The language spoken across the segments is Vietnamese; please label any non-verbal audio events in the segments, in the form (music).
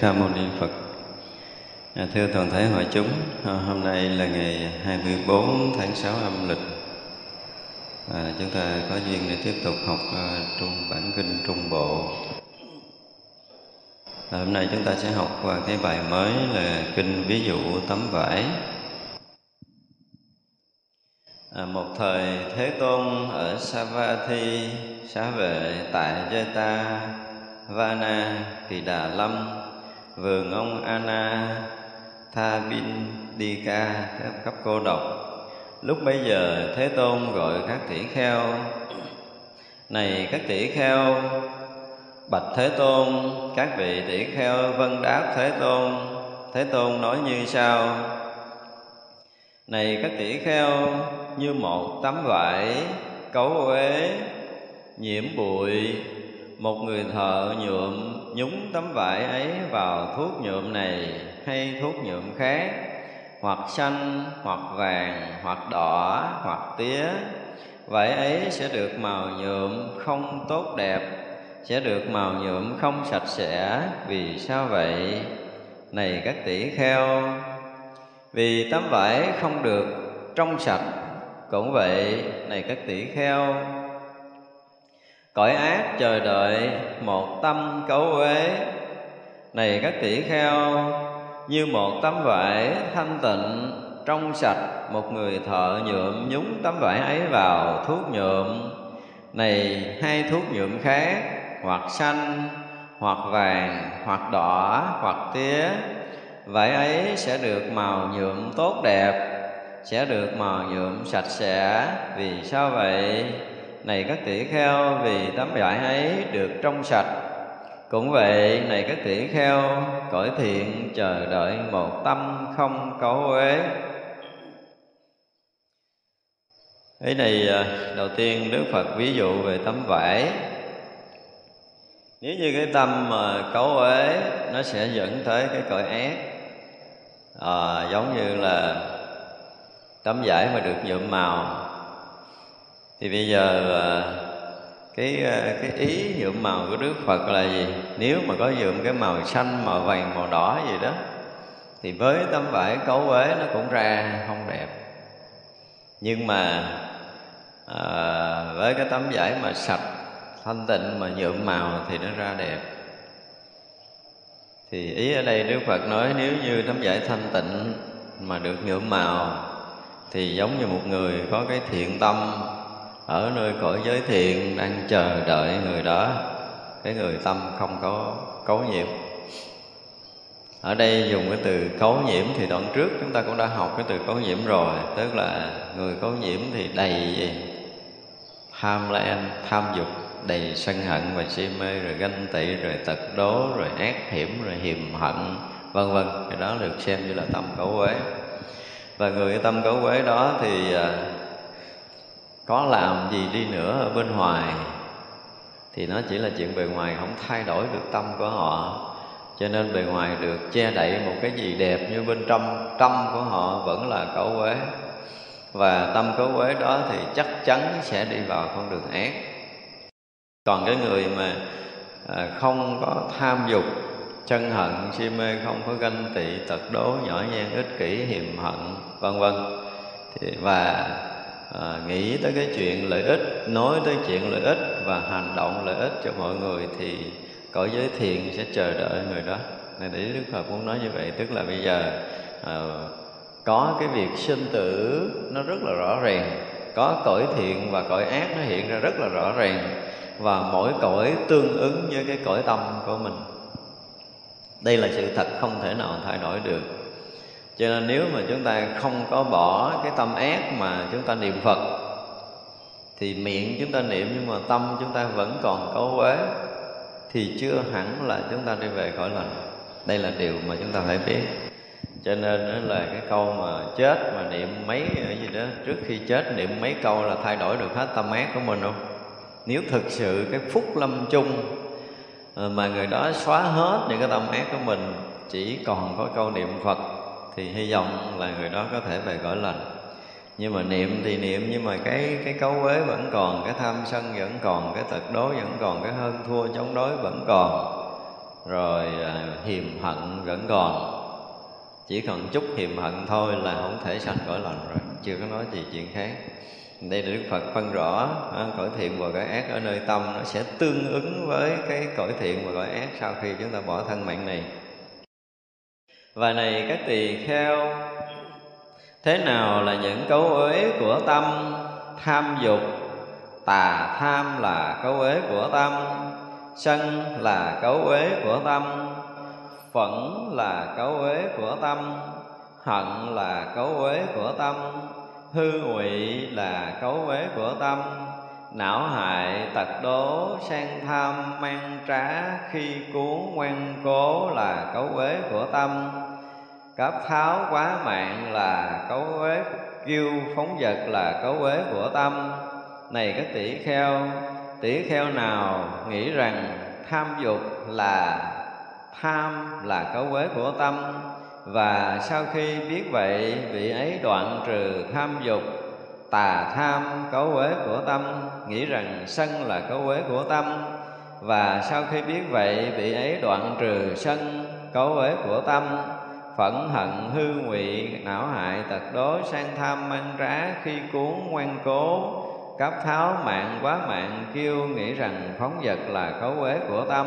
ca mâu ni phật. À, thưa toàn thể hội chúng à, hôm nay là ngày 24 tháng 6 âm lịch. À, chúng ta có duyên để tiếp tục học à, trung bản kinh trung bộ. À, hôm nay chúng ta sẽ học qua cái bài mới là kinh ví dụ tấm vải. À, một thời thế tôn ở savatthi xá vệ tại jeta Vana Kỳ Đà Lâm Vườn ông Ana Tha Bin Đi Ca cấp cô độc. Lúc bấy giờ Thế Tôn gọi các tỷ kheo. Này các tỷ kheo, Bạch Thế Tôn, Các vị tỷ kheo vân đáp Thế Tôn. Thế Tôn nói như sau. Này các tỷ kheo, Như một tấm vải cấu uế, Nhiễm bụi, một người thợ nhuộm nhúng tấm vải ấy vào thuốc nhuộm này hay thuốc nhuộm khác, hoặc xanh, hoặc vàng, hoặc đỏ, hoặc tía. Vải ấy sẽ được màu nhuộm không tốt đẹp, sẽ được màu nhuộm không sạch sẽ. Vì sao vậy? Này các tỷ kheo, vì tấm vải không được trong sạch, cũng vậy, này các tỷ kheo cõi ác chờ đợi một tâm cấu uế. Này các tỷ kheo, như một tấm vải thanh tịnh, trong sạch một người thợ nhuộm nhúng tấm vải ấy vào thuốc nhuộm. Này hai thuốc nhuộm khác, hoặc xanh, hoặc vàng, hoặc đỏ, hoặc tía. Vải ấy sẽ được màu nhuộm tốt đẹp, sẽ được màu nhuộm sạch sẽ. Vì sao vậy? Này các tỷ kheo vì tấm vải ấy được trong sạch. Cũng vậy này các tỷ kheo cõi thiện chờ đợi một tâm không cấu uế. Ý này à, đầu tiên Đức Phật ví dụ về tấm vải. Nếu như cái tâm mà cấu uế Nó sẽ dẫn tới cái cõi ác. À, Giống như là tấm vải mà được nhuộm màu thì bây giờ à, cái à, cái ý nhuộm màu của Đức Phật là gì? Nếu mà có nhuộm cái màu xanh, màu vàng, màu đỏ gì đó thì với tấm vải cấu uế nó cũng ra không đẹp. Nhưng mà à, với cái tấm vải mà sạch thanh tịnh mà nhuộm màu thì nó ra đẹp. Thì ý ở đây Đức Phật nói nếu như tấm vải thanh tịnh mà được nhuộm màu thì giống như một người có cái thiện tâm ở nơi cõi giới thiện đang chờ đợi người đó, cái người tâm không có cấu nhiễm. Ở đây dùng cái từ cấu nhiễm thì đoạn trước chúng ta cũng đã học cái từ cấu nhiễm rồi, tức là người cấu nhiễm thì đầy gì tham lam, tham dục, đầy sân hận và si mê, rồi ganh tị, rồi tật đố, rồi ác hiểm, rồi hiềm hận, vân vân. Cái đó được xem như là tâm cấu quế và người tâm cấu quế đó thì à, có làm gì đi nữa ở bên ngoài. Thì nó chỉ là chuyện bề ngoài, không thay đổi được tâm của họ. Cho nên bề ngoài được che đậy một cái gì đẹp như bên trong, tâm của họ vẫn là cấu quế và tâm cấu quế đó thì chắc chắn sẽ đi vào con đường ác. Còn cái người mà à, không có tham dục, chân hận, si mê, không có ganh tị, tật đố, nhỏ nhen, ích kỷ, hiềm hận, vân vân. Thì, và à, nghĩ tới cái chuyện lợi ích nói tới chuyện lợi ích và hành động lợi ích cho mọi người thì cõi giới thiện sẽ chờ đợi người đó. Này để đức phật muốn nói như vậy tức là bây giờ à, có cái việc sinh tử nó rất là rõ ràng có cõi thiện và cõi ác nó hiện ra rất là rõ ràng và mỗi cõi tương ứng với cái cõi tâm của mình. Đây là sự thật không thể nào thay đổi được cho nên nếu mà chúng ta không có bỏ cái tâm ác mà chúng ta niệm phật, thì miệng chúng ta niệm nhưng mà tâm chúng ta vẫn còn cấu uế, thì chưa hẳn là chúng ta đi về khỏi lành. Đây là điều mà chúng ta phải biết. Cho nên đó là cái câu mà chết mà niệm mấy gì đó, trước khi chết niệm mấy câu là thay đổi được hết tâm ác của mình không nếu thực sự cái phúc lâm chung ờ, mà người đó xóa hết những cái tâm ác của mình, chỉ còn có câu niệm phật thì hy vọng là người đó có thể về cõi lành. Nhưng mà niệm thì niệm nhưng mà cái cái cấu uế vẫn còn cái tham sân vẫn còn cái tật đố vẫn còn cái hơn thua chống đối vẫn còn. Rồi à, hiềm hận vẫn còn. Chỉ cần chút hiềm hận thôi là không thể sanh cõi lành rồi. Chưa có nói gì chuyện khác. Đây là đức phật phân rõ à, cõi thiện và cõi ác ở nơi tâm nó sẽ tương ứng với cái cõi thiện và cõi ác sau khi chúng ta bỏ thân mạng này và này các tỳ kheo, thế nào là những cấu uế của tâm? Tham dục, tà tham là cấu uế của tâm. Sân là cấu uế của tâm. Phẫn là cấu uế của tâm. Hận là cấu uế của tâm. Hư ngụy là cấu uế của tâm. Não hại, tật đố sang tham, mang trá, khi cuốn, ngoan cố là cấu uế của tâm cấp tháo quá mạng là cấu uế kiêu phóng vật là cấu uế của tâm. Này các tỷ kheo tỷ kheo nào nghĩ rằng tham dục là, tham là cấu uế của tâm? Và sau khi biết vậy, vị ấy đoạn trừ tham dục, tà tham cấu uế của tâm, nghĩ rằng sân là cấu uế của tâm. Và sau khi biết vậy, vị ấy đoạn trừ sân, cấu uế của tâm phẫn hận, hư ngụy, não hại, tật đố, sang tham, mang trá khi cuốn, ngoan cố, cấp tháo mạng, quá mạng, kêu, nghĩ rằng phóng vật là cấu uế của tâm.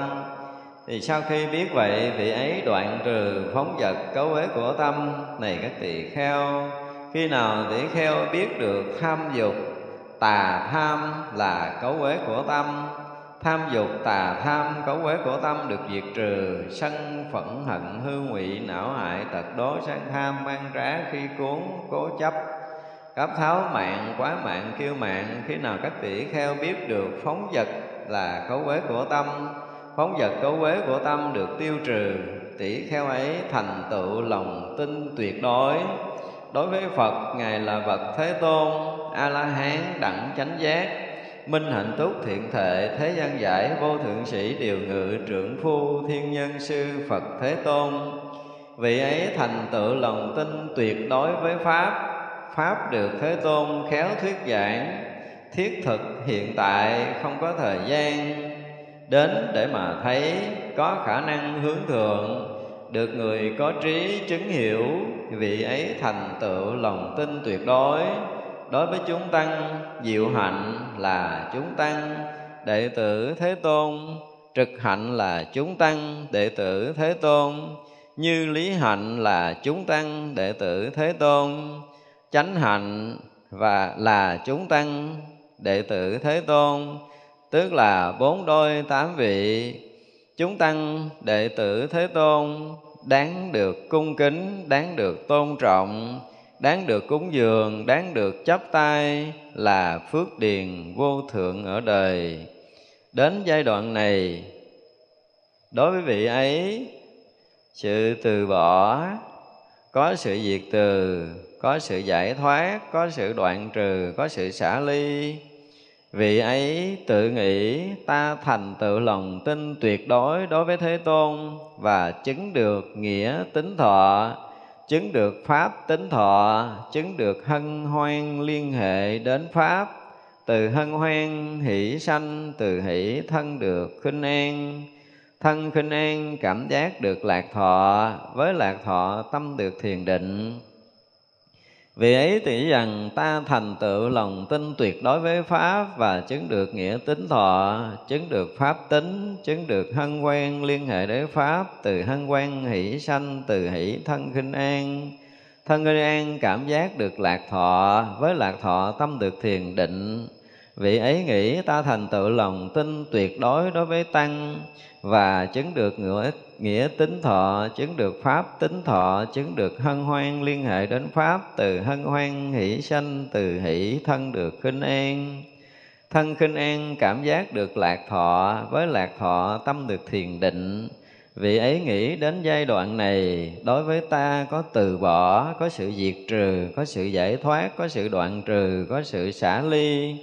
Thì sau khi biết vậy, vị ấy đoạn trừ phóng vật cấu uế của tâm. Này các tỳ kheo, khi nào tỳ kheo biết được tham dục, tà tham là cấu uế của tâm? Tham dục tà tham cấu quế của tâm được diệt trừ. Sân phẫn hận, hư ngụy, não hại, tật đố sang tham, mang trá khi cuốn, cố chấp. Cấp tháo mạng, quá mạng kêu mạng, khi nào các tỷ kheo biết được phóng vật là cấu quế của tâm, phóng vật cấu quế của tâm được tiêu trừ. Tỷ kheo ấy thành tựu lòng tin tuyệt đối. Đối với phật, ngài là vật thế tôn a la hán đẳng chánh giác minh hạnh túc thiện thệ, thế gian giải vô thượng sĩ điều ngự, trưởng phu thiên nhân sư phật thế tôn. Vị ấy thành tựu lòng tin tuyệt đối với pháp. Pháp được thế tôn khéo thuyết giảng. Thiết thực, hiện tại, không có thời gian. Đến để mà thấy, có khả năng hướng thượng. Được người có trí chứng hiểu, vị ấy thành tựu lòng tin tuyệt đối đối với chúng tăng, diệu hạnh là chúng tăng, đệ tử thế tôn. Trực hạnh là chúng tăng, đệ tử thế tôn. Như lý hạnh là chúng tăng, đệ tử thế tôn. Chánh hạnh và là chúng tăng, đệ tử thế tôn. Tức là bốn đôi tám vị. Chúng tăng, đệ tử thế tôn. Đáng được cung kính, đáng được tôn trọng đáng được cúng dường, đáng được chấp tay là phước điền vô thượng ở đời. Đến giai đoạn này, đối với vị ấy, sự từ bỏ, có sự diệt từ, có sự giải thoát, có sự đoạn trừ, có sự xả ly, vị ấy tự nghĩ ta thành tựu lòng tin tuyệt đối đối với thế tôn và chứng được nghĩa tính thọ chứng được pháp tính thọ, chứng được hân hoan liên hệ đến pháp. Từ hân hoan hỷ sanh, từ hỷ thân được khinh an. Thân khinh an cảm giác được lạc thọ, với lạc thọ tâm được thiền định vì ấy thì rằng ta thành tựu lòng tin tuyệt đối với Pháp và chứng được nghĩa tính thọ, chứng được Pháp tính, chứng được hân quen liên hệ đến Pháp, từ hân quen hỷ sanh, từ hỷ thân khinh an. Thân khinh an cảm giác được lạc thọ, với lạc thọ tâm được thiền định, vị ấy nghĩ ta thành tựu lòng tin tuyệt đối đối với tăng và chứng được nghĩa, nghĩa tính thọ chứng được pháp tính thọ chứng được hân hoan liên hệ đến pháp từ hân hoan hỷ sanh từ hỷ thân được khinh an. Thân khinh an cảm giác được lạc thọ với lạc thọ tâm được thiền định. Vị ấy nghĩ đến giai đoạn này đối với ta có từ bỏ có sự diệt trừ có sự giải thoát có sự đoạn trừ có sự xả ly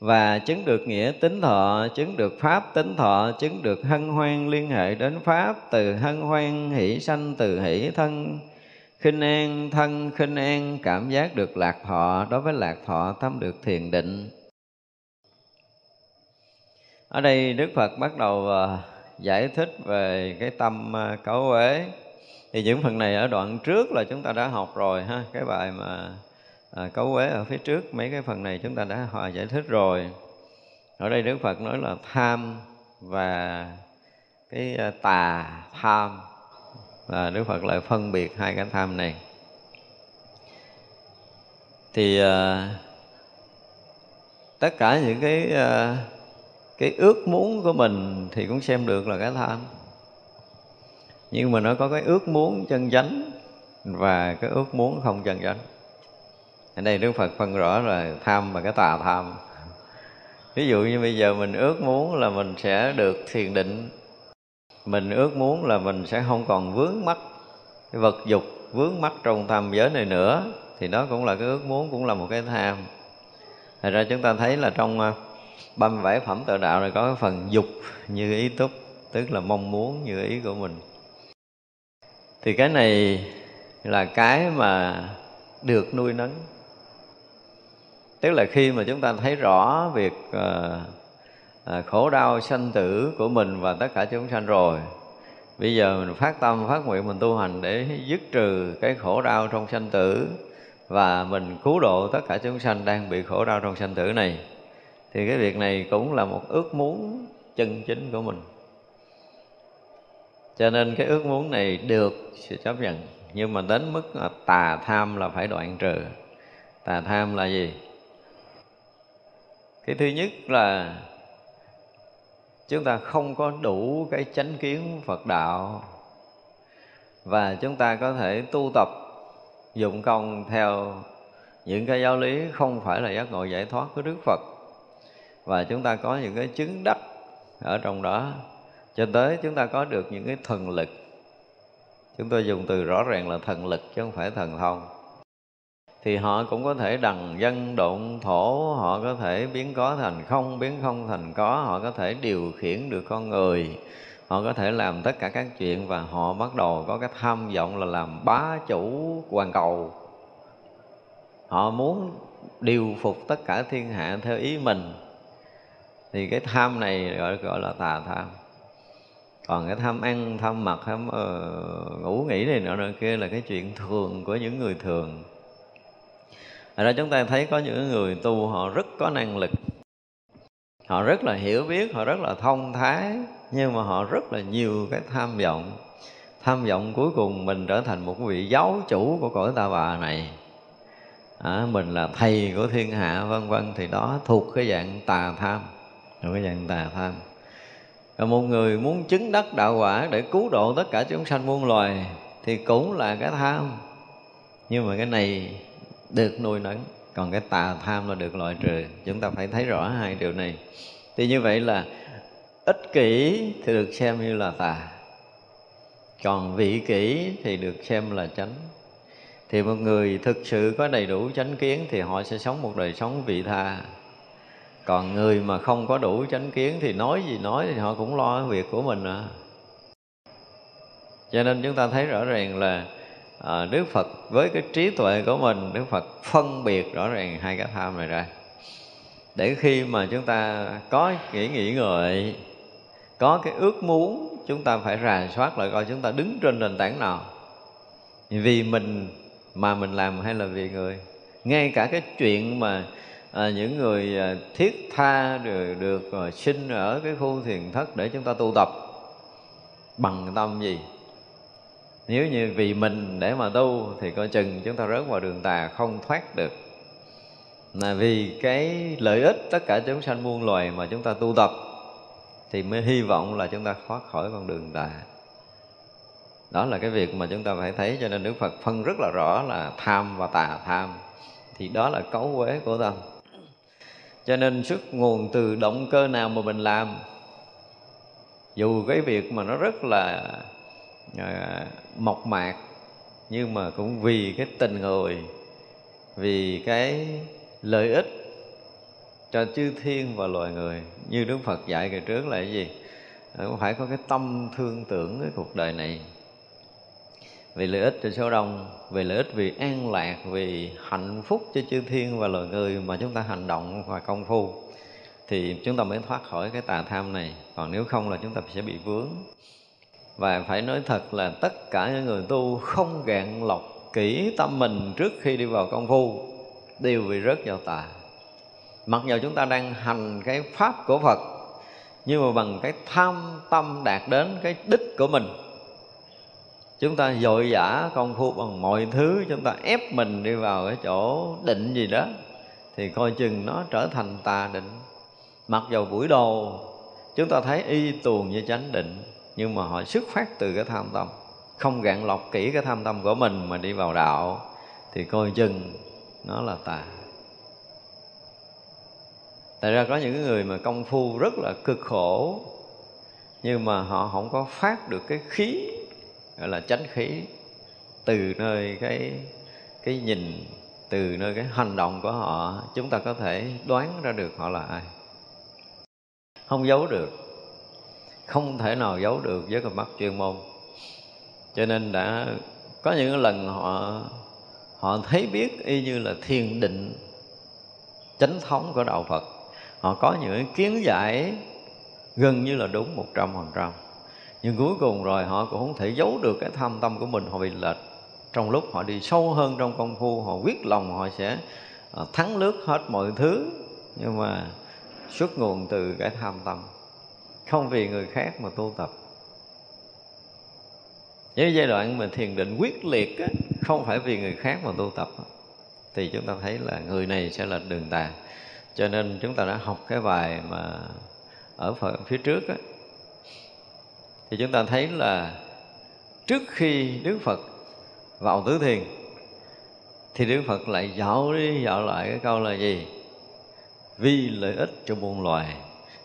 và chứng được nghĩa tính thọ, chứng được pháp tính thọ, chứng được hân hoan liên hệ đến pháp từ hân hoan hỷ sanh từ hỷ thân. Khinh an, thân khinh an, cảm giác được lạc thọ, đối với lạc thọ tâm được thiền định. Ở đây đức phật bắt đầu ờ, giải thích về cái tâm ờ, cấu uế. Thì những phần này ở đoạn trước là chúng ta đã học rồi ha, cái bài mà à, cấu uế ở phía trước mấy cái phần này chúng ta đã hòa giải thích rồi. Ở đây đức phật nói là tham và cái à, tà tham. Và đức phật lại phân biệt hai cái tham này. Thì à, tất cả những cái à, cái ước muốn của mình thì cũng xem được là cái tham. Nhưng mà nó có cái ước muốn chân chánh và cái ước muốn không chân chánh ở đây đức phật phân rõ là tham và cái tà tham. Ví dụ như bây giờ mình ước muốn là mình sẽ được thiền định. Mình ước muốn là mình sẽ không còn vướng mắc cái vật dục vướng mắc trong tham giới này nữa thì đó cũng là cái ước muốn cũng là một cái tham. Thật ra chúng ta thấy là trong 37 à, phẩm tự đạo này có cái phần dục như ý túc tức là mong muốn như ý của mình. Thì cái này là cái mà được nuôi nấng tức là khi mà chúng ta thấy rõ việc à, à, khổ đau sanh tử của mình và tất cả chúng sanh rồi bây giờ mình phát tâm phát nguyện mình tu hành để dứt trừ cái khổ đau trong sanh tử và mình cứu độ tất cả chúng sanh đang bị khổ đau trong sanh tử này thì cái việc này cũng là một ước muốn chân chính của mình. Cho nên cái ước muốn này được sự chấp nhận nhưng mà đến mức tà tham là phải đoạn trừ. Tà tham là gì? Cái thứ nhất là chúng ta không có đủ cái chánh kiến phật đạo và chúng ta có thể tu tập dụng công theo những cái giáo lý không phải là giác ngộ giải thoát của đức phật. Và chúng ta có những cái chứng đắc ở trong đó. Cho tới chúng ta có được những cái thần lực. Chúng tôi dùng từ rõ ràng là thần lực chứ không phải thần thông thì họ cũng có thể đằng dân độn thổ họ có thể biến có thành không biến không thành có họ có thể điều khiển được con người. Họ có thể làm tất cả các chuyện và họ bắt đầu có cái tham vọng là làm bá chủ hoàn cầu. Họ muốn điều phục tất cả thiên hạ theo ý mình. Thì cái tham này gọi gọi là tà tham. Còn cái tham ăn tham mặc tham uh, ngủ nghỉ này nọ nọ kia là cái chuyện thường của những người thường. Thật ra chúng ta thấy có những người tu họ rất có năng lực. Họ rất là hiểu biết, họ rất là thông thái Nhưng mà họ rất là nhiều cái tham vọng. Tham vọng cuối cùng mình trở thành một vị giáo chủ của cõi ta bà này. À, Mình là thầy của thiên hạ vân vân Thì đó thuộc cái dạng tà tham Thuộc cái dạng tà tham. Còn một người muốn chứng đắc đạo quả để cứu độ tất cả chúng sanh muôn loài Thì cũng là cái tham. Nhưng mà cái này được nuôi nấng, còn cái tà tham là được loại trừ. Chúng ta phải thấy rõ hai điều này. Thì như vậy là ích kỷ thì được xem như là tà, còn vị kỷ thì được xem là chánh. Thì một người thực sự có đầy đủ chánh kiến thì họ sẽ sống một đời sống vị tha. Còn người mà không có đủ chánh kiến thì nói gì nói thì họ cũng lo việc của mình à. Cho nên chúng ta thấy rõ ràng là à, Đức Phật với cái trí tuệ của mình Đức Phật phân biệt rõ ràng hai cái tham này ra. Để khi mà chúng ta có nghĩ nghĩ ngợi có cái ước muốn chúng ta phải rà soát lại coi chúng ta đứng trên nền tảng nào. Vì mình mà mình làm hay là vì người? Ngay cả cái chuyện mà à, những người à, thiết tha được, được à, sinh ở cái khu thiền thất để chúng ta tu tập bằng tâm gì? Nếu như vì mình để mà tu thì coi chừng chúng ta rớt vào đường tà không thoát được. Là vì cái lợi ích tất cả chúng sanh muôn loài mà chúng ta tu tập thì mới hy vọng là chúng ta thoát khỏi con đường tà. Đó là cái việc mà chúng ta phải thấy cho nên đức phật phân rất là rõ là tham và tà tham thì đó là cấu quế của tâm. Cho nên xuất nguồn từ động cơ nào mà mình làm? Dù cái việc mà nó rất là à, mộc mạc, nhưng mà cũng vì cái tình người, vì cái lợi ích cho chư thiên và loài người. Như đức phật dạy ngày trước là cái gì? Ờ, cũng phải có cái tâm thương tưởng cái cuộc đời này. Vì lợi ích cho số đông, vì lợi ích vì an lạc, vì hạnh phúc cho chư thiên và loài người mà chúng ta hành động và công phu, thì chúng ta mới thoát khỏi cái tà tham này. Còn nếu không là chúng ta sẽ bị vướng và phải nói thật là tất cả những người tu không gạn lọc kỹ tâm mình trước khi đi vào công phu đều bị rớt vào tà. Mặc dù chúng ta đang hành cái pháp của phật, nhưng mà bằng cái tham tâm đạt đến cái đích của mình, chúng ta dội dã công phu bằng mọi thứ, chúng ta ép mình đi vào cái chỗ định gì đó, thì coi chừng nó trở thành tà định. Mặc dù buổi đầu chúng ta thấy y tuồng như chánh định nhưng mà họ xuất phát từ cái tham tâm. Không gạn lọc kỹ cái tham tâm của mình mà đi vào đạo, thì coi chừng nó là tà. Tại ra có những người mà công phu rất là cực khổ, nhưng mà họ không có phát được cái khí, gọi là chánh khí, từ nơi cái cái nhìn, từ nơi cái hành động của họ, chúng ta có thể đoán ra được họ là ai. Không giấu được không thể nào giấu được với con mắt chuyên môn. Cho nên đã có những lần họ họ thấy biết y như là thiền định, chánh thống của đạo Phật. Họ có những kiến giải gần như là đúng một trăm phần trăm. Nhưng cuối cùng rồi họ cũng không thể giấu được cái tham tâm của mình. Họ bị lệch. Trong lúc họ đi sâu hơn trong công phu, họ quyết lòng họ sẽ ờ, thắng lướt hết mọi thứ. Nhưng mà xuất nguồn từ cái tham tâm không vì người khác mà tu tập. Với giai đoạn mà thiền định quyết liệt á, không phải vì người khác mà tu tập. Thì chúng ta thấy là người này sẽ là đường tà cho nên chúng ta đã học cái bài mà ở phần phía trước á, thì chúng ta thấy là trước khi Đức Phật vào tứ thiền thì Đức Phật lại dạo đi dạo lại cái câu là gì? Vì lợi ích cho muôn loài,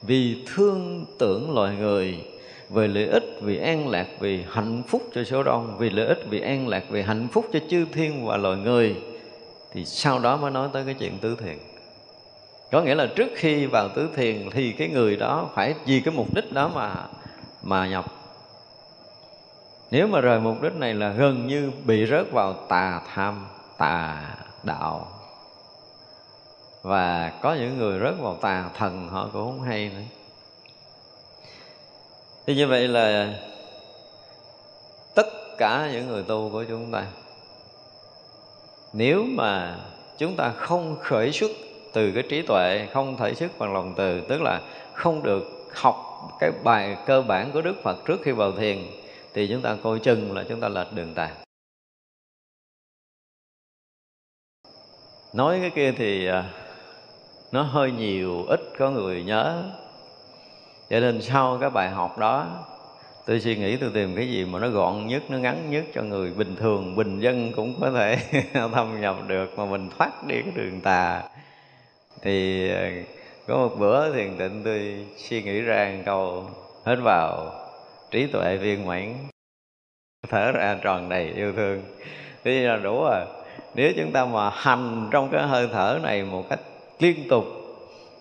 vì thương tưởng loài người, về lợi ích, vì an lạc, vì hạnh phúc cho số đông, vì lợi ích, vì an lạc, vì hạnh phúc cho chư thiên và loài người thì sau đó mới nói tới cái chuyện tứ thiền. Có nghĩa là trước khi vào tứ thiền thì cái người đó phải vì cái mục đích đó mà mà nhập. Nếu mà rời mục đích này là gần như bị rớt vào tà tham tà đạo và có những người rớt vào tà thần, họ cũng không hay nữa. Thì như vậy là tất cả những người tu của chúng ta, nếu mà chúng ta không khởi xuất từ cái trí tuệ, không thể xuất bằng lòng từ, tức là không được học cái bài cơ bản của đức phật trước khi vào thiền, thì chúng ta coi chừng là chúng ta lệch đường tà. Nói cái kia thì à, nó hơi nhiều, ít có người nhớ. Cho nên sau cái bài học đó, tôi suy nghĩ tôi tìm cái gì mà nó gọn nhất, nó ngắn nhất cho người bình thường, bình dân cũng có thể (laughs) thâm nhập được mà mình thoát đi cái đường tà. Thì ờ, có một bữa thiền tịnh tôi suy nghĩ ra một câu, hết vào, trí tuệ viên mãn. Thở ra tròn đầy yêu thương. Thế là đủ rồi. Nếu chúng ta mà hành trong cái hơi thở này một cách liên tục,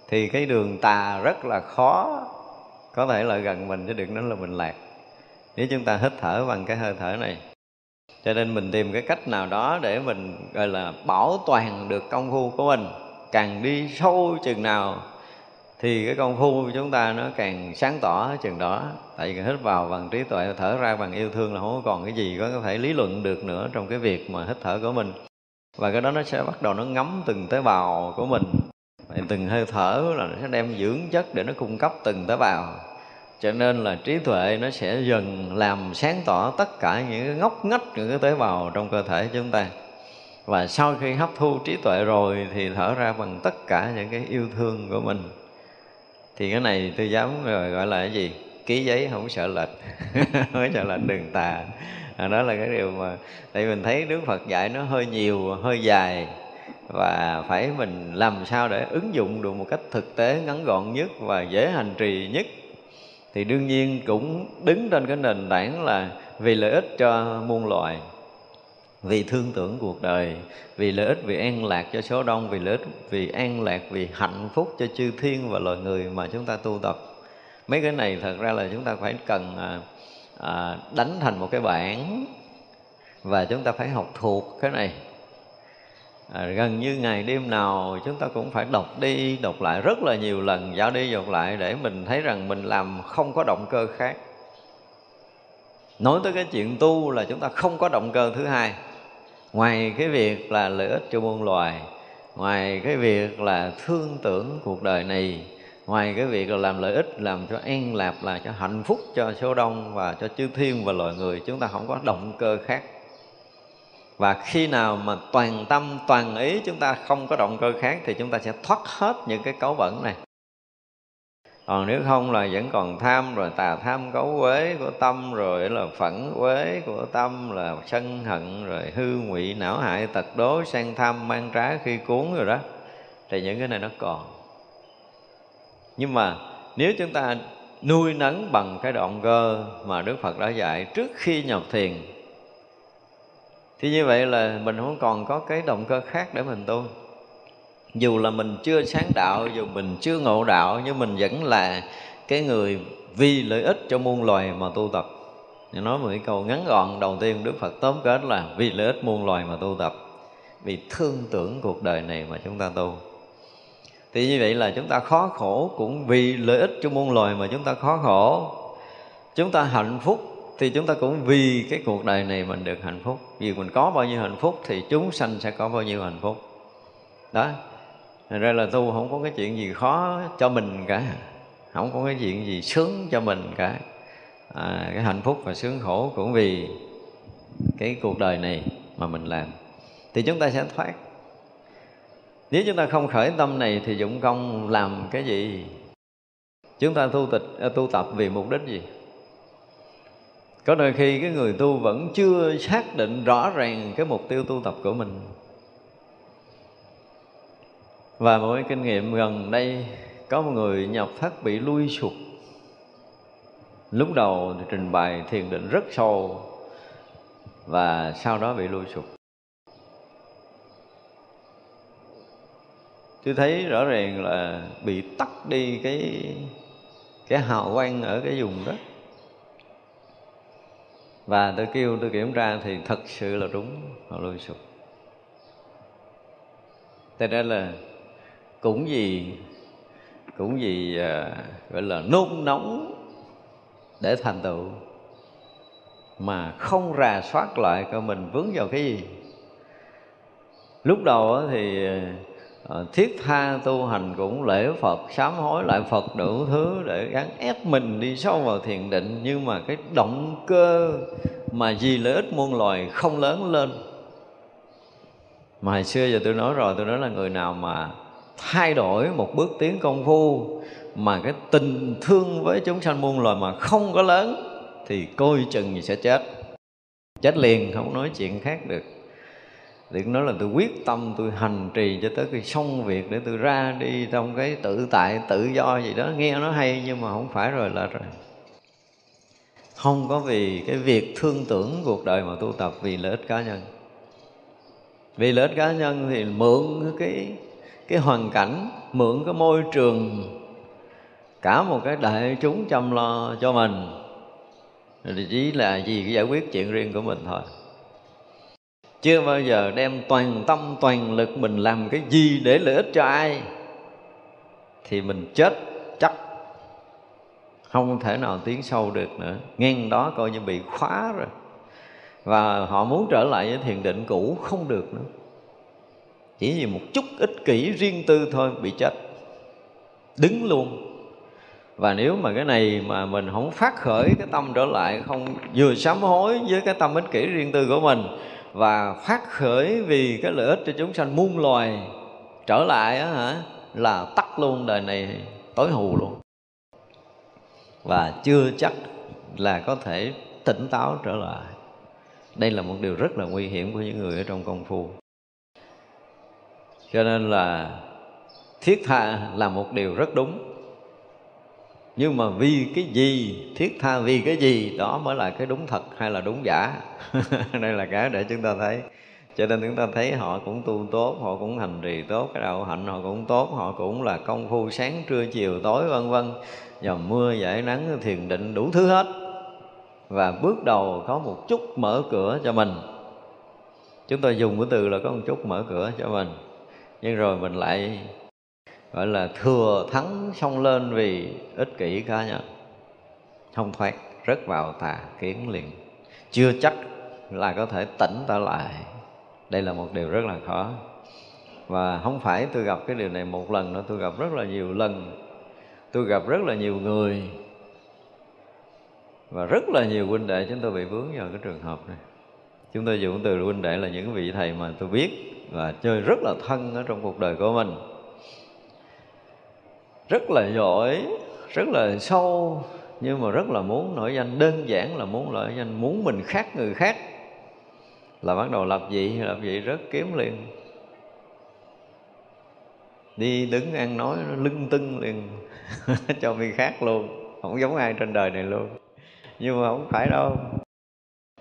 thì cái đường tà rất là khó. Có thể là gần mình chứ đừng nói là mình lạc. Nếu chúng ta hít thở bằng cái hơi thở này. Cho nên mình tìm cái cách nào đó để mình, gọi là, bảo toàn được công phu của mình. Càng đi sâu chừng nào, thì cái công phu của chúng ta nó càng sáng tỏ chừng đó. Tại vì hít vào bằng trí tuệ, thở ra bằng yêu thương là không còn cái gì có thể lý luận được nữa trong cái việc mà hít thở của mình và cái đó nó sẽ bắt đầu nó ngấm từng tế bào của mình. Từng hơi thở là nó sẽ đem dưỡng chất để nó cung cấp từng tế bào. Cho nên là trí tuệ nó sẽ dần làm sáng tỏ tất cả những cái ngóc ngách những cái tế bào trong cơ thể chúng ta. Và sau khi hấp thu trí tuệ rồi thì thở ra bằng tất cả những cái yêu thương của mình. Thì cái này tôi dám gọi là cái gì? Ký giấy không sợ lệch. (laughs) Không sợ lệch đường tà à, đó là cái điều mà tại mình thấy đức phật dạy nó hơi nhiều hơi dài và phải mình làm sao để ứng dụng được một cách thực tế ngắn gọn nhất và dễ hành trì nhất. Thì đương nhiên cũng đứng trên cái nền tảng là vì lợi ích cho muôn loài vì thương tưởng cuộc đời vì lợi ích vì an lạc cho số đông vì lợi ích vì an lạc vì hạnh phúc cho chư thiên và loài người mà chúng ta tu tập. Mấy cái này thật ra là chúng ta phải cần à, à, đánh thành một cái bản và chúng ta phải học thuộc cái này. À, gần như ngày đêm nào chúng ta cũng phải đọc đi đọc lại rất là nhiều lần dạo đi dọc lại để mình thấy rằng mình làm không có động cơ khác. Nói tới cái chuyện tu là chúng ta không có động cơ thứ hai. Ngoài cái việc là lợi ích cho muôn loài ngoài cái việc là thương tưởng cuộc đời này ngoài cái việc là làm lợi ích, làm cho an lạc là cho hạnh phúc cho số đông và cho chư thiên và loài người, chúng ta không có động cơ khác. Và khi nào mà toàn tâm, toàn ý chúng ta không có động cơ khác thì chúng ta sẽ thoát hết những cái cấu bẩn này. Còn nếu không là vẫn còn tham, rồi tà tham cấu quế của tâm, rồi là phẫn quế của tâm, là sân hận, rồi hư ngụy não hại tật đố, sang tham, mang trá, khi cuốn rồi đó, thì những cái này nó còn nhưng mà nếu chúng ta nuôi nấng bằng cái động cơ mà Đức Phật đã dạy trước khi nhập thiền, thì như vậy là mình không còn có cái động cơ khác để mình tu. Dù là mình chưa sáng đạo, dù mình chưa ngộ đạo, nhưng mình vẫn là cái người vì lợi ích cho muôn loài mà tu tập. Nói một cái câu ngắn gọn, đầu tiên Đức Phật tóm kết là vì lợi ích muôn loài mà tu tập, vì thương tưởng cuộc đời này mà chúng ta tu thì như vậy là chúng ta khó khổ cũng vì lợi ích cho muôn loài mà chúng ta khó khổ. Chúng ta hạnh phúc thì chúng ta cũng vì cái cuộc đời này mình được hạnh phúc. Vì mình có bao nhiêu hạnh phúc thì chúng sanh sẽ có bao nhiêu hạnh phúc. Đó. Thành ra là tu không có cái chuyện gì khó cho mình cả. Không có cái chuyện gì sướng cho mình cả. À, Cái hạnh phúc và sướng khổ cũng vì cái cuộc đời này mà mình làm. Thì chúng ta sẽ thoát. Nếu chúng ta không khởi tâm này thì dụng công làm cái gì? Chúng ta tu, tịch, à, tu tập vì mục đích gì? Có đôi khi cái người tu vẫn chưa xác định rõ ràng cái mục tiêu tu tập của mình. Và một cái kinh nghiệm gần đây có một người nhập thất bị lui sụp. Lúc đầu thì trình bày thiền định rất sâu và sau đó bị lui sụp. Tôi thấy rõ ràng là bị tắt đi cái cái hào quang ở cái vùng đó. Và tôi kêu tôi kiểm tra thì thật sự là đúng họ lôi sụp. Thế ra là cũng gì cũng gì à, gọi là nôn nóng để thành tựu mà không rà soát lại coi mình vướng vào cái gì. Lúc đầu thì à, Ờ, thiết tha tu hành cũng lễ Phật, sám hối lại Phật đủ thứ để gắn ép mình đi sâu vào thiền định. Nhưng mà cái động cơ mà vì lợi ích muôn loài không lớn lên. Mà hồi xưa giờ tôi nói rồi, tôi nói là người nào mà thay đổi một bước tiến công phu mà cái tình thương với chúng sanh muôn loài mà không có lớn thì coi chừng gì sẽ chết. Chết liền, không nói chuyện khác được thì nói là tôi quyết tâm tôi hành trì cho tới khi xong việc để tôi ra đi trong cái tự tại, tự do gì đó. Nghe nó hay nhưng mà không phải rồi, là rồi. Không có vì cái việc thương tưởng cuộc đời mà tu tập vì lợi ích cá nhân. Vì lợi ích cá nhân thì mượn cái cái hoàn cảnh, mượn cái môi trường, cả một cái đại chúng chăm lo cho mình. Thì chỉ là gì? Giải quyết chuyện riêng của mình thôi chưa bao giờ đem toàn tâm, toàn lực mình làm cái gì để lợi ích cho ai. Thì mình chết chắc. Không thể nào tiến sâu được nữa. Ngang đó coi như bị khóa rồi. Và họ muốn trở lại với thiền định cũ không được nữa. Chỉ vì một chút ích kỷ riêng tư thôi, bị chết. Đứng luôn. Và nếu mà cái này mà mình không phát khởi cái tâm trở lại, không, vừa sám hối với cái tâm ích kỷ riêng tư của mình và phát khởi vì cái lợi ích cho chúng sanh muôn loài. Trở lại á hả, là tắt luôn đời này tối hù luôn. Và chưa chắc là có thể tỉnh táo trở lại. Đây là một điều rất là nguy hiểm của những người ở trong công phu. Cho nên là thiết tha là một điều rất đúng nhưng mà vì cái gì, thiết tha vì cái gì, đó mới là cái đúng thật hay là đúng giả? (laughs) Đây là cái để chúng ta thấy. Cho nên chúng ta thấy họ cũng tu tốt, họ cũng hành trì tốt, cái đạo hạnh họ cũng tốt, họ cũng là công phu sáng, trưa, chiều, tối, vân vân. Dầm mưa giải nắng, thiền định đủ thứ hết. Và bước đầu có một chút mở cửa cho mình. Chúng tôi dùng cái từ là có một chút mở cửa cho mình. Nhưng rồi mình lại gọi là thừa thắng xông lên vì ích kỷ cá nhân. Không thoát rất vào tà kiến liền. Chưa chắc là có thể tỉnh ta lại. Đây là một điều rất là khó. Và không phải tôi gặp cái điều này một lần nữa, tôi gặp rất là nhiều lần. Tôi gặp rất là nhiều người. Và rất là nhiều huynh đệ chúng tôi bị vướng vào cái trường hợp này. Chúng tôi dùng từ huynh đệ là những vị thầy mà tôi biết và chơi rất là thân ở trong cuộc đời của mình rất là giỏi, rất là sâu, nhưng mà rất là muốn nổi danh, đơn giản là muốn nổi danh, muốn mình khác người khác. Là bắt đầu lập dị lập dị rất kiếm liền. Đi đứng ăn nói nó lưng tưng liền, (laughs) cho người khác luôn, không giống ai trên đời này luôn. Nhưng mà không phải đâu.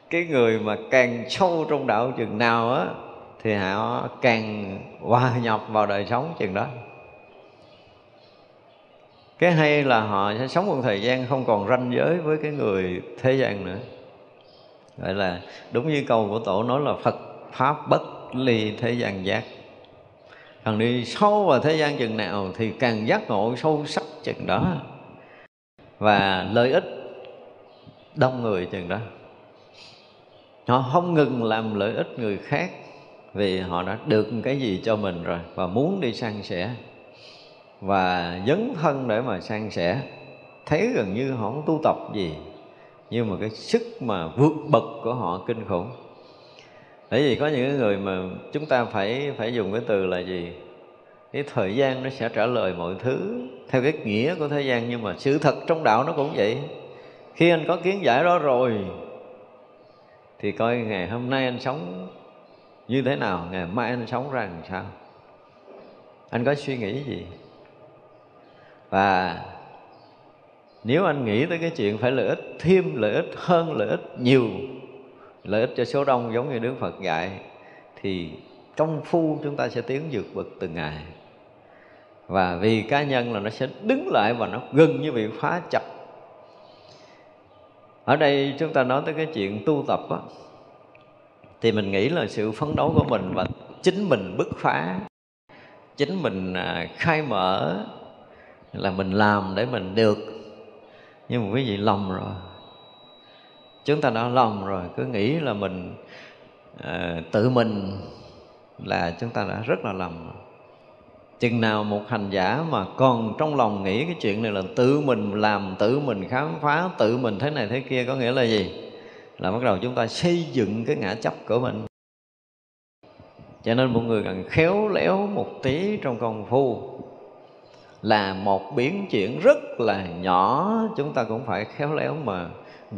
Cái người mà càng sâu trong đạo chừng nào á, thì họ càng hòa nhập vào đời sống chừng đó cái hay là họ sẽ sống một thời gian không còn ranh giới với cái người thế gian nữa. Gọi là đúng như câu của tổ nói là phật, pháp, bất, ly, thế gian, giác. Càng đi sâu vào thế gian chừng nào thì càng giác ngộ sâu sắc chừng đó. Và lợi ích đông người chừng đó. Họ không ngừng làm lợi ích người khác vì họ đã được cái gì cho mình rồi và muốn đi sang sẻ và dấn thân để mà san sẻ. Thấy gần như họ không tu tập gì, nhưng mà cái sức mà vượt bậc của họ kinh khủng. Bởi vì có những người mà chúng ta phải phải dùng cái từ là gì? Cái thời gian nó sẽ trả lời mọi thứ theo cái nghĩa của thời gian, nhưng mà sự thật trong đạo nó cũng vậy. Khi anh có kiến giải đó rồi, thì coi ngày hôm nay anh sống như thế nào, ngày mai anh sống ra làm sao? Anh có suy nghĩ gì? Và nếu anh nghĩ tới cái chuyện phải lợi ích thêm lợi ích hơn lợi ích nhiều lợi ích cho số đông giống như Đức Phật dạy thì công phu chúng ta sẽ tiến vượt bậc từng ngày. Và vì cá nhân là nó sẽ đứng lại và nó gần như bị phá chặt. Ở đây chúng ta nói tới cái chuyện tu tập á, thì mình nghĩ là sự phấn đấu của mình và chính mình bứt phá chính mình à, khai mở là mình làm để mình được. Nhưng mà quý vị lầm rồi. Chúng ta đã lầm rồi. Cứ nghĩ là mình à, tự mình là chúng ta đã rất là lầm rồi. Chừng nào một hành giả mà còn trong lòng nghĩ cái chuyện này là tự mình làm tự mình khám phá tự mình thế này thế kia có nghĩa là gì? Là bắt đầu chúng ta xây dựng cái ngã chấp của mình. Cho nên một người cần khéo léo một tí trong công phu là một biến chuyển rất là nhỏ. Chúng ta cũng phải khéo léo mà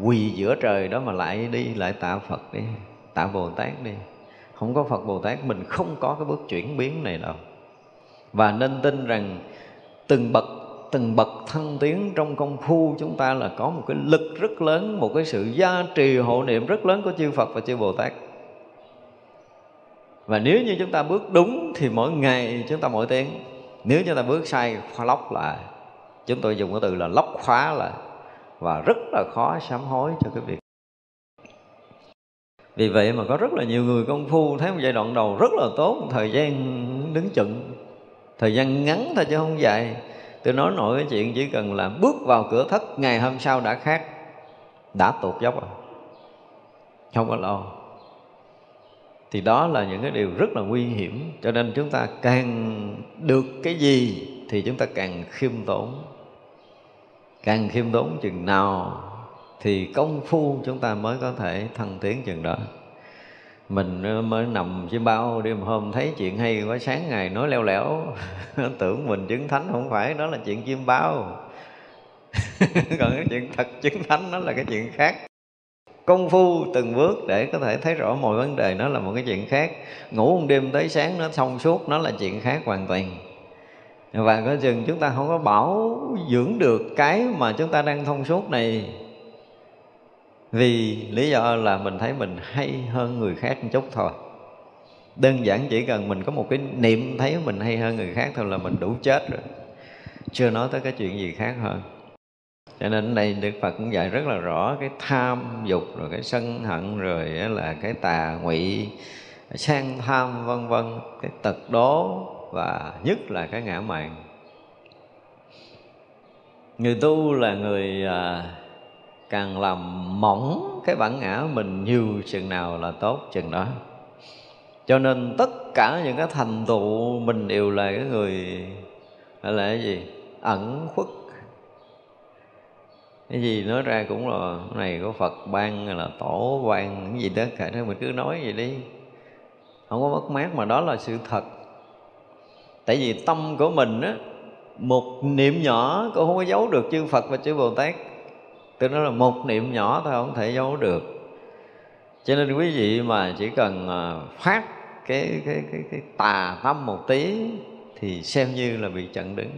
quỳ giữa trời đó mà lại đi, lại tạ Phật đi, tạ Bồ Tát đi. Không có Phật Bồ Tát, mình không có cái bước chuyển biến này đâu. Và nên tin rằng từng bậc từng bậc thăng tiến trong công phu chúng ta là có một cái lực rất lớn, một cái sự gia trì hộ niệm rất lớn của chư Phật và chư Bồ Tát. Và nếu như chúng ta bước đúng thì mỗi ngày chúng ta mỗi tiếng nếu chúng ta bước sai khóa lóc lại chúng tôi dùng cái từ là lóc khóa lại và rất là khó sám hối cho cái việc vì vậy mà có rất là nhiều người công phu thấy một giai đoạn đầu rất là tốt một thời gian đứng chừng thời gian ngắn thôi chứ không dài. Tôi nói nội cái chuyện chỉ cần là bước vào cửa thất, ngày hôm sau đã khác, đã tụt dốc rồi. Không có lâu thì đó là những cái điều rất là nguy hiểm. Cho nên chúng ta càng được cái gì thì chúng ta càng khiêm tốn. Càng khiêm tốn chừng nào thì công phu chúng ta mới có thể thăng tiến chừng đó. Mình mới nằm chim bao đêm hôm thấy chuyện hay quá, sáng ngày nói leo lẻo. (laughs) Tưởng mình chứng thánh không phải, đó là chuyện chim bao. (laughs) Còn cái chuyện thật chứng thánh nó là cái chuyện khác công phu từng bước để có thể thấy rõ mọi vấn đề. Nó là một cái chuyện khác. Ngủ một đêm tới sáng nó thông suốt, nó là chuyện khác hoàn toàn. Và có chừng chúng ta không có bảo dưỡng được cái mà chúng ta đang thông suốt này. Vì lý do là mình thấy mình hay hơn người khác một chút thôi. Đơn giản chỉ cần mình có một cái niệm thấy mình hay hơn người khác thôi là mình đủ chết rồi. Chưa nói tới cái chuyện gì khác hơn cho nên đây đức phật cũng dạy rất là rõ cái tham dục rồi cái sân hận rồi là cái tà ngụy sang tham vân vân cái tật đố và nhất là cái ngã mạn. Người tu là người à, càng làm mỏng cái bản ngã mình nhiều chừng nào là tốt chừng đó. Cho nên tất cả những cái thành tựu mình đều là cái người là cái gì? Ẩn khuất cái gì nói ra cũng là này có phật ban hay là tổ ban cái gì đó cả đó mình cứ nói vậy đi. Không có mất mát mà đó là sự thật. Tại vì tâm của mình á một niệm nhỏ cũng không có giấu được chư phật và chư bồ tát. Tôi nói là một niệm nhỏ thôi không thể giấu được. Cho nên quý vị mà chỉ cần à, phát cái cái cái, cái tà tâm một tí thì xem như là bị chặn đứng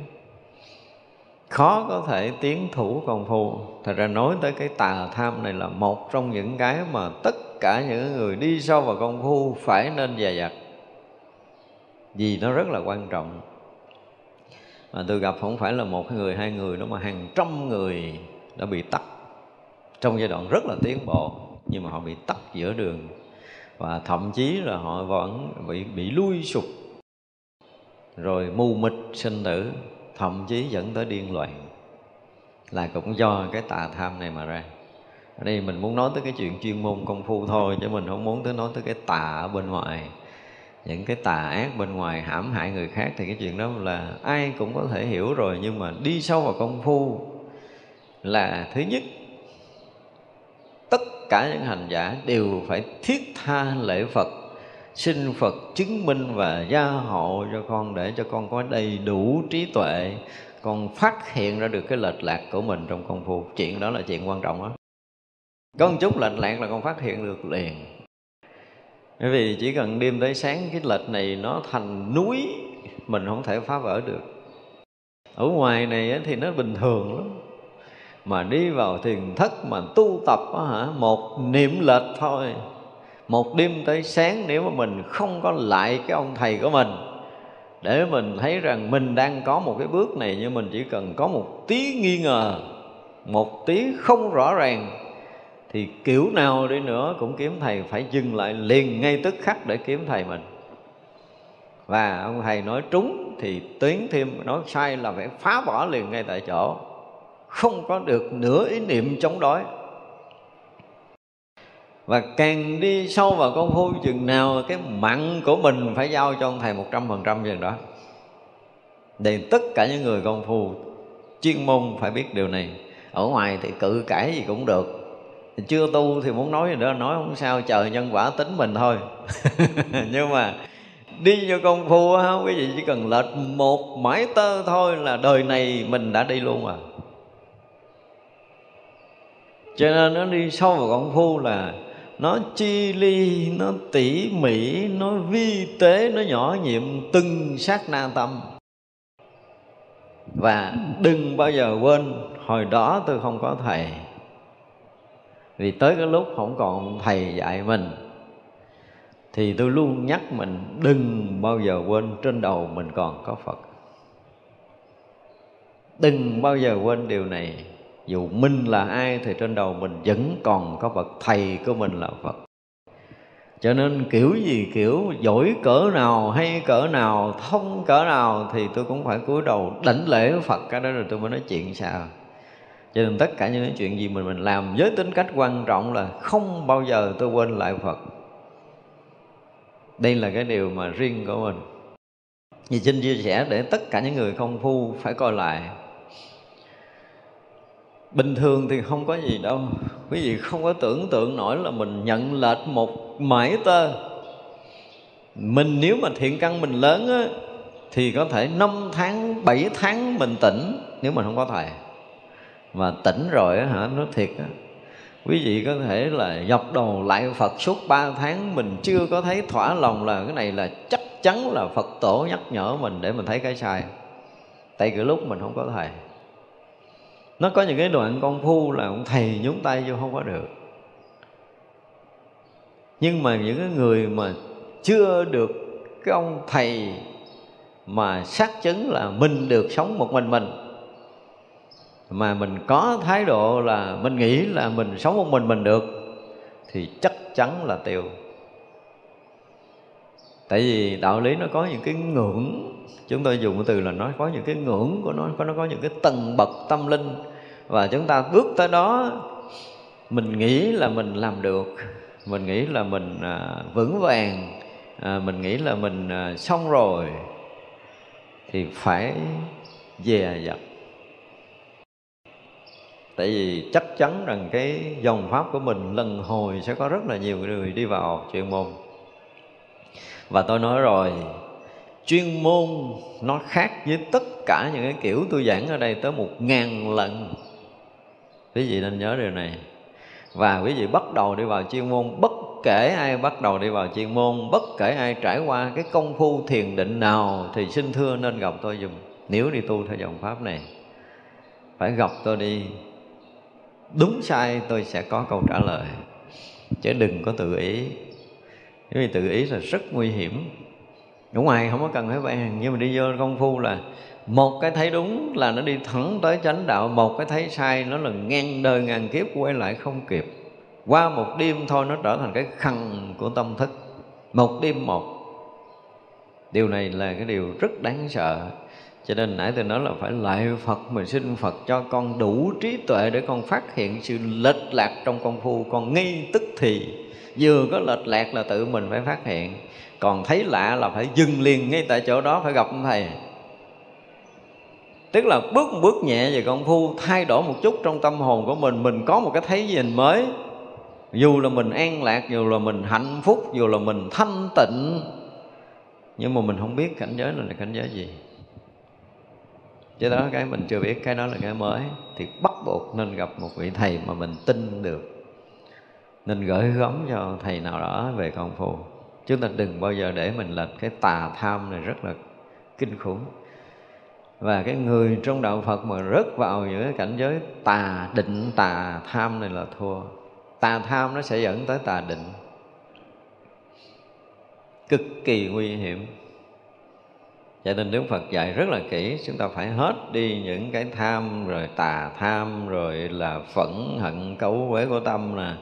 khó có thể tiến thủ công phu. Thật ra nói tới cái tà tham này là một trong những cái mà tất cả những người đi sâu vào công phu phải nên dè dặt. Vì nó rất là quan trọng. Mà tôi gặp không phải là một người, hai người đâu mà hàng trăm người đã bị tắt trong giai đoạn rất là tiến bộ, nhưng mà họ bị tắt giữa đường. Và thậm chí là họ vẫn bị bị lui sụp. Rồi mù mịt sinh tử thậm chí dẫn tới điên loạn. Là cũng do cái tà tham này mà ra. Ở đây mình muốn nói tới cái chuyện chuyên môn công phu thôi, chứ mình không muốn tới nói tới cái tà ở bên ngoài. Những cái tà ác bên ngoài hãm hại người khác thì cái chuyện đó là ai cũng có thể hiểu rồi, nhưng mà đi sâu vào công phu là thứ nhất, tất cả những hành giả đều phải thiết tha lễ Phật xin Phật chứng minh và gia hộ cho con để cho con có đầy đủ trí tuệ. Con phát hiện ra được cái lệch lạc của mình trong công phu. Chuyện đó là chuyện quan trọng đó có một chút lệch lạc là con phát hiện được liền. Bởi vì chỉ cần đêm tới sáng cái lệch này nó thành núi mình không thể phá vỡ được. Ở ngoài này thì nó bình thường lắm. Mà đi vào thiền thất mà tu tập đó, hả một niệm lệch thôi một đêm tới sáng nếu mà mình không có lại cái ông thầy của mình, để mình thấy rằng mình đang có một cái bước này nhưng mình chỉ cần có một tí nghi ngờ, một tí không rõ ràng, thì kiểu nào đi nữa cũng kiếm thầy phải dừng lại liền ngay tức khắc để kiếm thầy mình. Và ông thầy nói trúng thì tiến thêm, nói sai là phải phá bỏ liền ngay tại chỗ. Không có được nửa ý niệm chống đối và càng đi sâu vào công phu chừng nào, cái mặn của mình phải giao cho ông thầy một trăm phần trăm chừng đó. Để tất cả những người công phu, chuyên môn phải biết điều này. Ở ngoài thì cự cãi gì cũng được. Chưa tu thì muốn nói gì đó, nói không sao, chờ nhân quả tính mình thôi. (laughs) Nhưng mà đi vô công phu á quý vị chỉ cần lệch một mãi tơ thôi là đời này mình đã đi luôn à. Cho nên nó đi sâu vào công phu là nó chi ly, nó tỉ mỉ, nó vi tế, nó nhỏ nhiệm từng sát na tâm. Và đừng bao giờ quên, hồi đó tôi không có thầy. Vì tới cái lúc không còn thầy dạy mình, thì tôi luôn nhắc mình, đừng bao giờ quên trên đầu mình còn có phật. Đừng bao giờ quên điều này dù mình là ai thì trên đầu mình vẫn còn có bậc thầy của mình là phật. Cho nên kiểu gì kiểu, giỏi cỡ nào, hay cỡ nào, thông cỡ nào thì tôi cũng phải cúi đầu đảnh lễ phật. Cái đó rồi tôi mới nói chuyện sao cho nên tất cả những cái chuyện gì mình mình làm với tính cách quan trọng là không bao giờ tôi quên lại phật. Đây là cái điều mà riêng của mình. Vì xin chia sẻ để tất cả những người không phu phải coi lại bình thường thì không có gì đâu quý vị không có tưởng tượng nổi là mình nhận lệch một mãi tơ mình nếu mà thiện căn mình lớn á, thì có thể 5 tháng, 7 tháng mình tỉnh nếu mình không có thầy. Mà tỉnh rồi á hả, nó thiệt á. Quý vị có thể là dọc đầu lại Phật suốt 3 tháng mình chưa có thấy thỏa lòng là cái này là chắc chắn là Phật tổ nhắc nhở mình để mình thấy cái sai. Tại cái lúc mình không có thầy. Nó có những cái đoạn công phu là ông thầy nhúng tay vô không có được. Nhưng mà những cái người mà chưa được cái ông thầy mà xác chứng là mình được sống một mình mình, mà mình có thái độ là mình nghĩ là mình sống một mình mình được, thì chắc chắn là tiêu tại vì đạo lý nó có những cái ngưỡng. Chúng tôi dùng cái từ là nó có những cái ngưỡng của nó có nó có những cái tầng bậc tâm linh. Và chúng ta bước tới đó mình nghĩ là mình làm được. Mình nghĩ là mình à, vững vàng à, mình nghĩ là mình à, xong rồi thì phải dè dặt. Tại vì chắc chắn rằng cái dòng pháp của mình lần hồi sẽ có rất là nhiều người đi vào chuyện môn và tôi nói rồi, chuyên môn nó khác với tất cả những cái kiểu tôi giảng ở đây tới một ngàn lần. Quý vị nên nhớ điều này. Và quý vị bắt đầu đi vào chuyên môn, bất kể ai bắt đầu đi vào chuyên môn, bất kể ai trải qua cái công phu thiền định nào thì xin thưa nên gặp tôi dùng nếu đi tu theo dòng pháp này, phải gặp tôi đi. Đúng sai tôi sẽ có câu trả lời. Chứ đừng có tự ý bởi vì tự ý là rất nguy hiểm. Ở ngoài không có cần phải bàn, nhưng mà đi vô công phu là một cái thấy đúng là nó đi thẳng tới chánh đạo, một cái thấy sai nó là ngang đời ngàn kiếp, quay lại không kịp. Qua một đêm thôi nó trở thành cái khăn của tâm thức. Một đêm một điều này là cái điều rất đáng sợ. Cho nên nãy tôi nói là phải lại Phật, Mình xin Phật cho con đủ trí tuệ Để con phát hiện sự lệch lạc trong công phu, Con ngay tức thì. Vừa có lệch lạc là tự mình phải phát hiện. Còn thấy lạ là phải dừng liền ngay tại chỗ đó Phải gặp ông Thầy. Tức là bước một bước nhẹ về công phu, Thay đổi một chút trong tâm hồn của mình Mình có một cái thấy nhìn mới. Dù là mình an lạc, Dù là mình hạnh phúc, Dù là mình thanh tịnh nhưng mà mình không biết cảnh giới này là cảnh giới gì. Chứ đó cái mình chưa biết, cái đó là cái mới. Thì bắt buộc nên gặp một vị thầy mà mình tin được. Nên gửi gắm cho thầy nào đó về công phu. Chúng ta đừng bao giờ để mình lệch cái tà tham này rất là kinh khủng. Và cái người trong đạo Phật mà rớt vào những cái cảnh giới tà định, tà tham này là thua. Tà tham nó sẽ dẫn tới tà định cực kỳ nguy hiểm. Cho nên Đức Phật dạy rất là kỹ chúng ta phải hết đi những cái tham rồi tà tham rồi là phẫn hận cấu quế của tâm nè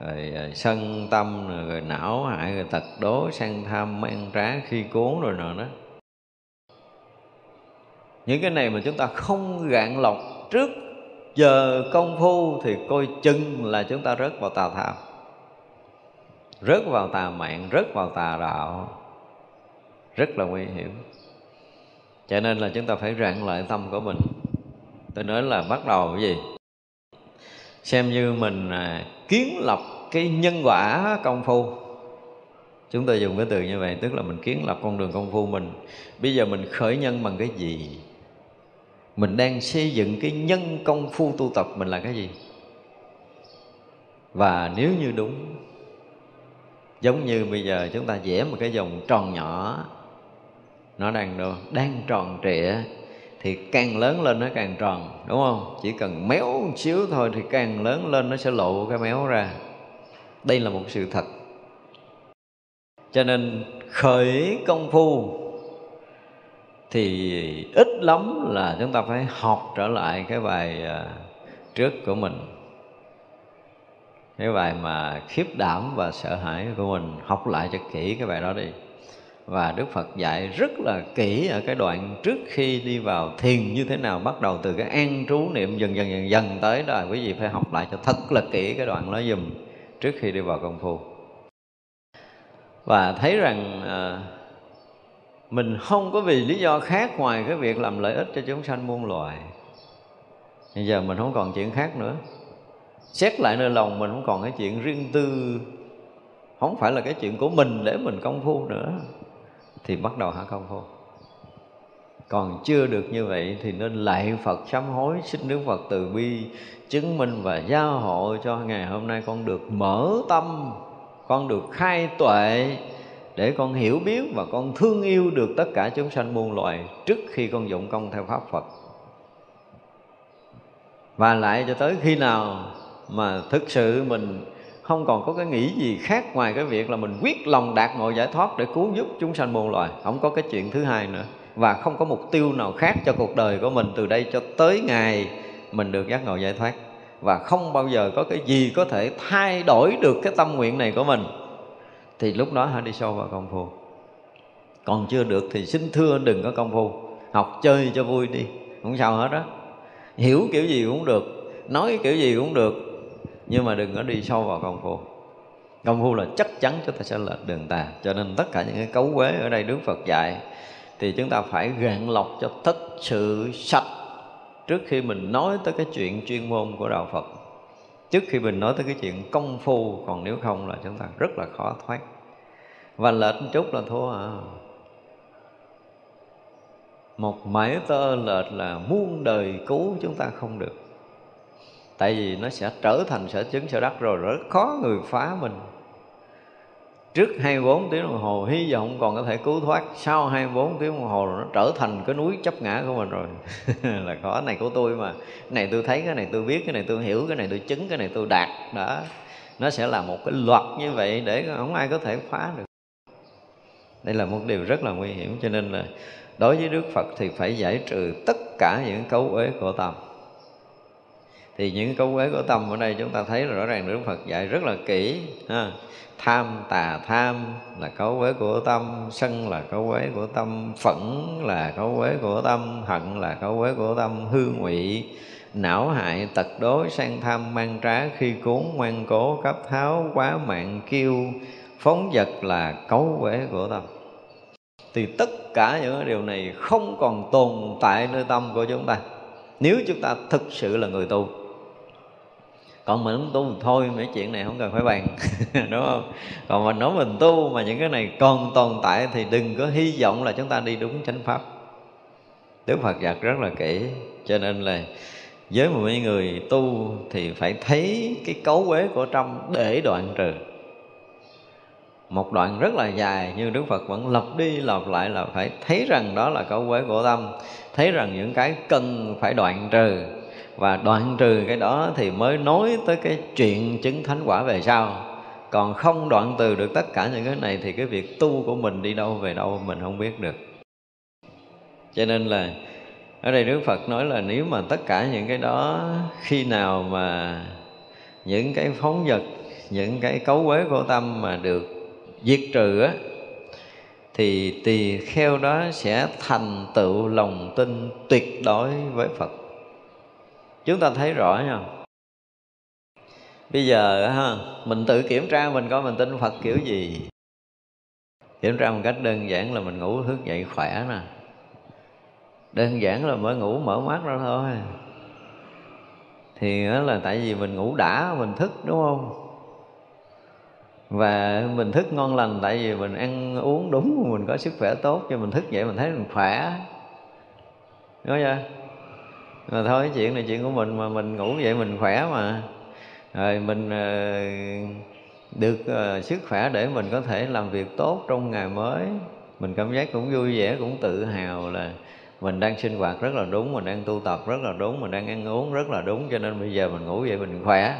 rồi ờ, sân tâm rồi, rồi não hại rồi tật đố sang tham mang trá khi cuốn rồi nọ đó. Những cái này mà chúng ta không gạn lọc trước giờ công phu thì coi chừng là chúng ta rớt vào tà tham rớt vào tà mạng rớt vào tà đạo. Rất là nguy hiểm. Cho nên là chúng ta phải rạng lại tâm của mình. Tôi nói là bắt đầu cái gì? Xem như mình à, kiến lập cái nhân quả công phu. Chúng tôi dùng cái từ như vậy tức là mình kiến lập con đường công phu mình. Bây giờ mình khởi nhân bằng cái gì? Mình đang xây dựng cái nhân công phu tu tập mình là cái gì? Và nếu như đúng giống như bây giờ chúng ta vẽ một cái vòng tròn nhỏ. Nó đang đâu? Đang tròn trịa. Thì càng lớn lên nó càng tròn, đúng không? Chỉ cần méo một xíu thôi thì càng lớn lên nó sẽ lộ cái méo ra. Đây là một sự thật. Cho nên khởi công phu thì ít lắm là chúng ta phải học trở lại cái bài à, trước của mình cái bài mà khiếp đảm và sợ hãi của mình học lại cho kỹ cái bài đó đi. Và Đức Phật dạy rất là kỹ ở cái đoạn trước khi đi vào thiền như thế nào bắt đầu từ cái an trú niệm dần dần dần dần tới đó. Quý vị phải học lại cho thật là kỹ cái đoạn đó dùm trước khi đi vào công phu. Và thấy rằng à, mình không có vì lý do khác ngoài cái việc làm lợi ích cho chúng sanh muôn loài. Bây giờ mình không còn chuyện khác nữa xét lại nơi lòng mình không còn cái chuyện riêng tư. Không phải là cái chuyện của mình để mình công phu nữa. Thì bắt đầu hạ công phu? Còn chưa được như vậy thì nên lại Phật sám hối, xin Đức Phật từ bi, chứng minh và gia hộ cho ngày hôm nay con được mở tâm, con được khai tuệ để con hiểu biết và con thương yêu được tất cả chúng sanh muôn loài trước khi con dụng công theo pháp Phật. Và lại cho tới khi nào mà thực sự mình không còn có cái nghĩ gì khác ngoài cái việc là mình quyết lòng đạt ngộ giải thoát để cứu giúp chúng sanh muôn loài. Không có cái chuyện thứ hai nữa. Và không có mục tiêu nào khác cho cuộc đời của mình từ đây cho tới ngày mình được giác ngộ giải thoát. Và không bao giờ có cái gì có thể thay đổi được cái tâm nguyện này của mình. Thì lúc đó hãy đi sâu vào công phu. Còn chưa được thì xin thưa đừng có công phu. Học chơi cho vui đi. Không sao hết đó hiểu kiểu gì cũng được. Nói kiểu gì cũng được nhưng mà đừng có đi sâu vào công phu. Công phu là chắc chắn chúng ta sẽ lệch đường tà. Cho nên tất cả những cái cấu quế ở đây đức phật dạy thì chúng ta phải gạn lọc cho thật sự sạch trước khi mình nói tới cái chuyện chuyên môn của đạo phật. Trước khi mình nói tới cái chuyện công phu, còn nếu không là chúng ta rất là khó thoát. Và lệch một chút là thua à. Một mãi tơ lệch là muôn đời cứu chúng ta không được tại vì nó sẽ trở thành sở chứng sở đắc rồi rất khó người phá mình. Trước 24 tiếng đồng hồ, hy vọng còn có thể cứu thoát. Sau 24 tiếng đồng hồ nó trở thành cái núi chấp ngã của mình rồi. (laughs) Là khó, này của tôi mà. Cái này tôi thấy, cái này tôi biết, cái này tôi hiểu, cái này tôi chứng, cái này tôi đạt. Đó. Nó sẽ là một cái luật như vậy để không ai có thể phá được. Đây là một điều rất là nguy hiểm, cho nên là đối với đức phật thì phải giải trừ tất cả những cấu uế của tâm thì những cấu quế của tâm ở đây chúng ta thấy là rõ ràng đức phật dạy rất là kỹ, ha. Tham tà tham là cấu quế của tâm, sân là cấu quế của tâm, phẫn là cấu quế của tâm, hận là cấu quế của tâm, hư ngụy, não hại, tật đối, sang tham, mang trá, khi cuốn, ngoan cố, cấp tháo, quá mạng, kiêu, phóng vật là cấu quế của tâm. Thì tất cả những điều này không còn tồn tại nơi tâm của chúng ta. Nếu chúng ta thực sự là người tu còn mình không tu thôi, mấy chuyện này không cần phải bàn, (laughs) đúng không? Còn mình nói mình tu mà những cái này còn tồn tại thì đừng có hy vọng là chúng ta đi đúng chánh pháp. Đức Phật dạy rất là kỹ, cho nên là với một mấy người tu thì phải thấy cái cấu quế của trong để đoạn trừ. Một đoạn rất là dài, nhưng Đức Phật vẫn lặp đi lặp lại là phải thấy rằng đó là cấu quế của tâm, thấy rằng những cái cần phải đoạn trừ và đoạn trừ cái đó thì mới nói tới cái chuyện chứng thánh quả về sau. Còn không đoạn từ được tất cả những cái này thì cái việc tu của mình đi đâu về đâu mình không biết được. Cho nên là ở đây Đức Phật nói là nếu mà tất cả những cái đó khi nào mà những cái phóng vật, những cái cấu quế của tâm mà được diệt trừ á, thì tỳ kheo đó sẽ thành tựu lòng tin tuyệt đối với Phật chúng ta thấy rõ nha bây giờ ha, mình tự kiểm tra mình coi mình tin phật kiểu gì. Kiểm tra một cách đơn giản là mình ngủ thức dậy khỏe nè. Đơn giản là mới ngủ mở mắt ra thôi. Thì đó là tại vì mình ngủ đã, mình thức, đúng không? Và mình thức ngon lành tại vì mình ăn uống đúng, mình có sức khỏe tốt, cho mình thức dậy mình thấy mình khỏe. Đúng chưa? Mà thôi chuyện này chuyện của mình mà mình ngủ vậy mình khỏe mà. Rồi mình ờ, được ờ, sức khỏe để mình có thể làm việc tốt trong ngày mới. Mình cảm giác cũng vui vẻ, cũng tự hào là mình đang sinh hoạt rất là đúng, mình đang tu tập rất là đúng, mình đang ăn uống rất là đúng, cho nên bây giờ mình ngủ vậy mình khỏe.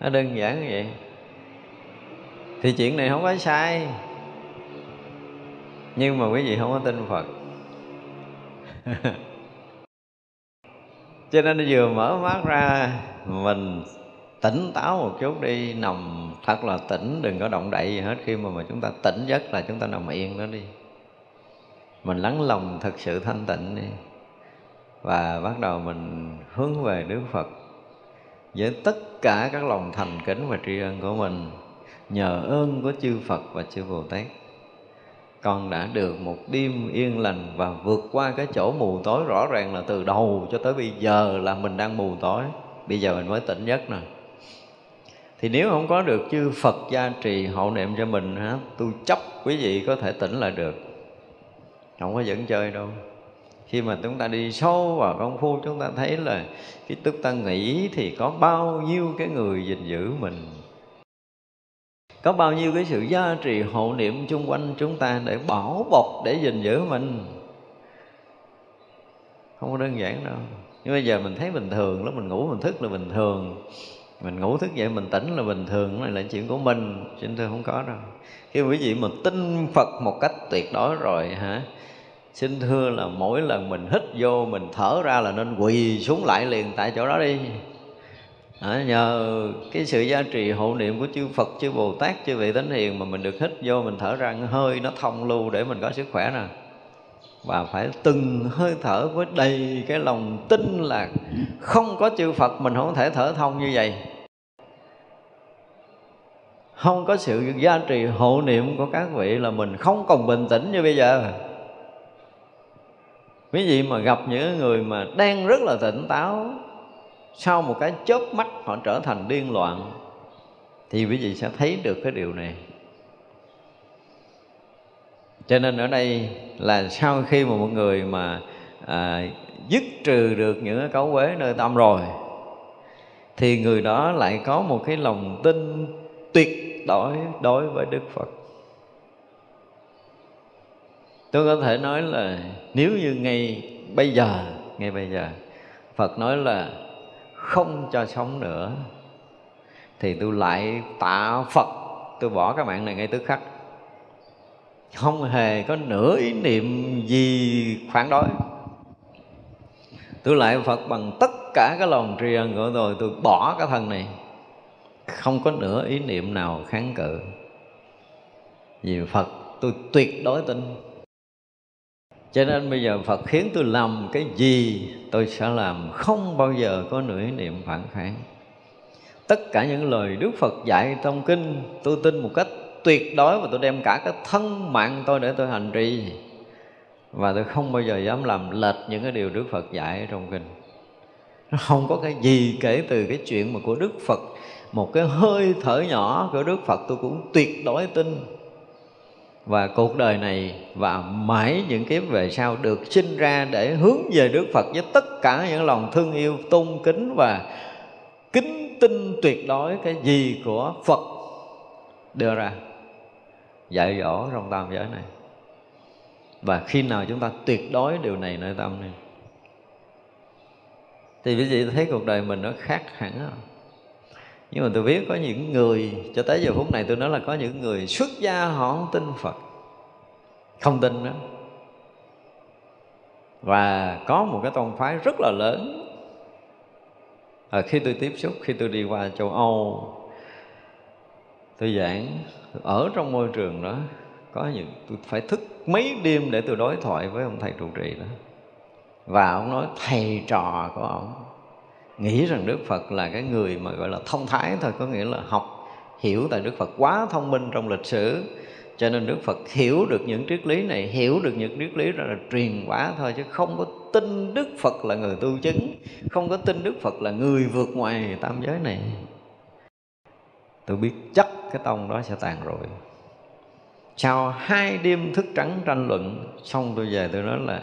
Nó đơn giản như vậy. Thì chuyện này không có sai. Nhưng mà quý vị không có tin phật. (laughs) cho nên vừa mở mắt ra mình tỉnh táo một chút đi nằm thật là tỉnh đừng có động đậy gì hết. Khi mà, mà chúng ta tỉnh giấc là chúng ta nằm yên đó đi. Mình lắng lòng thật sự thanh tịnh đi. Và bắt đầu mình hướng về Đức Phật với tất cả các lòng thành kính và tri ân của mình nhờ ơn của chư phật và chư bồ tát con đã được một đêm yên lành và vượt qua cái chỗ mù tối rõ ràng là từ đầu cho tới bây giờ là mình đang mù tối. Bây giờ mình mới tỉnh giấc nè. Thì nếu không có được chư Phật gia trì hộ niệm cho mình hả, tôi chấp quý vị có thể tỉnh lại được. Không có dẫn chơi đâu. Khi mà chúng ta đi sâu vào công phu, chúng ta thấy là khi tức ta nghĩ thì có bao nhiêu cái người gìn giữ mình có bao nhiêu cái sự gia trì hộ niệm chung quanh chúng ta để bảo bọc, để gìn giữ mình? Không có đơn giản đâu. Nhưng bây giờ mình thấy bình thường lắm mình ngủ mình thức là bình thường. Mình ngủ thức dậy mình tỉnh là bình thường này là chuyện của mình. Xin thưa không có đâu. Khi quý vị mà tin phật một cách tuyệt đối rồi, hả? Xin thưa là mỗi lần mình hít vô, mình thở ra là nên quỳ xuống lại liền tại chỗ đó đi à, nhờ cái sự gia trì hộ niệm của chư Phật chư Bồ Tát chư vị thánh hiền mà mình được hít vô mình thở ra hơi nó thông lưu để mình có sức khỏe nè. Và phải từng hơi thở với đầy cái lòng tin là không có chư Phật mình không thể thở thông như vậy. Không có sự gia trì hộ niệm của các vị là mình không còn bình tĩnh như bây giờ. Quý vị mà gặp những người mà đang rất là tỉnh táo sau một cái chớp mắt họ trở thành điên loạn thì quý vị sẽ thấy được cái điều này. Cho nên ở đây là sau khi mà một người mà à, dứt trừ được những cái cấu quế nơi tâm rồi thì người đó lại có một cái lòng tin tuyệt đối đối với đức phật. Tôi có thể nói là nếu như ngay bây giờ ngay bây giờ phật nói là không cho sống nữa, thì tôi lại tạ phật. Tôi bỏ cái mạng này ngay tức khắc không hề có nửa ý niệm gì phản đối. Tôi lại phật bằng tất cả cái lòng tri ân của tôi tôi bỏ cái thân này. Không có nửa ý niệm nào kháng cự. Vì phật, tôi tuyệt đối tin cho nên bây giờ phật khiến tôi làm cái gì, tôi sẽ làm. Không bao giờ có nửa niệm phản kháng. Tất cả những lời đức phật dạy trong kinh, tôi tin một cách tuyệt đối và tôi đem cả cái thân mạng tôi để tôi hành trì. Và tôi không bao giờ dám làm lệch những cái điều Đức Phật dạy trong kinh. Nó không có cái gì kể từ cái chuyện mà của Đức Phật. Một cái hơi thở nhỏ của Đức Phật tôi cũng tuyệt đối tin và cuộc đời này và mãi những kiếp về sau được sinh ra để hướng về Đức Phật với tất cả những lòng thương yêu, tôn kính và kính tin tuyệt đối cái gì của Phật. Đưa ra. Dạy dỗ trong tam giới này. Và khi nào chúng ta tuyệt đối điều này nơi tâm này thì quý vị thấy cuộc đời mình nó khác hẳn không? Nhưng mà tôi biết có những người cho tới giờ phút này tôi nói là có những người xuất gia họ không tin phật. Không tin đó và có một cái tôn phái rất là lớn. À, khi tôi tiếp xúc khi tôi đi qua châu âu tôi giảng ở trong môi trường đó có những tôi phải thức mấy đêm để tôi đối thoại với ông thầy trụ trì đó. Và ông nói thầy trò của ông nghĩ rằng Đức Phật là cái người mà gọi là thông thái thôi, có nghĩa là học, hiểu tại Đức Phật quá thông minh trong lịch sử. Cho nên Đức Phật hiểu được những triết lý này, hiểu được những triết lý đó là truyền bá thôi, chứ không có tin Đức Phật là người tu chứng, không có tin Đức Phật là người vượt ngoài tam giới này. Tôi biết chắc cái tông đó sẽ tàn rồi. Sau hai đêm thức trắng tranh luận, xong tôi về tôi nói là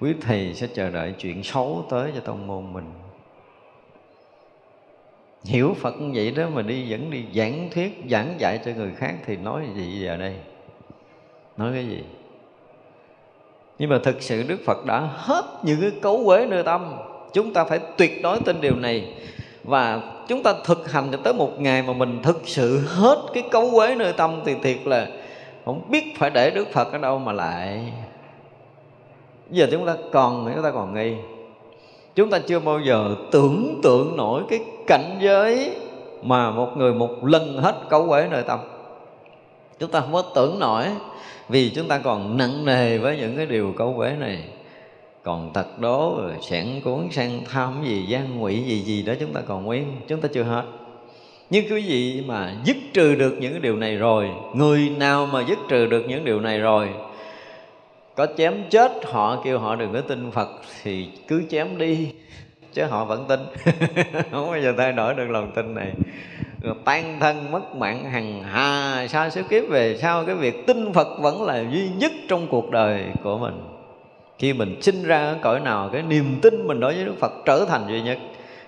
quý thầy sẽ chờ đợi chuyện xấu tới cho tông môn mình hiểu phật như vậy đó, mà đi vẫn đi giảng thuyết, giảng dạy cho người khác thì nói gì giờ đây? Nói cái gì? Nhưng mà thực sự đức phật đã hết những cái cấu quế nơi tâm. Chúng ta phải tuyệt đối tin điều này. Và chúng ta thực hành cho tới một ngày mà mình thực sự hết cái cấu quế nơi tâm thì thiệt là không biết phải để đức phật ở đâu mà lại. Giờ chúng ta còn, chúng ta còn nghi chúng ta chưa bao giờ tưởng tượng nổi cái cảnh giới mà một người một lần hết cấu quế nơi tâm. Chúng ta không có tưởng nổi, vì chúng ta còn nặng nề với những cái điều cấu quế này. Còn thật đố rồi sẻn cuốn sang tham gì, gian ngụy gì gì đó chúng ta còn nguyên, chúng ta chưa hết. Nhưng quý vị mà dứt trừ được những cái điều này rồi, người nào mà dứt trừ được những điều này rồi có chém chết, họ kêu họ đừng có tin phật thì cứ chém đi, chứ họ vẫn tin. (laughs) Không bao giờ thay đổi được lòng tin này. Rồi tan thân mất mạng hằng hà sa số kiếp về sau cái việc tin phật vẫn là duy nhất trong cuộc đời của mình? Khi mình sinh ra ở cõi nào, cái niềm tin mình đối với đức phật trở thành duy nhất.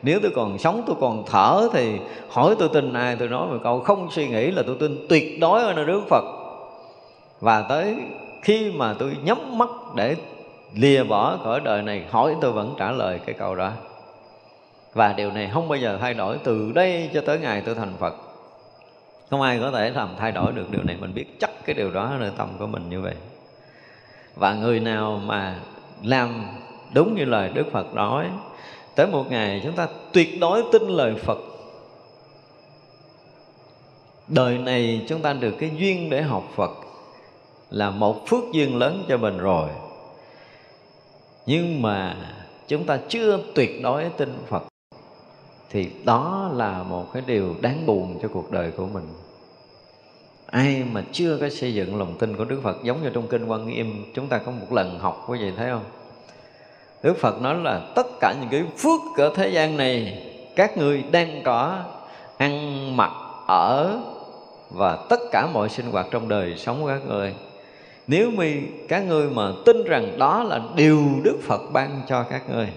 Nếu tôi còn sống, tôi còn thở thì hỏi tôi tin ai, tôi nói một câu, không suy nghĩ là tôi tin, tuyệt đối ở nơi đức phật. Và tới khi mà tôi nhắm mắt để lìa bỏ cõi đời này, hỏi tôi vẫn trả lời cái câu đó. Và điều này không bao giờ thay đổi. Từ đây cho tới ngày tôi thành phật, không ai có thể làm thay đổi được điều này. Mình biết chắc cái điều đó nơi tâm của mình như vậy. Và người nào mà làm đúng như lời đức phật nói, tới một ngày chúng ta tuyệt đối tin lời phật. Đời này chúng ta được cái duyên để học phật là một phước duyên lớn cho mình rồi. Nhưng mà chúng ta chưa tuyệt đối tin phật, thì đó là một cái điều đáng buồn cho cuộc đời của mình. Ai mà chưa có xây dựng lòng tin của đức phật, giống như trong kinh quan nghiêm, chúng ta có một lần học quý vị thấy không? Đức phật nói là tất cả những cái phước ở thế gian này các người đang có ăn mặc ở và tất cả mọi sinh hoạt trong đời sống của các người nếu mà các ngươi mà tin rằng đó là điều đức phật ban cho các ngươi.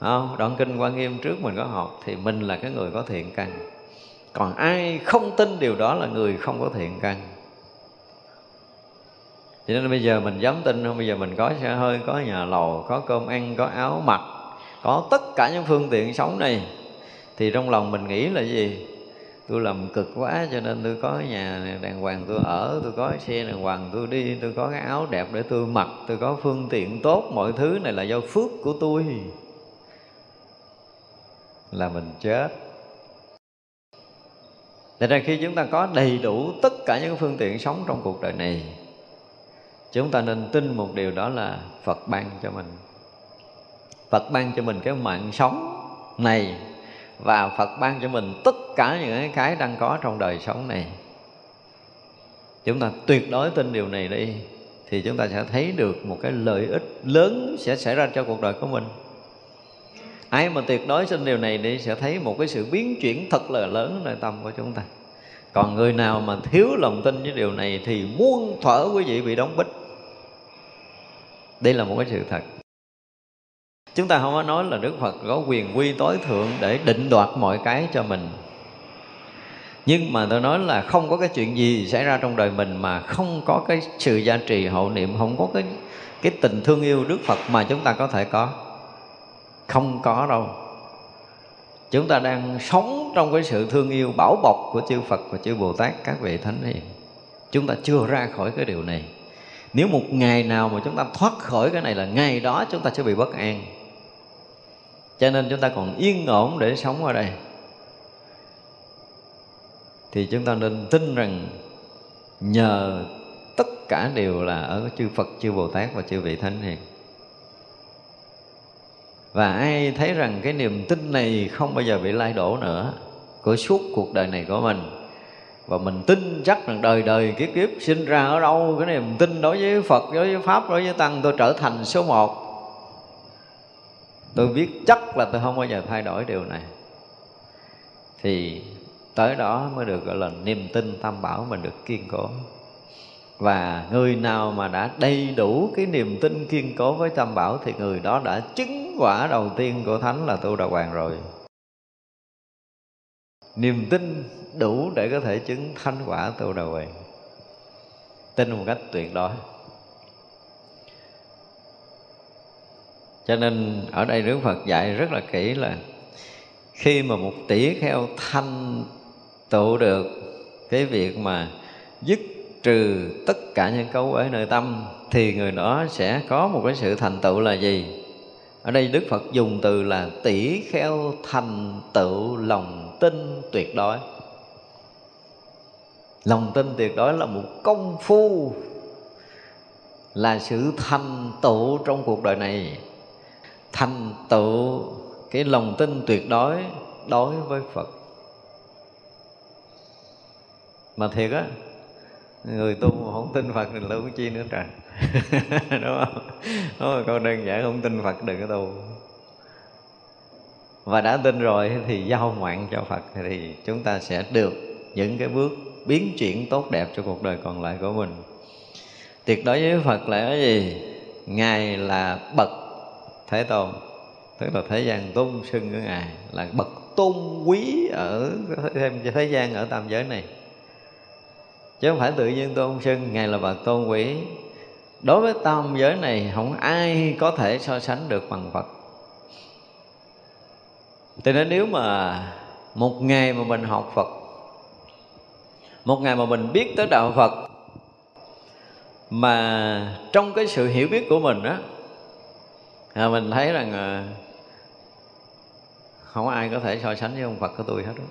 Không? đoạn kinh quan nghiêm trước mình có học thì mình là cái người có thiện căn. Còn ai không tin điều đó là người không có thiện căn. Cho nên bây giờ mình dám tin không? Bây giờ mình có xe hơi, có nhà lầu, có cơm ăn, có áo mặc, có tất cả những phương tiện sống này. Thì trong lòng mình nghĩ là gì? Tôi làm cực quá cho nên tôi có nhà đàng hoàng tôi ở, tôi có xe đàng hoàng tôi đi, tôi có cái áo đẹp để tôi mặc, tôi có phương tiện tốt, mọi thứ này là do phước của tôi. Là mình chết. Thật ra khi chúng ta có đầy đủ tất cả những phương tiện sống trong cuộc đời này, Chúng ta nên tin một điều đó là Phật ban cho mình. Phật ban cho mình cái mạng sống này và Phật ban cho mình tất cả những cái đang có trong đời sống này. Chúng ta tuyệt đối tin điều này đi, Thì chúng ta sẽ thấy được một cái lợi ích lớn sẽ xảy ra cho cuộc đời của mình. Ai mà tuyệt đối tin điều này đi sẽ thấy một cái sự biến chuyển thật là lớn nơi tâm của chúng ta. Còn người nào mà thiếu lòng tin với điều này thì muôn thở quý vị bị đóng bích. Đây là một cái sự thật chúng ta không có nói là đức phật có quyền quy tối thượng để định đoạt mọi cái cho mình. Nhưng mà tôi nói là không có cái chuyện gì xảy ra trong đời mình mà không có cái sự gia trì hậu niệm, không có cái cái tình thương yêu đức phật mà chúng ta có thể có. Không có đâu. Chúng ta đang sống trong cái sự thương yêu bảo bọc của chư Phật và chư Bồ Tát, các vị thánh hiền. Chúng ta chưa ra khỏi cái điều này. Nếu một ngày nào mà chúng ta thoát khỏi cái này là ngày đó chúng ta sẽ bị bất an cho nên chúng ta còn yên ổn để sống ở đây. Thì chúng ta nên tin rằng nhờ tất cả đều là ở chư Phật, chư Bồ Tát và chư vị Thánh Hiền. Và ai thấy rằng cái niềm tin này không bao giờ bị lay đổ nữa của suốt cuộc đời này của mình và mình tin chắc rằng đời đời kiếp kiếp sinh ra ở đâu cái niềm tin đối với Phật đối với Pháp đối với Tăng tôi trở thành số một tôi biết chắc là tôi không bao giờ thay đổi điều này. Thì tới đó mới được, gọi là, niềm tin tam bảo mình được kiên cố. Và người nào mà đã đầy đủ cái niềm tin kiên cố với tam bảo thì người đó đã chứng quả đầu tiên của thánh là tu đà hoàng rồi. Niềm tin đủ để có thể chứng thánh quả tu đà hoàng. Tin một cách tuyệt đối. Cho nên ở đây Đức Phật dạy rất là kỹ là khi mà một tỷ kheo thanh tụ được cái việc mà dứt trừ tất cả những cấu ở nơi tâm, thì người đó sẽ có một cái sự thành tựu là gì? Ở đây đức phật dùng từ là tỷ kheo thành tựu lòng tin tuyệt đối. Lòng tin tuyệt đối là một công phu, là sự thành tựu trong cuộc đời này thành tựu cái lòng tin tuyệt đối đối với phật. Mà thiệt á, người tu mà không tin phật thì tu chi nữa trời. (laughs) Đúng không? Đúng là câu đơn giản không tin phật đừng có tu. Và đã tin rồi thì giao ngoạn cho phật thì chúng ta sẽ được những cái bước biến chuyển tốt đẹp cho cuộc đời còn lại của mình. Tuyệt đối với phật là cái gì? Ngài là bậc thế tôn, tức là thế gian tôn sưng của ngài là bậc tôn quý ở thêm thế gian ở tam giới này. Chứ không phải tự nhiên tôn sưng, ngài là bậc tôn quý. Đối với tam giới này, không ai có thể so sánh được bằng phật. Cho nên nếu mà một ngày mà mình học phật, một ngày mà mình biết tới đạo phật, mà trong cái sự hiểu biết của mình á à, mình thấy rằng à, không ai có thể so sánh với ông Phật của tôi hết đó.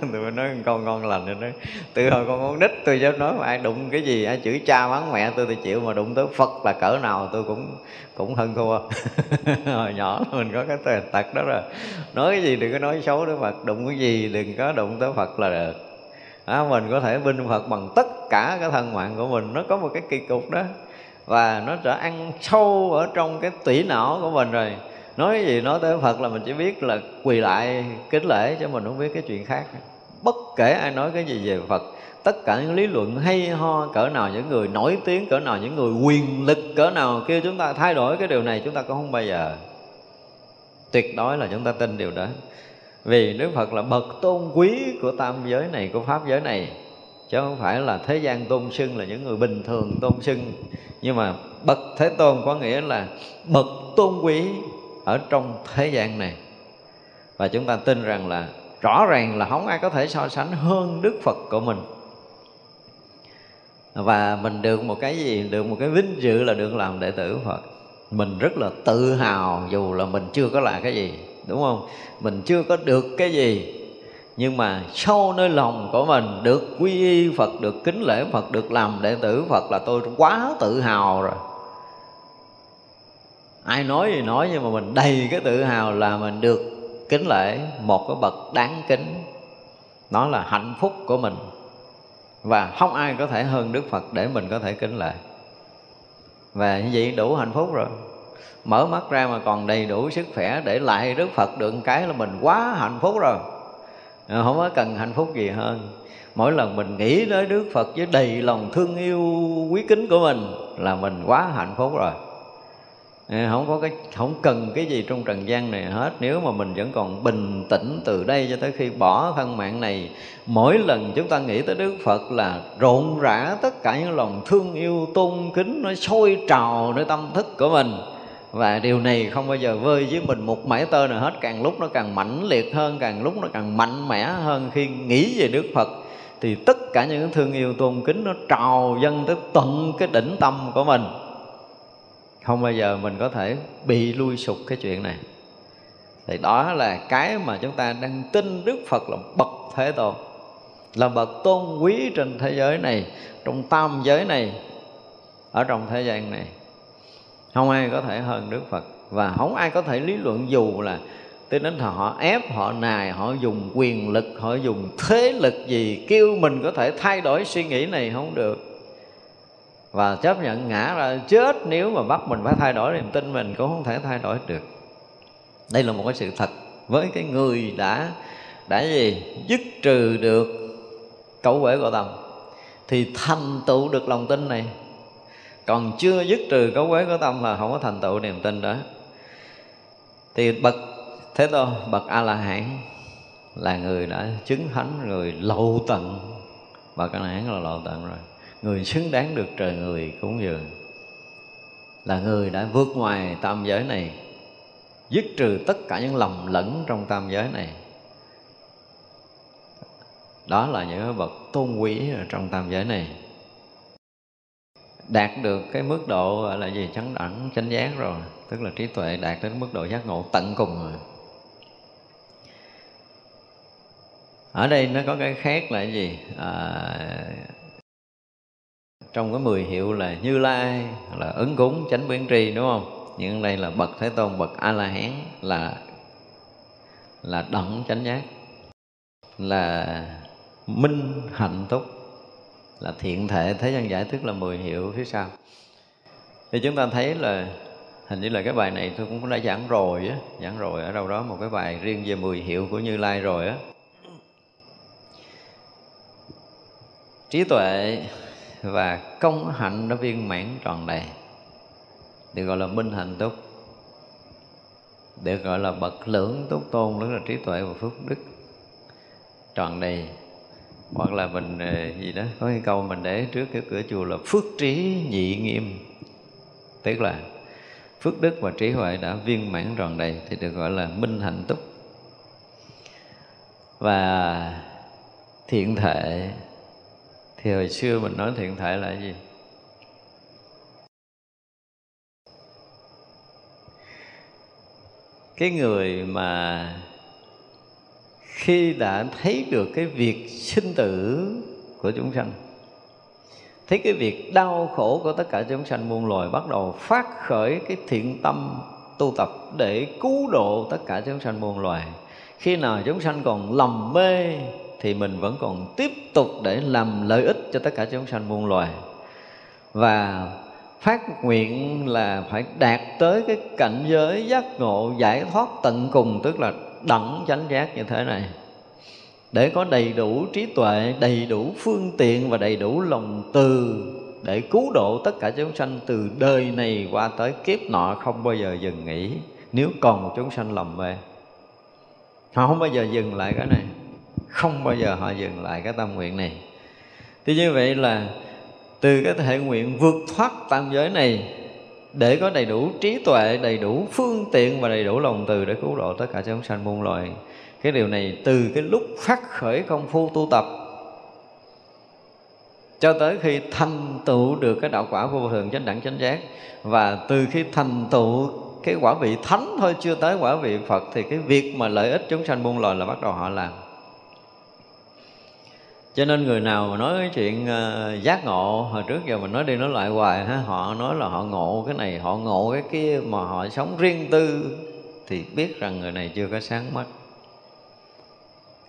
(laughs) tôi nói con ngon lành rồi nói từ hồi con con nít tôi dám nói mà ai đụng cái gì ai chửi cha mắng mẹ tôi thì chịu mà đụng tới Phật là cỡ nào tôi cũng cũng hơn thua. (laughs) Hồi nhỏ mình có cái tật đó rồi. Nói cái gì đừng có nói xấu tới Phật đụng cái gì đừng có đụng tới Phật là được. À, mình có thể binh Phật bằng tất cả cái thân mạng của mình nó có một cái kỳ cục đó và nó sẽ ăn sâu ở trong cái tủy não của mình rồi. Nói gì nói tới Phật là mình chỉ biết là quỳ lại kính lễ chứ mình không biết cái chuyện khác. Bất kể ai nói cái gì về Phật, tất cả những lý luận hay ho cỡ nào, những người nổi tiếng cỡ nào, những người quyền lực cỡ nào, kêu chúng ta thay đổi cái điều này, chúng ta cũng không bao giờ. Tuyệt đối là chúng ta tin điều đó. Vì Đức Phật là bậc tôn quý của tam giới này, của pháp giới này chứ không phải là thế gian tôn xưng là những người bình thường tôn xưng nhưng mà bậc thế tôn có nghĩa là bậc tôn quý ở trong thế gian này. Và chúng ta tin rằng là rõ ràng là không ai có thể so sánh hơn Đức Phật của mình. Và mình được một cái gì? Được một cái vinh dự là được làm đệ tử Phật. Mình rất là tự hào dù là mình chưa có là cái gì, đúng không? Mình chưa có được cái gì nhưng mà sâu nơi lòng của mình được quy y Phật, được kính lễ Phật, được làm đệ tử Phật là tôi quá tự hào rồi. Ai nói gì nói nhưng mà mình đầy cái tự hào là mình được kính lễ một cái bậc đáng kính. Nó là hạnh phúc của mình. Và không ai có thể hơn Đức Phật để mình có thể kính lễ. Và như vậy đủ hạnh phúc rồi. Mở mắt ra mà còn đầy đủ sức khỏe để lại Đức Phật được cái là mình quá hạnh phúc rồi. Ờ, không có cần hạnh phúc gì hơn. Mỗi lần mình nghĩ tới Đức Phật với đầy lòng thương yêu quý kính của mình là mình quá hạnh phúc rồi. Ờ, không có cái, không cần cái gì trong trần gian này hết. Nếu mà mình vẫn còn bình tĩnh từ đây cho tới khi bỏ thân mạng này, mỗi lần chúng ta nghĩ tới đức phật là rộn rã tất cả những lòng thương yêu tôn kính nó sôi trào nơi tâm thức của mình và điều này không bao giờ vơi với mình một mảy tơ nào hết. Càng lúc nó càng mãnh liệt hơn, càng lúc nó càng mạnh mẽ hơn khi nghĩ về đức phật, thì tất cả những thương yêu tôn kính nó trào dâng tới tận cái đỉnh tâm của mình. Không bao giờ mình có thể bị lui sụp cái chuyện này. Thì đó là cái mà chúng ta đang tin Đức Phật là bậc thế tôn, là bậc tôn quý trên thế giới này, trong tam giới này, ở trong thế gian này không ai có thể hơn Đức Phật. Và không ai có thể lý luận dù là tới đến họ ép, họ nài, họ dùng quyền lực, họ dùng thế lực gì kêu mình có thể thay đổi suy nghĩ này không được. Và chấp nhận ngã ra chết, nếu mà bắt mình phải thay đổi niềm tin mình cũng không thể thay đổi được. Đây là một cái sự thật với cái người đã đã gì? Dứt trừ được cấu quể của tâm thì thành tựu được lòng tin này còn chưa dứt trừ cấu quế của tâm là không có thành tựu niềm tin đó. Thì bậc thế tôn, bậc a la hán là người đã chứng thánh, người lậu tận. Bậc a la hán là lậu tận rồi. Người xứng đáng được trời người cúng dường. Là người đã vượt ngoài tam giới này, dứt trừ tất cả những lầm lẫn trong tam giới này. Đó là những bậc tôn quý ở trong tam giới này đạt được cái mức độ gọi là gì chánh đẳng chánh giác rồi. Tức là trí tuệ đạt đến mức độ giác ngộ tận cùng rồi. Ở đây nó có cái khác là gì? À, trong cái mười hiệu là như lai là ứng cúng chánh biến tri đúng không? Nhưng đây là bậc thế tôn bậc a la hán là là đẳng chánh giác là minh hạnh túc là thiện thể, thế gian giải tức là mười hiệu phía sau. Thì chúng ta thấy là, hình như là cái bài này tôi cũng đã giảng rồi á, giảng rồi ở đâu đó một cái bài riêng về mười hiệu của như lai rồi á. Trí tuệ và công hạnh nó viên mãn tròn đầy được gọi là minh hạnh túc, được gọi là bậc lưỡng túc tôn, đó là trí tuệ và phước đức tròn đầy hoặc là mình ờ, gì đó, có cái câu mình để trước cái cửa chùa là phước trí nhị nghiêm tức là phước đức và trí huệ đã viên mãn tròn đầy thì được gọi là minh hạnh túc. Và thiện thể, thì hồi xưa mình nói thiện thể là gì? Cái người mà khi đã thấy được cái việc sinh tử của chúng sanh, thấy cái việc đau khổ của tất cả chúng sanh muôn loài bắt đầu phát khởi cái thiện tâm tu tập để cứu độ tất cả chúng sanh muôn loài. Khi nào chúng sanh còn lầm mê thì mình vẫn còn tiếp tục để làm lợi ích cho tất cả chúng sanh muôn loài. Và phát nguyện là phải đạt tới cái cảnh giới giác ngộ giải thoát tận cùng, tức là đẳng chánh giác như thế này. Để có đầy đủ trí tuệ, đầy đủ phương tiện và đầy đủ lòng từ để cứu độ tất cả chúng sanh từ đời này qua tới kiếp nọ không bao giờ dừng nghỉ. Nếu còn chúng sanh lầm mê, họ không bao giờ dừng lại cái này. Không bao giờ họ dừng lại cái tâm nguyện này. Thì như vậy là từ cái thể nguyện vượt thoát tam giới này để có đầy đủ trí tuệ, đầy đủ phương tiện và đầy đủ lòng từ để cứu độ tất cả chúng sanh muôn loài. Cái điều này từ cái lúc phát khởi công phu tu tập cho tới khi thành tựu được cái đạo quả vô thường chánh đẳng chánh giác. Và từ khi thành tựu cái quả vị thánh thôi, chưa tới quả vị Phật, thì cái việc mà lợi ích chúng sanh muôn loài là bắt đầu họ làm cho nên người nào mà nói cái chuyện uh, giác ngộ hồi trước giờ mình nói đi nói lại hoài ha họ nói là họ ngộ cái này họ ngộ cái kia mà họ sống riêng tư thì biết rằng người này chưa có sáng mắt.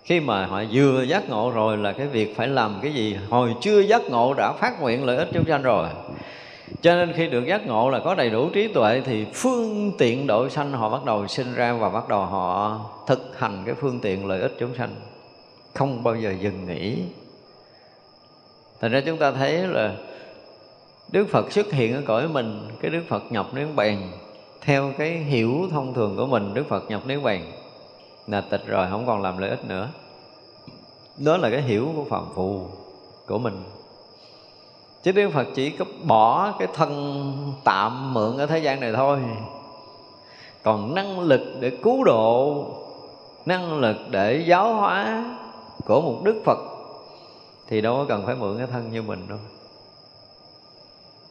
Khi mà họ vừa giác ngộ rồi là cái việc phải làm cái gì? Hồi chưa giác ngộ đã phát nguyện lợi ích chúng sanh rồi. Cho nên khi được giác ngộ là có đầy đủ trí tuệ thì phương tiện độ sanh họ bắt đầu sinh ra và bắt đầu họ thực hành cái phương tiện lợi ích chúng sanh. Không bao giờ dừng nghỉ thành ra chúng ta thấy là đức phật xuất hiện ở cõi mình, cái đức phật nhập niết bàn. Theo cái hiểu thông thường của mình, đức phật nhập niết bàn. Là tịch rồi, không còn làm lợi ích nữa. Đó là cái hiểu của phạm phù của mình. Chứ đức phật chỉ có bỏ cái thân tạm mượn ở thế gian này thôi. Còn năng lực để cứu độ, năng lực để giáo hóa của một đức phật thì đâu có cần phải mượn cái thân như mình đâu.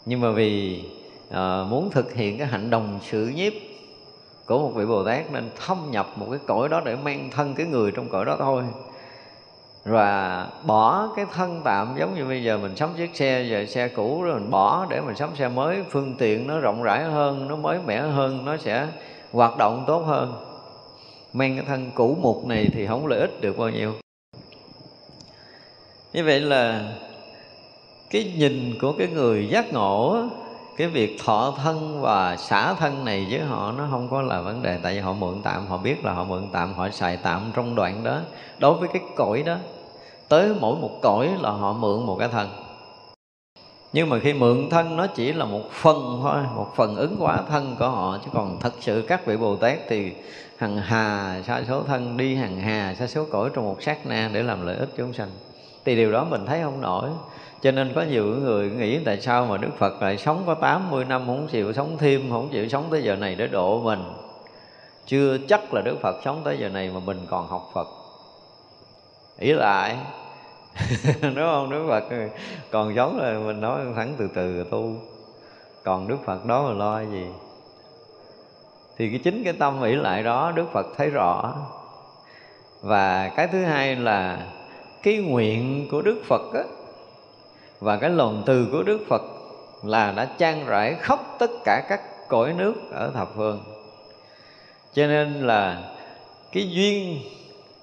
Nhưng mà vì à, muốn thực hiện cái hạnh đồng sự nhiếp của một vị bồ tát nên thâm nhập một cái cõi đó để mang thân cái người trong cõi đó thôi. Và bỏ cái thân tạm giống như bây giờ mình sắm chiếc xe giờ xe cũ rồi mình bỏ để mình sắm xe mới phương tiện nó rộng rãi hơn nó mới mẻ hơn nó sẽ hoạt động tốt hơn. Mang cái thân cũ mục này thì không lợi ích được bao nhiêu như vậy là cái nhìn của cái người giác ngộ cái việc thọ thân và xả thân này với họ nó không có là vấn đề. Tại vì họ mượn tạm, họ biết là họ mượn tạm, họ xài tạm trong đoạn đó. Đối với cái cõi đó, tới mỗi một cõi là họ mượn một cái thân. Nhưng mà khi mượn thân nó chỉ là một phần thôi, một phần ứng hóa thân của họ. Chứ còn thật sự các vị bồ tát thì hằng hà, sa số thân đi hằng hà, sa số cõi trong một sát na để làm lợi ích chúng sanh thì điều đó mình thấy không nổi. Cho nên có nhiều người nghĩ tại sao mà Đức Phật lại sống có 80 năm không chịu sống thêm, không chịu sống tới giờ này để độ mình? Chưa chắc là Đức Phật sống tới giờ này mà mình còn học Phật. Ý lại (laughs) đúng không? Đức Phật còn sống là mình nói thẳng từ từ tu. Còn Đức Phật đó mà lo gì? Thì cái chính cái tâm nghĩ lại đó, Đức Phật thấy rõ. Và cái thứ hai là cái nguyện của Đức Phật á, và cái lòng từ của Đức Phật là đã trang rải khắp tất cả các cõi nước ở thập phương. Cho nên là cái duyên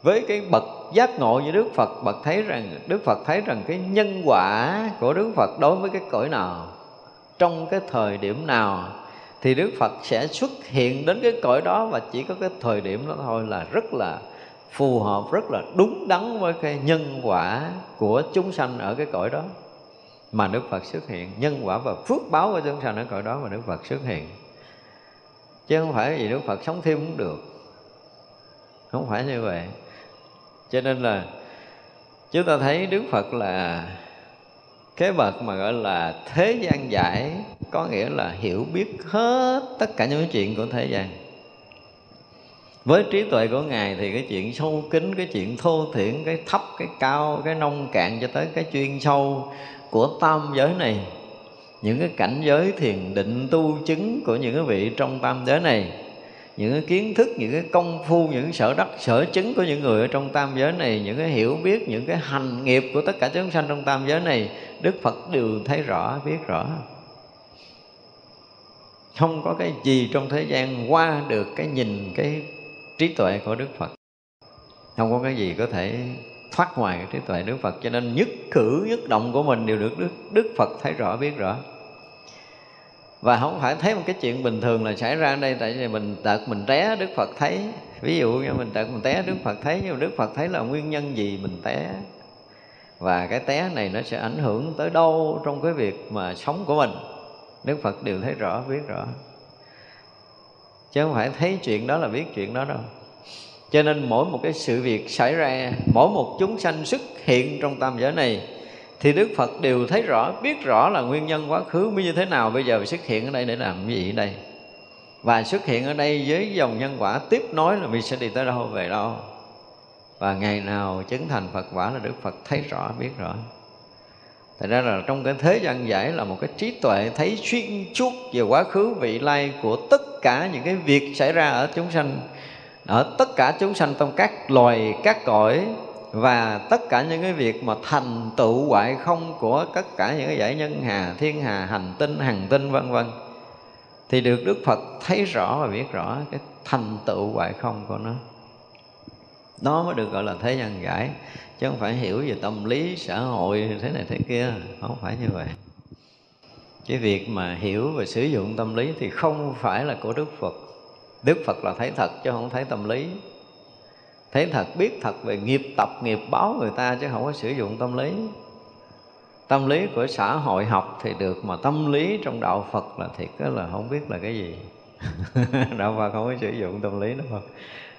với cái bậc giác ngộ như Đức Phật bậc thấy rằng Đức Phật thấy rằng cái nhân quả của Đức Phật đối với cái cõi nào trong cái thời điểm nào thì Đức Phật sẽ xuất hiện đến cái cõi đó và chỉ có cái thời điểm đó thôi là rất là phù hợp rất là đúng đắn với cái nhân quả của chúng sanh ở cái cõi đó. Mà Đức Phật xuất hiện, nhân quả và phước báo của chúng sanh ở cõi đó mà Đức Phật xuất hiện. Chứ không phải vì Đức Phật sống thêm cũng được. Không phải như vậy. Cho nên là chúng ta thấy Đức Phật là cái bậc mà gọi là thế gian giải, có nghĩa là hiểu biết hết tất cả những chuyện của thế gian với trí tuệ của ngài thì cái chuyện sâu kín, cái chuyện thô thiển, cái thấp, cái cao, cái nông cạn cho tới cái chuyên sâu của tam giới này, những cái cảnh giới thiền định tu chứng của những cái vị trong tam giới này, những cái kiến thức, những cái công phu, những sở đắc, sở chứng của những người ở trong tam giới này, những cái hiểu biết, những cái hành nghiệp của tất cả chúng sanh trong tam giới này, đức phật đều thấy rõ, biết rõ. Không có cái gì trong thế gian qua được cái nhìn, cái trí tuệ của đức phật. Không có cái gì có thể thoát ngoài cái trí tuệ đức phật cho nên nhất cử nhất động của mình đều được đức, đức phật thấy rõ biết rõ. Và không phải thấy một cái chuyện bình thường là xảy ra ở đây tại vì mình tật mình té đức phật thấy. Ví dụ như mình tật mình té đức phật thấy nhưng mà đức phật thấy là nguyên nhân gì mình té. Và cái té này nó sẽ ảnh hưởng tới đâu trong cái việc mà sống của mình. Đức phật đều thấy rõ biết rõ chứ không phải thấy chuyện đó là biết chuyện đó đâu cho nên mỗi một cái sự việc xảy ra mỗi một chúng sanh xuất hiện trong tam giới này thì Đức Phật đều thấy rõ, biết rõ là nguyên nhân quá khứ như thế nào bây giờ xuất hiện ở đây để làm gì ở đây. Và xuất hiện ở đây với dòng nhân quả tiếp nối là mình sẽ đi tới đâu về đâu. Và ngày nào chứng thành Phật quả là Đức Phật thấy rõ, biết rõ. Thật ra là trong cái thế gian giải là một cái trí tuệ thấy xuyên suốt về quá khứ vị lai của tất cả những cái việc xảy ra ở chúng sanh, ở tất cả chúng sanh trong các loài, các cõi và tất cả những cái việc mà thành tựu hoại không của tất cả những cái giải nhân hà, thiên hà, hành tinh, hằng tinh, vân vân. Thì được đức phật thấy rõ và biết rõ cái thành tựu hoại không của nó. Nó mới được gọi là thế gian giải chứ không phải hiểu về tâm lý, xã hội, thế này thế kia. Không phải như vậy. Cái việc mà hiểu và sử dụng tâm lý thì không phải là của đức phật. Đức phật là thấy thật chứ không thấy tâm lý. Thấy thật, biết thật về nghiệp tập, nghiệp báo người ta chứ không có sử dụng tâm lý. Tâm lý của xã hội học thì được mà tâm lý trong đạo phật là thiệt đó là không biết là cái gì. (laughs) Đạo phật không có sử dụng tâm lý đâu.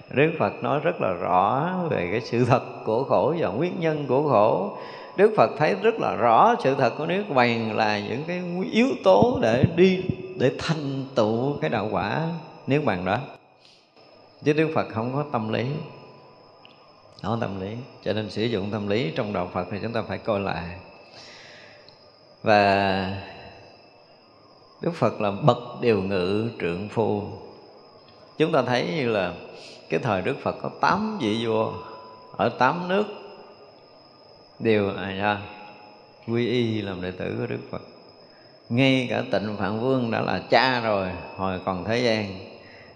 Đức Phật nói rất là rõ về cái sự thật của khổ và nguyên nhân của khổ. Đức Phật thấy rất là rõ sự thật của niết bàn là những cái yếu tố để đi, để thành tựu cái đạo quả niết bàn đó. Chứ Đức Phật không có tâm lý. Nó tâm lý, cho nên sử dụng tâm lý trong đạo phật thì chúng ta phải coi lại. Và đức phật là bậc điều ngự trượng phu. Chúng ta thấy như là cái thời đức phật có tám vị vua ở tám nước. Đều à, ra quy y làm đệ tử của đức phật. Ngay cả tịnh phạn vương đã là cha rồi hồi còn thế gian.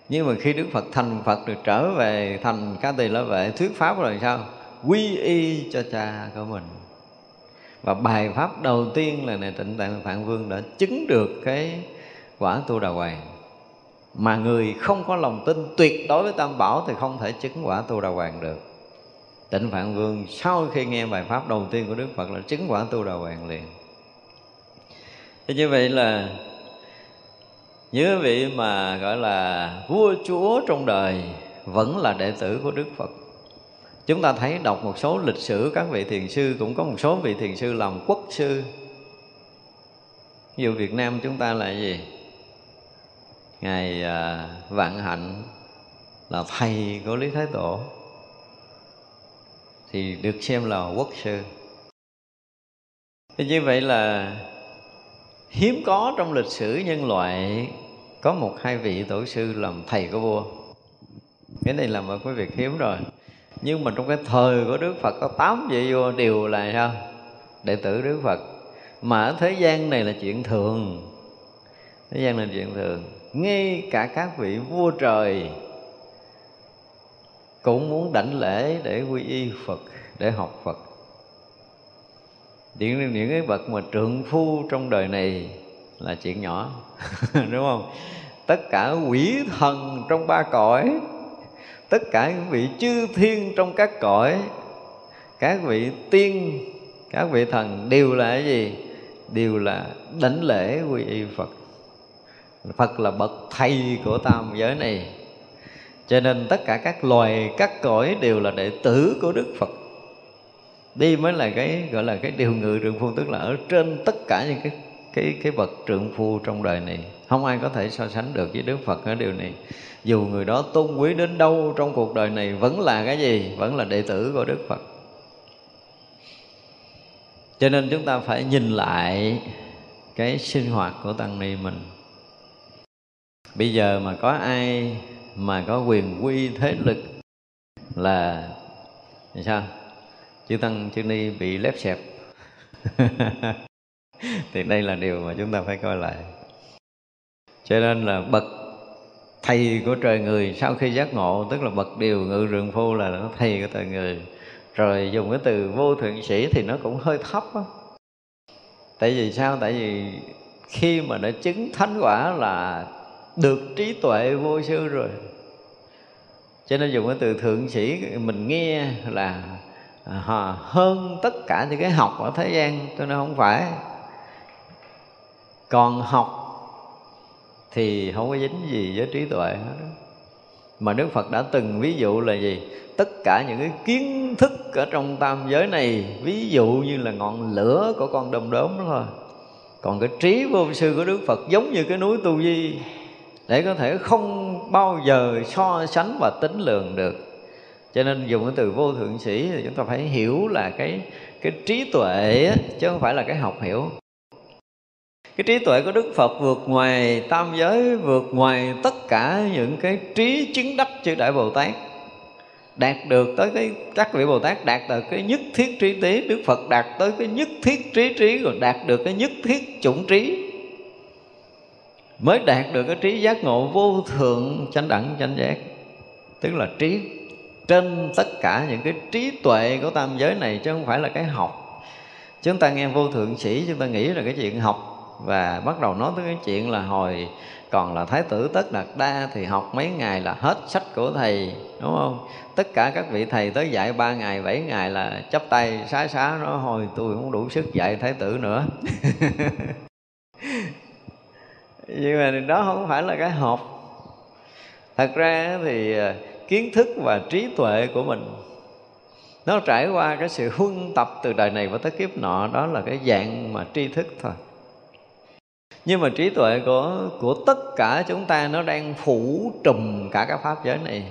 Nhưng mà khi đức phật thành phật được trở về thành ca tỳ la vệ thuyết pháp rồi sao? Quy y cho cha của mình. Và bài pháp đầu tiên là này tịnh tạng phạn vương đã chứng được cái quả tu đà hoàng mà người không có lòng tin, tuyệt đối với tam bảo thì không thể chứng quả tu đà hoàng được. Tịnh phạn vương sau khi nghe bài pháp đầu tiên của đức phật là chứng quả tu đà hoàng liền. Thế như vậy là những vị mà gọi là vua chúa trong đời vẫn là đệ tử của đức phật. Chúng ta thấy đọc một số lịch sử, các vị thiền sư cũng có một số vị thiền sư làm quốc sư. Ví dụ việt nam chúng ta là gì? Ngài à, vạn hạnh là thầy của lý thái tổ. Thì được xem là quốc sư. Thì như vậy là hiếm có trong lịch sử nhân loại có một hai vị tổ sư làm thầy của vua. Cái này là một cái việc hiếm rồi. Nhưng mà trong cái thời của đức phật có tám vị vua đều là sao? Đệ tử đức phật. Mà ở thế gian này là chuyện thường. Thế gian là chuyện thường ngay cả các vị vua trời cũng muốn đảnh lễ để quy y phật, để học phật. Những những cái bậc mà trượng phu trong đời này là chuyện nhỏ, (laughs) đúng không? Tất cả quỷ thần trong ba cõi, tất cả những vị chư thiên trong các cõi, các vị tiên, các vị thần đều là cái gì? Đều là đảnh lễ quy y phật phật là bậc thầy của tam giới này. Cho nên tất cả các loài, các cõi đều là đệ tử của đức phật. Đi mới là cái, gọi là cái điều ngự trượng phu tức là ở trên tất cả những cái cái cái bậc trượng phu trong đời này. Không ai có thể so sánh được với đức phật ở điều này. Dù người đó tôn quý đến đâu trong cuộc đời này, vẫn là cái gì? Vẫn là đệ tử của đức phật. Cho nên chúng ta phải nhìn lại cái sinh hoạt của tăng ni mình bây giờ mà có ai mà có quyền quy thế lực là sao? Chư tăng, chư ni bị lép xẹp. (laughs) Thì đây là điều mà chúng ta phải coi lại. Cho nên là bậc thầy của trời người sau khi giác ngộ, tức là bậc điều ngự rừng phu là nó thầy của trời người. Rồi dùng cái từ vô thượng sĩ thì nó cũng hơi thấp á. Tại vì sao? Tại vì khi mà đã chứng thánh quả là được trí tuệ vô sư rồi. Cho nên dùng cái từ thượng sĩ mình nghe là à, hơn tất cả những cái học ở thế gian cho nên không phải. Còn học thì không có dính gì với trí tuệ hết đó. mà đức phật đã từng ví dụ là gì? Tất cả những cái kiến thức ở trong tam giới này ví dụ như là ngọn lửa của con đom đóm thôi. Còn cái trí vô sư của đức phật giống như cái núi tu di để có thể không bao giờ so sánh và tính lường được. Cho nên dùng cái từ vô thượng sĩ thì chúng ta phải hiểu là cái cái trí tuệ chứ không phải là cái học hiểu. Cái trí tuệ của đức phật vượt ngoài tam giới, vượt ngoài tất cả những cái trí chứng đắc chư đại bồ tát. Đạt được tới cái, các vị bồ tát đạt được cái nhất thiết trí tế, đức phật đạt tới cái nhất thiết trí trí, rồi đạt được cái nhất thiết chủng trí mới đạt được cái trí giác ngộ vô thượng chánh đẳng, chánh giác. Tức là trí, trên tất cả những cái trí tuệ của tam giới này chứ không phải là cái học. Chúng ta nghe vô thượng sĩ, chúng ta nghĩ là cái chuyện học và bắt đầu nói tới cái chuyện là hồi còn là thái tử tất đạt đa thì học mấy ngày là hết sách của thầy, đúng không? Tất cả các vị thầy tới dạy ba ngày, bảy ngày là chấp tay xá xá nó hồi tôi không đủ sức dạy thái tử nữa. (laughs) nhưng mà đó không phải là cái học thật ra thì à, kiến thức và trí tuệ của mình, nó trải qua cái sự huân tập từ đời này và tới kiếp nọ, đó là cái dạng mà tri thức thôi. Nhưng mà trí tuệ của của tất cả chúng ta nó đang phủ trùm cả các pháp giới này.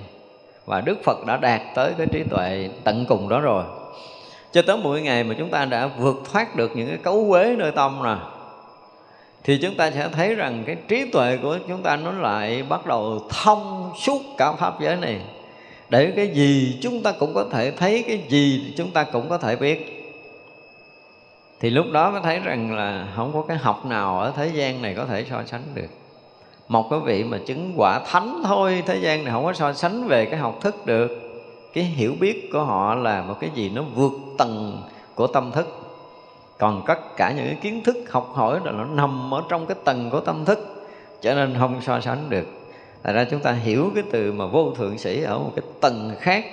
Và Đức Phật đã đạt tới cái trí tuệ tận cùng đó rồi. Cho tới mỗi ngày mà chúng ta đã vượt thoát được những cái cấu quế nơi tâm rồi thì chúng ta sẽ thấy rằng cái trí tuệ của chúng ta nó lại bắt đầu thông suốt cả pháp giới này. Để cái gì chúng ta cũng có thể thấy, cái gì chúng ta cũng có thể biết. Thì lúc đó mới thấy rằng là không có cái học nào ở thế gian này có thể so sánh được. Một cái vị mà chứng quả thánh thôi, thế gian này không có so sánh về cái học thức được. Cái hiểu biết của họ là một cái gì nó vượt tầng của tâm thức còn tất cả những cái kiến thức học hỏi là nó nằm ở trong cái tầng của tâm thức. Cho nên không so sánh được. Tại ra chúng ta hiểu cái từ mà vô thượng sĩ ở một cái tầng khác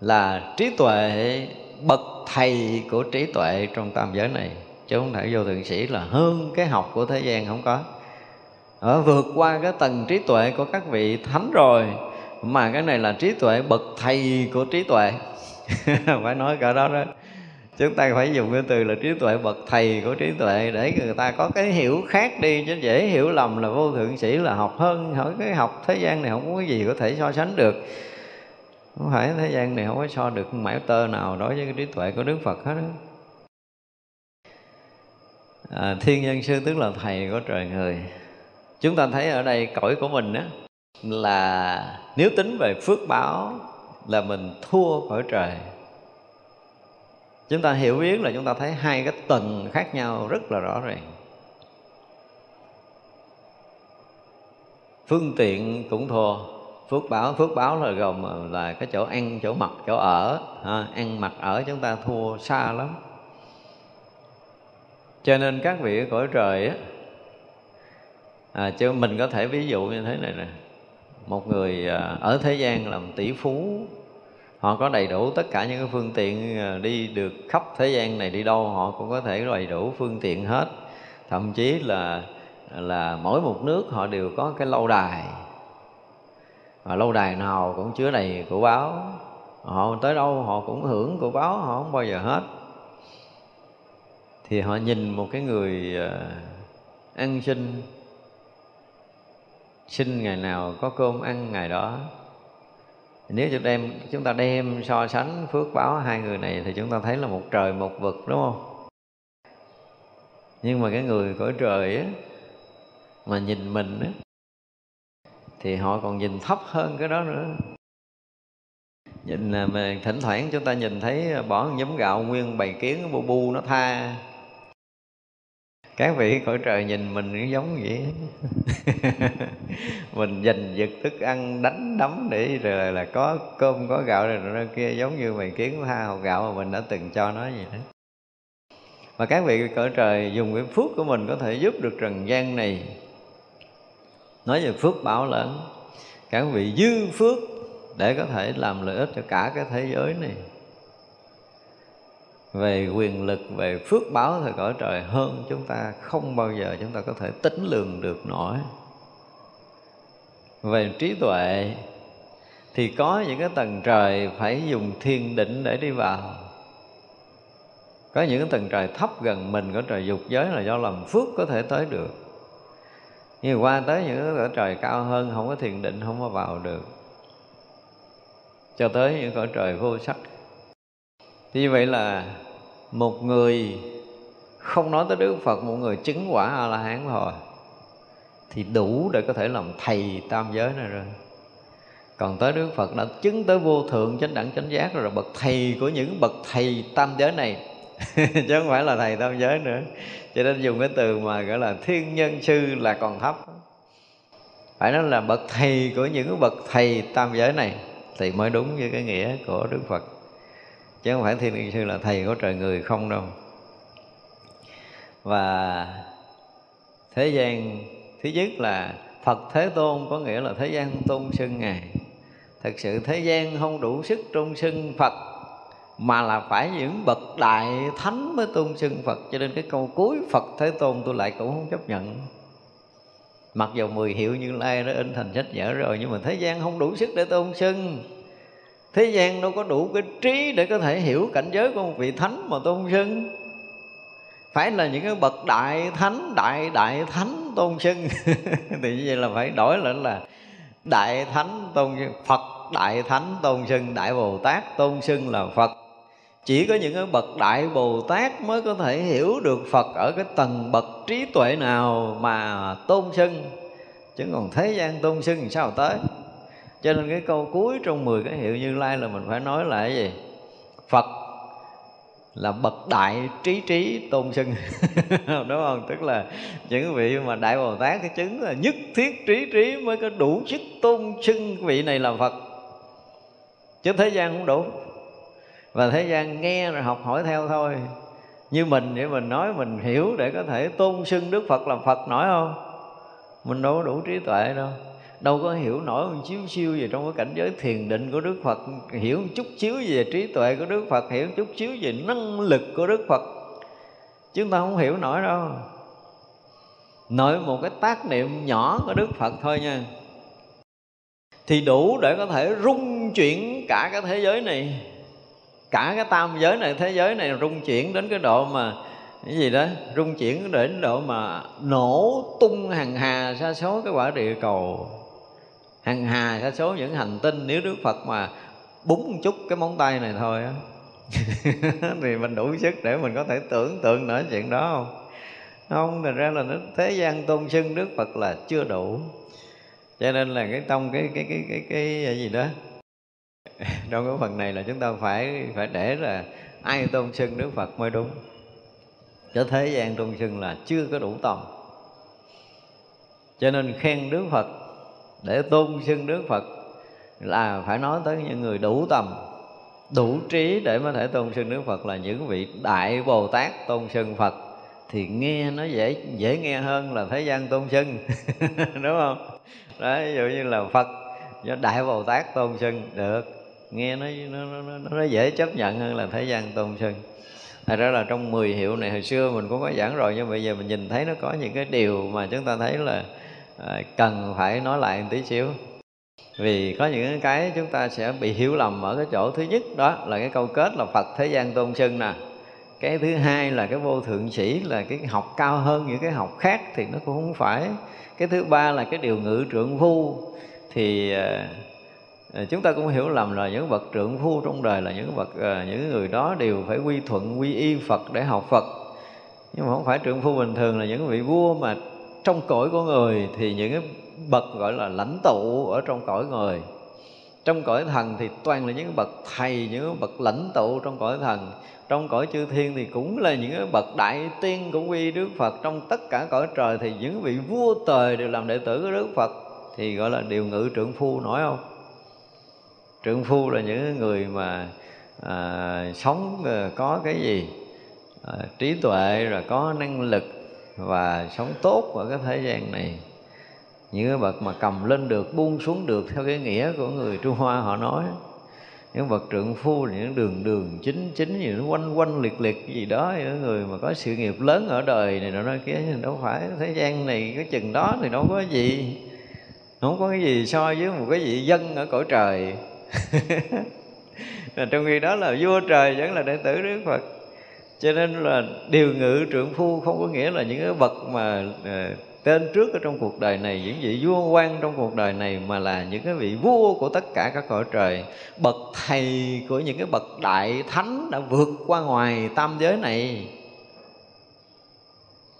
là trí tuệ bậc thầy của trí tuệ trong tam giới này. Chứ không thể vô thượng sĩ là hơn cái học của thế gian không có. Ở vượt qua cái tầng trí tuệ của các vị thánh rồi, mà cái này là trí tuệ bậc thầy của trí tuệ. (laughs) Phải nói cả đó đó chúng ta phải dùng cái từ là trí tuệ bậc thầy của trí tuệ để người ta có cái hiểu khác đi chứ dễ hiểu lầm là vô thượng sĩ là học hơn. Hỏi cái học thế gian này không có gì có thể so sánh được. Không phải thế gian này không có so được mãi tơ nào đối với cái trí tuệ của đức phật hết đó. À, thiên nhân sư tức là thầy của trời người. Chúng ta thấy ở đây cõi của mình á là nếu tính về phước báo là mình thua khỏi trời chúng ta hiểu biết là chúng ta thấy hai cái tầng khác nhau rất là rõ ràng. Phương tiện cũng thua phước báo phước báo là gồm là cái chỗ ăn chỗ mặc chỗ ở ha, ăn mặc ở chúng ta thua xa lắm. Cho nên các vị cõi trời á à, chứ mình có thể ví dụ như thế này nè. Một người à, ở thế gian làm tỷ phú họ có đầy đủ tất cả những cái phương tiện à, đi được khắp thế gian này đi đâu, họ cũng có thể đầy đủ phương tiện hết. Thậm chí là là mỗi một nước họ đều có cái lâu đài. Và lâu đài nào cũng chứa đầy của báo. Họ tới đâu họ cũng hưởng của báo, họ không bao giờ hết. Thì họ nhìn một cái người à, ăn xin xin ngày nào có cơm ăn ngày đó nếu chúng đem, chúng ta đem so sánh phước báo hai người này thì chúng ta thấy là một trời, một vực, đúng không? Nhưng mà cái người cõi trời á, mà nhìn mình á, thì họ còn nhìn thấp hơn cái đó nữa. Nhìn mà thỉnh thoảng chúng ta nhìn thấy à, bỏ một nhóm gạo nguyên bầy kiến bu bu nó tha các vị cõi trời nhìn mình giống vậy. (laughs) Mình giành giật thức ăn, đánh đấm để rồi là có cơm, có gạo rồi nó kia, giống như mày kiến tha hột gạo mà mình đã từng cho nó vậy đó. Và các vị cõi trời dùng cái phước của mình có thể giúp được trần gian này. Nói về phước bảo lớn các vị dư phước để có thể làm lợi ích cho cả cái thế giới này về quyền lực, về phước báo thời cõi trời hơn chúng ta không bao giờ chúng ta có thể tính lường được nổi. Về trí tuệ thì có những cái tầng trời phải dùng thiên định để đi vào. Có những cái tầng trời thấp gần mình có trời dục giới là do làm phước có thể tới được. Nhưng qua tới những cái trời cao hơn, không có thiền định, không có vào được. Cho tới những cõi trời vô sắc như vậy là một người không nói tới Đức Phật, một người chứng quả A La Hán thôi, thì đủ để có thể làm thầy tam giới này rồi. Còn tới Đức Phật đã chứng tới vô thượng, chánh đẳng, chánh giác rồi, là bậc thầy của những bậc thầy tam giới này. (laughs) Chứ không phải là thầy tam giới nữa. Cho nên dùng cái từ mà gọi là thiên nhân sư là còn thấp. Phải nói là bậc thầy của những bậc thầy tam giới này thì mới đúng với cái nghĩa của Đức Phật chứ không phải thiên nhân sư là thầy của trời người không đâu. Và thế gian, thứ nhất là Phật Thế Tôn có nghĩa là thế gian tôn xưng Ngài. Thật sự thế gian không đủ sức tôn xưng Phật, Mà là phải những bậc đại thánh mới tôn xưng Phật. Cho nên cái câu cuối Phật Thế Tôn tôi lại cũng không chấp nhận. Mặc dù mười hiệu Như Lai đã in thành sách vở rồi, Nhưng mà thế gian không đủ sức để tôn xưng Thế gian đâu có đủ cái trí để có thể hiểu cảnh giới của một vị thánh mà tôn sưng. Phải là những cái bậc đại thánh, đại đại thánh tôn sưng. (laughs) Thì như vậy là phải đổi lại là đại thánh tôn sưng, phật đại thánh tôn sưng, đại bồ tát tôn sưng là phật. Chỉ có những cái bậc đại bồ tát mới có thể hiểu được phật ở cái tầng bậc trí tuệ nào mà tôn sưng. Chứ còn thế gian tôn sưng sao tới? Cho nên cái câu cuối trong 10 cái hiệu như lai là mình phải nói là cái gì? Phật là bậc đại trí trí tôn sưng. (laughs) Đúng không? Tức là những vị mà đại bồ tát cái chứng là nhất thiết trí trí mới có đủ sức tôn sưng vị này là phật. Chứ thế gian không đủ. Và thế gian nghe rồi học hỏi theo thôi. Như mình vậy mình nói mình hiểu để có thể tôn sưng đức phật làm phật nổi không? Mình đâu có đủ trí tuệ đâu đâu có hiểu nổi một chiếu siêu gì trong cái cảnh giới thiền định của Đức Phật. Hiểu một chút xíu về trí tuệ của Đức Phật, hiểu một chút xíu về năng lực của Đức Phật. Chúng ta không hiểu nổi đâu. Nội một cái tác niệm nhỏ của Đức Phật thôi nha. Thì đủ để có thể rung chuyển cả cái thế giới này. Cả cái tam giới này, thế giới này rung chuyển đến cái độ mà, cái gì đó, rung chuyển đến độ mà nổ tung hàng hà sa số cái quả địa cầu hàng hà sa số những hành tinh nếu đức phật mà búng một chút cái móng tay này thôi á (laughs) thì mình đủ sức để mình có thể tưởng tượng nổi chuyện đó không? Không thành ra là nó thế gian tôn xưng đức phật là chưa đủ. Cho nên là cái tông cái cái cái cái cái, cái gì đó (laughs) trong cái phần này là chúng ta phải phải để là ai tôn xưng đức phật mới đúng. Cho thế gian tôn xưng là chưa có đủ tầm cho nên khen đức phật để tôn xưng Đức Phật là phải nói tới những người đủ tầm đủ trí để có thể tôn xưng Đức Phật là những vị đại Bồ Tát tôn xưng Phật. Thì nghe nó dễ dễ nghe hơn là thế gian tôn xưng (laughs) đúng không? Đó ví dụ như là Phật do đại Bồ Tát tôn xưng được. Nghe nó nó, nó nó dễ chấp nhận hơn là thế gian tôn xưng. Thật ra là trong 10 hiệu này hồi xưa mình cũng có giảng rồi nhưng bây giờ mình nhìn thấy nó có những cái điều mà chúng ta thấy là à, cần phải nói lại một tí xíu. Vì có những cái chúng ta sẽ bị hiểu lầm ở cái chỗ thứ nhất đó là cái câu kết là Phật thế gian tôn sưng nè. Cái thứ hai là cái vô thượng sĩ là cái học cao hơn những cái học khác thì nó cũng không phải. Cái thứ ba là cái điều ngự trượng phu. Thì ờ, ờ, chúng ta cũng hiểu lầm là những bậc trượng phu trong đời là những bậc những người đó đều phải quy thuận quy y Phật để học Phật. Nhưng mà không phải trượng phu bình thường là những vị vua mà trong cõi của người thì những cái bậc gọi là lãnh tụ ở trong cõi người. Trong cõi thần thì toàn là những bậc thầy những bậc lãnh tụ trong cõi thần. Trong cõi chư thiên thì cũng là những bậc đại tiên của quy đức phật. Trong tất cả cõi trời thì những vị vua trời đều làm đệ tử của đức phật. Thì gọi là điều ngự trượng phu nổi không? Trượng phu là những người mà à, sống à, có cái gì? À, trí tuệ rồi có năng lực và sống tốt ở cái thế gian này. Những cái bậc mà cầm lên được, buông xuống được theo cái nghĩa của người trung hoa họ nói. Những bậc trượng phu, những đường đường chính chính, những quanh quanh liệt liệt gì đó, những người mà có sự nghiệp lớn ở đời này, nó nói kia đâu phải thế gian này, cái chừng đó thì đâu có gì. Không có cái gì so với một cái vị dân ở cõi trời. (laughs) Trong khi đó là vua trời vẫn là đệ tử đức phật cho nên là điều ngự trượng phu không có nghĩa là những cái bậc mà uh, tên trước ở trong cuộc đời này những vị vua quan trong cuộc đời này mà là những cái vị vua của tất cả các cõi trời. Bậc thầy của những cái bậc đại thánh đã vượt qua ngoài tam giới này.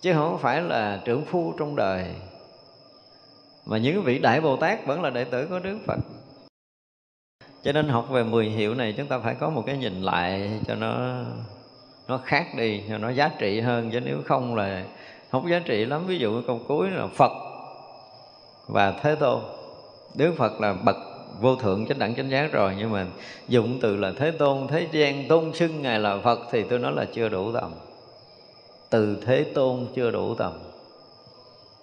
Chứ không phải là trưởng phu trong đời. Mà những vị đại bồ tát vẫn là đệ tử của đức phật. Cho nên học về 10 hiệu này chúng ta phải có một cái nhìn lại cho nó nó khác đi, nó giá trị hơn, chứ nếu không là không giá trị lắm. Ví dụ câu cuối là phật và thế tôn. Đức phật là bậc vô thượng chánh đẳng chánh giác rồi, nhưng mà dụng từ là thế tôn, thế gian, tôn xưng, ngài là phật thì tôi nói là chưa đủ tầm. Từ thế tôn chưa đủ tầm.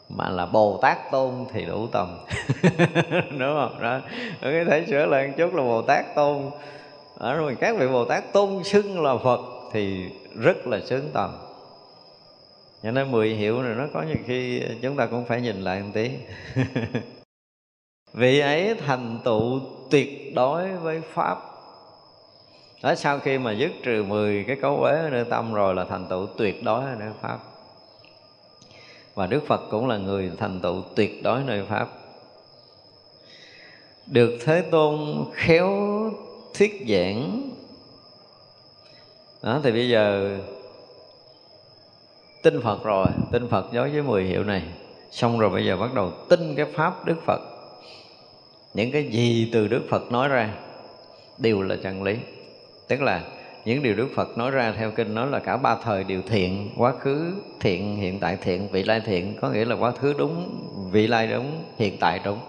Mà là bồ tát tôn thì đủ tầm. (laughs) Đúng không? Đó. Ở cái thể sửa lại chút là bồ tát tôn. Ở rồi các vị bồ tát tôn xưng là phật thì rất là xứng tầm. Nhà nói mười hiệu này nó có nhiều khi chúng ta cũng phải nhìn lại một tí. (laughs) Vị ấy thành tựu tuyệt đối với pháp. Đó, sau khi mà dứt trừ 10 cái cấu uế ở nơi tâm rồi là thành tựu tuyệt đối ở nơi pháp. Và đức phật cũng là người thành tựu tuyệt đối nơi pháp. Được thế tôn khéo thuyết giảng đó, thì bây giờ tin Phật rồi, tin Phật đối với 10 hiệu này. Xong rồi bây giờ bắt đầu tin cái pháp Đức Phật. Những cái gì từ Đức Phật nói ra đều là chân lý. Tức là những điều Đức Phật nói ra theo kinh nói là cả ba thời đều thiện, quá khứ thiện, hiện tại thiện, vị lai thiện. Có nghĩa là quá khứ đúng, vị lai đúng, hiện tại đúng.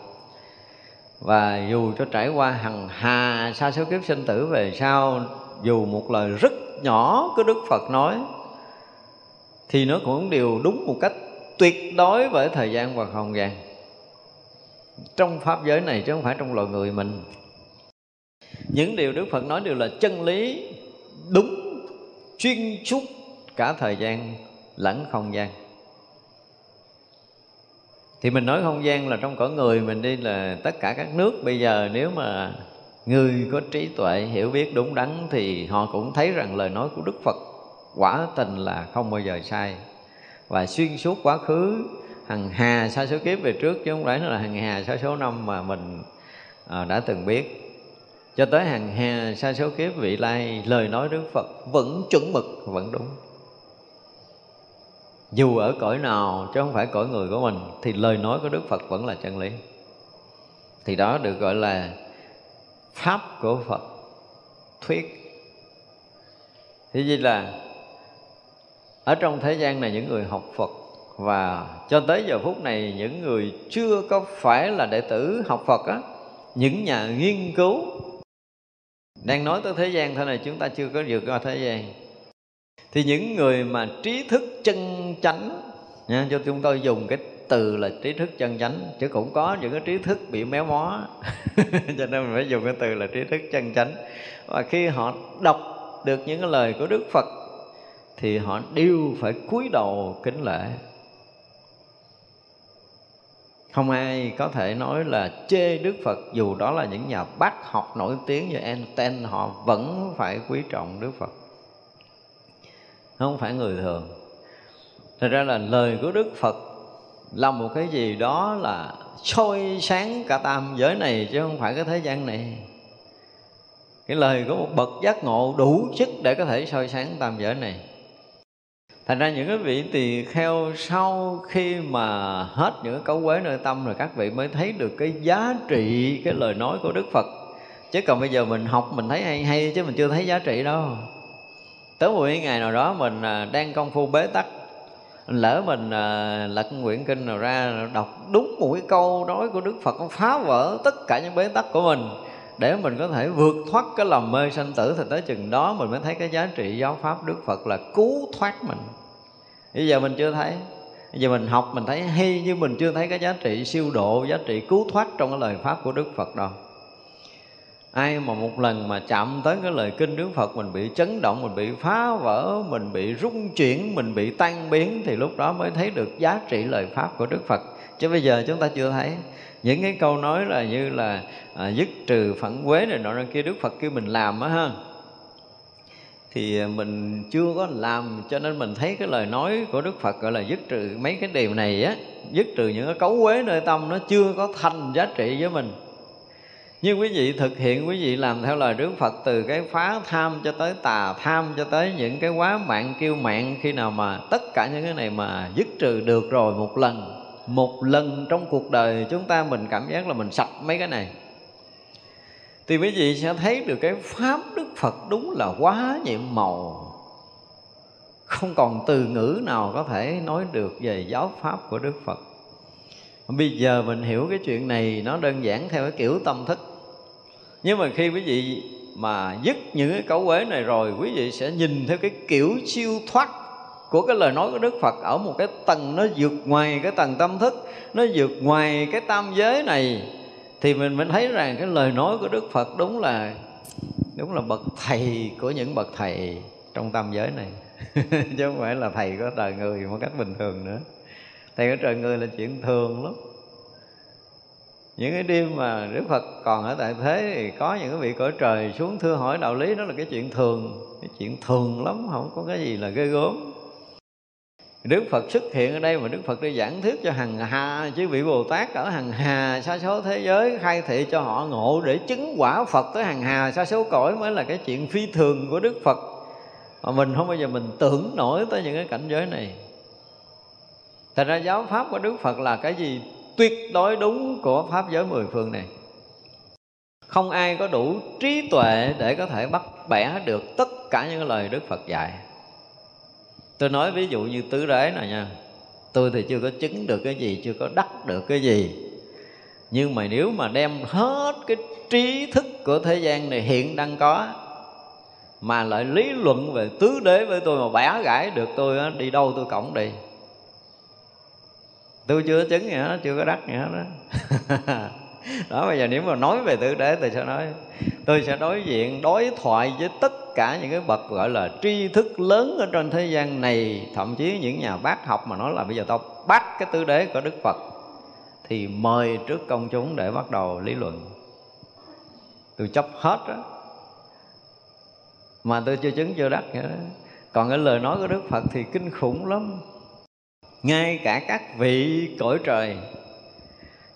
Và dù cho trải qua hằng hà sa số kiếp sinh tử về sau, dù một lời rất nhỏ của Đức Phật nói, thì nó cũng đều đúng một cách tuyệt đối với thời gian và không gian trong pháp giới này chứ không phải trong loài người mình. Những điều đức phật nói đều là chân lý, đúng, chuyên suốt cả thời gian lẫn không gian. Thì mình nói không gian là trong cõi người mình đi là tất cả các nước bây giờ nếu mà người có trí tuệ hiểu biết đúng đắn thì họ cũng thấy rằng lời nói của đức phật quả tình là không bao giờ sai. Và xuyên suốt quá khứ hằng hà sa số kiếp về trước chứ không phải là hằng hà sa số năm mà mình à, đã từng biết. Cho tới hằng hà sa số kiếp vị lai lời nói đức phật vẫn chuẩn mực vẫn đúng. Dù ở cõi nào chứ không phải cõi người của mình thì lời nói của đức phật vẫn là chân lý. Thì đó được gọi là pháp của phật thuyết. Thế gì là ở trong thế gian này những người học Phật và cho tới giờ phút này những người chưa có phải là đệ tử học Phật á những nhà nghiên cứu đang nói tới thế gian thế này chúng ta chưa có vượt qua thế gian. Thì những người mà trí thức chân chánh nha, cho chúng tôi dùng cái từ là trí thức chân chánh, chứ cũng có những cái trí thức bị méo mó. (laughs) Cho nên mình phải dùng cái từ là trí thức chân chánh. Và khi họ đọc được những cái lời của đức phật, thì họ đều phải cúi đầu kính lễ. Không ai có thể nói là chê Đức Phật, dù đó là những nhà bác học nổi tiếng như Einstein, họ vẫn phải quý trọng Đức Phật. Không phải người thường. Thật ra là lời của Đức Phật là một cái gì đó là soi sáng cả tam giới này chứ không phải cái thế gian này. Cái lời của một bậc giác ngộ đủ sức để có thể soi sáng tam giới này. Thành ra những cái vị tỳ kheo sau khi mà hết những cái cấu quế nơi tâm rồi các vị mới thấy được cái giá trị cái lời nói của đức phật. Chứ còn bây giờ mình học mình thấy hay hay chứ mình chưa thấy giá trị đâu. Tới một ngày nào đó mình à, đang công phu bế tắc lỡ mình à, lật quyển kinh nào ra đọc đúng một cái câu nói của đức phật nó phá vỡ tất cả những bế tắc của mình để mình có thể vượt thoát cái lầm mê sanh tử thì tới chừng đó mình mới thấy cái giá trị giáo pháp đức phật là cứu thoát mình. Bây giờ mình chưa thấy. Bây giờ mình học mình thấy hay nhưng mình chưa thấy cái giá trị siêu độ giá trị cứu thoát trong cái lời pháp của đức phật đâu ai mà một lần mà chạm tới cái lời kinh đức phật mình bị chấn động mình bị phá vỡ mình bị rung chuyển mình bị tan biến thì lúc đó mới thấy được giá trị lời pháp của đức phật. Chứ bây giờ chúng ta chưa thấy. Những cái câu nói là như là à, dứt trừ phản quế này nọ kia đức phật kêu mình làm á ha. Thì à, mình chưa có làm cho nên mình thấy cái lời nói của Đức Phật gọi là dứt trừ mấy cái điều này á dứt trừ những cái cấu quế nơi tâm nó chưa có thành giá trị với mình nhưng quý vị thực hiện, quý vị làm theo lời Đức Phật từ cái phá tham cho tới tà tham cho tới những cái quá mạng, kiêu mạng, khi nào mà tất cả những cái này mà dứt trừ được rồi một lần một lần trong cuộc đời chúng ta mình cảm giác là mình sạch mấy cái này, thì quý vị sẽ thấy được cái pháp đức phật đúng là quá nhiệm màu. Không còn từ ngữ nào có thể nói được về giáo pháp của đức phật. Bây giờ mình hiểu cái chuyện này, nó đơn giản theo cái kiểu tâm thức nhưng mà khi quý vị mà dứt những cái cấu quế này rồi, quý vị sẽ nhìn theo cái kiểu siêu thoát của cái lời nói của Đức Phật ở một cái tầng nó vượt ngoài cái tầng tâm thức, nó vượt ngoài cái tam giới này, thì mình mới thấy rằng cái lời nói của Đức Phật đúng là đúng là bậc thầy của những bậc thầy trong tam giới này. (laughs) Chứ không phải là thầy của trời người một cách bình thường nữa. Thầy của trời người là chuyện thường lắm những cái đêm mà Đức Phật còn ở tại thế thì có những cái vị cõi trời xuống thưa hỏi đạo lý, đó là cái chuyện thường. Cái chuyện thường lắm, không có cái gì là ghê gớm. Đức Phật xuất hiện ở đây mà Đức Phật đi giảng thuyết cho hằng hà, chứ vị Bồ Tát ở hằng hà xa số thế giới khai thị cho họ ngộ để chứng quả Phật tới hằng hà xa số cõi mới là cái chuyện phi thường của Đức Phật. Mà mình không bao giờ mình tưởng nổi tới những cái cảnh giới này. Thành ra giáo pháp của Đức Phật là cái gì? Tuyệt đối đúng của Pháp giới mười phương này. Không ai có đủ trí tuệ để có thể bắt bẻ được tất cả những lời Đức Phật dạy. Tôi nói ví dụ như tứ đế này nha. Tôi thì chưa có chứng được cái gì, chưa có đắc được cái gì. Nhưng mà nếu mà đem hết cái trí thức của thế gian này hiện đang có, mà lại lý luận về tứ đế với tôi mà bẻ gãi được tôi đi đâu tôi cổng đi tôi chưa chứng gì hết, chưa có đắc gì hết đó (laughs) đó, bây giờ nếu mà nói về tư tế, tôi sẽ nói, tôi sẽ đối diện, đối thoại với tất cả những cái bậc gọi là tri thức lớn ở trên thế gian này, thậm chí những nhà bác học mà nói là bây giờ tao bắt cái tư đế của đức phật, thì mời trước công chúng để bắt đầu lý luận. Tôi chấp hết đó mà tôi chưa chứng, chưa đắc nữa đó còn cái lời nói của đức phật thì kinh khủng lắm ngay cả các vị cõi trời,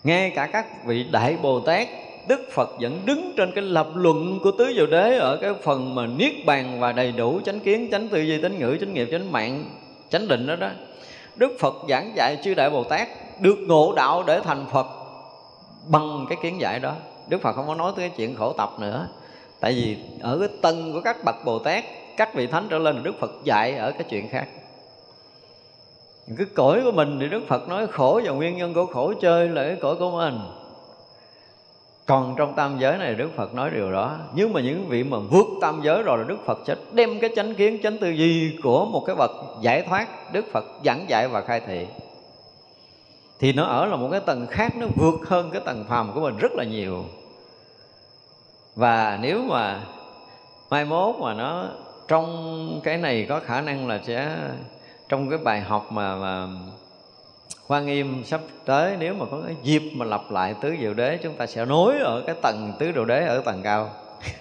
ngay cả các vị đại bồ tát, đức phật vẫn đứng trên cái lập luận của tứ diệu đế ở cái phần mà niết bàn và đầy đủ chánh kiến, chánh tư duy chánh ngữ, chánh nghiệp, chánh mạng, chánh định đó đó. Đức phật giảng dạy chư đại bồ tát được ngộ đạo để thành phật bằng cái kiến giải đó. Đức phật không có nói tới cái chuyện khổ tập nữa, tại vì ở cái tân của các bậc bồ tát, các vị thánh trở lên là đức phật dạy ở cái chuyện khác cái cõi của mình thì đức phật nói khổ và nguyên nhân của khổ chơi là cái cõi của mình. Còn trong tam giới này Đức Phật nói điều đó. Nhưng mà những vị mà vượt tam giới rồi là Đức Phật sẽ đem cái chánh kiến, chánh tư duy Của một cái bậc giải thoát Đức Phật giảng dạy và khai thị. Thì nó ở là một cái tầng khác Nó vượt hơn cái tầng phàm của mình rất là nhiều. Và nếu mà mai mốt mà nó trong cái này có khả năng là sẽ trong cái bài học mà, mà Quan Nghiêm sắp tới nếu mà có cái dịp mà lặp lại tứ diệu đế chúng ta sẽ nối ở cái tầng tứ diệu đế ở tầng cao. (laughs)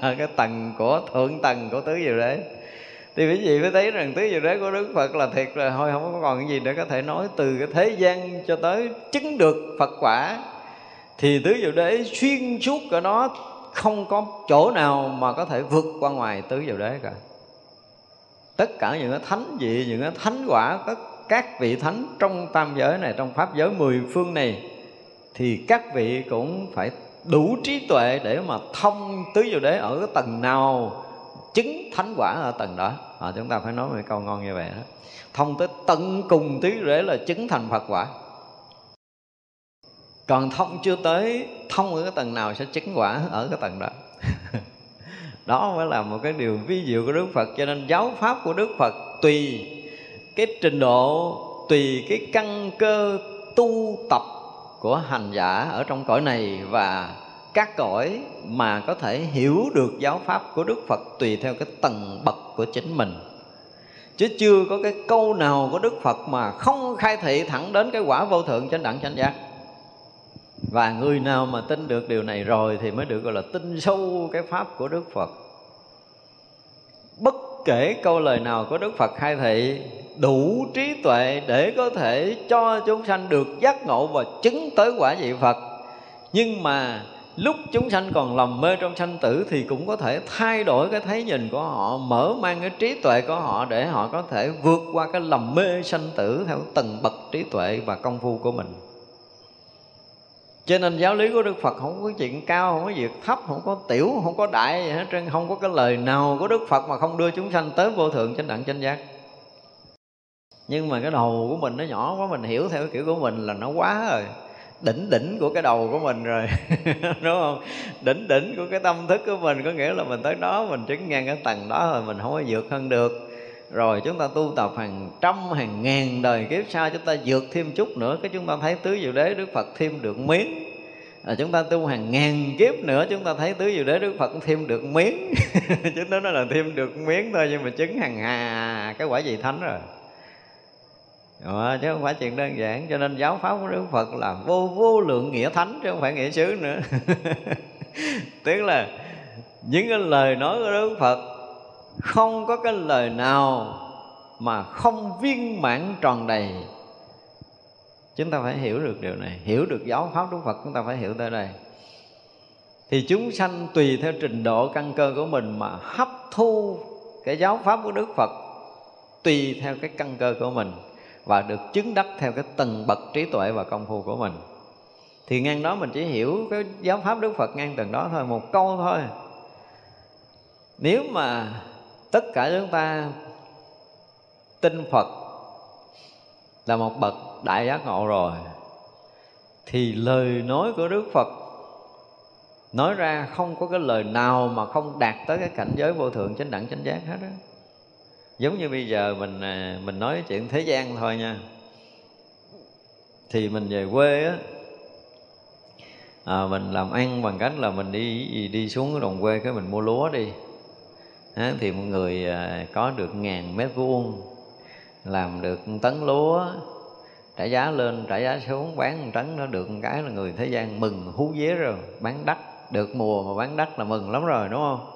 Cái tầng của thượng tầng của tứ diệu đế. Thì quý vị mới thấy rằng tứ diệu đế của Đức Phật là thiệt là thôi không có còn cái gì để có thể nói từ cái thế gian cho tới chứng được Phật quả. Thì tứ diệu đế xuyên suốt ở nó không có chỗ nào mà có thể vượt qua ngoài tứ diệu đế cả tất cả những cái thánh vị những cái thánh quả các các vị thánh trong tam giới này trong pháp giới mười phương này thì các vị cũng phải đủ trí tuệ để mà thông tứ diệu đế ở cái tầng nào chứng thánh quả ở tầng đó. À, chúng ta phải nói một câu ngon như vậy đó. Thông tới tận cùng tứ diệu đế là chứng thành phật quả. Còn thông chưa tới thông ở cái tầng nào sẽ chứng quả ở cái tầng đó. (laughs) đó mới là một cái điều vi diệu của đức phật cho nên giáo pháp của đức phật tùy cái trình độ, tùy cái căn cơ tu tập của hành giả ở trong cõi này và các cõi mà có thể hiểu được giáo pháp của Đức Phật tùy theo cái tầng bậc của chính mình. Chứ chưa có cái câu nào của Đức Phật mà không khai thị thẳng đến cái quả vô thượng chánh đẳng chánh giác. Và người nào mà tin được điều này rồi thì mới được gọi là tin sâu cái pháp của Đức Phật. Bất kể câu lời nào của Đức Phật khai thị, đủ trí tuệ để có thể cho chúng sanh được giác ngộ và chứng tới quả vị Phật nhưng mà lúc chúng sanh còn lầm mê trong sanh tử thì cũng có thể thay đổi cái thấy nhìn của họ, mở mang cái trí tuệ của họ để họ có thể vượt qua cái lầm mê sanh tử theo từng bậc trí tuệ và công phu của mình cho nên giáo lý của Đức Phật không có chuyện cao, không có việc thấp, không có tiểu, không có đại gì hết trơn Không có cái lời nào của Đức Phật mà không đưa chúng sanh tới vô thượng chánh đẳng chánh giác. Nhưng mà cái đầu của mình nó nhỏ quá mình hiểu theo cái kiểu của mình là nó quá rồi. Đỉnh đỉnh của cái đầu của mình rồi (laughs) đúng không? Đỉnh đỉnh của cái tâm thức của mình có nghĩa là mình tới đó mình chứng ngang cái tầng đó rồi mình không có vượt hơn được rồi chúng ta tu tập hàng trăm hàng ngàn đời kiếp sau chúng ta vượt thêm chút nữa cái chúng ta thấy tứ diệu đế đức phật thêm được miếng. À, chúng ta tu hàng ngàn kiếp nữa chúng ta thấy tứ diệu đế đức phật thêm được miếng. (laughs) Chứ nó là thêm được miếng thôi nhưng mà chứng hàng hà cái quả gì thánh rồi. Đó, chứ không phải chuyện đơn giản cho nên giáo pháp của đức phật là vô vô lượng nghĩa thánh chứ không phải nghĩa xứ nữa. (laughs) Tức là những cái lời nói của đức phật không có cái lời nào mà không viên mãn tròn đầy. Chúng ta phải hiểu được điều này, hiểu được giáo pháp đức phật, chúng ta phải hiểu tới đây. Thì chúng sanh tùy theo trình độ căn cơ của mình mà hấp thu cái giáo pháp của đức phật tùy theo cái căn cơ của mình và được chứng đắc theo cái tầng bậc trí tuệ và công phu của mình. Thì ngang đó mình chỉ hiểu cái giáo pháp đức phật ngang tầng đó thôi, một câu thôi. Nếu mà tất cả chúng ta tin phật là một bậc đại giác ngộ rồi. Thì lời nói của đức phật nói ra không có cái lời nào mà không đạt tới cái cảnh giới vô thượng chánh đẳng chánh giác hết á. Giống như bây giờ mình à, mình nói chuyện thế gian thôi nha. Thì mình về quê á à, mình làm ăn bằng cách là mình đi đi xuống cái đồng quê cái mình mua lúa đi à, thì một người à, có được ngàn mét vuông làm được tấn lúa trả giá lên trả giá xuống bán một tấn nó được một cái là người thế gian mừng hú vía rồi bán đắt. Được mùa mà bán đắt là mừng lắm rồi đúng không?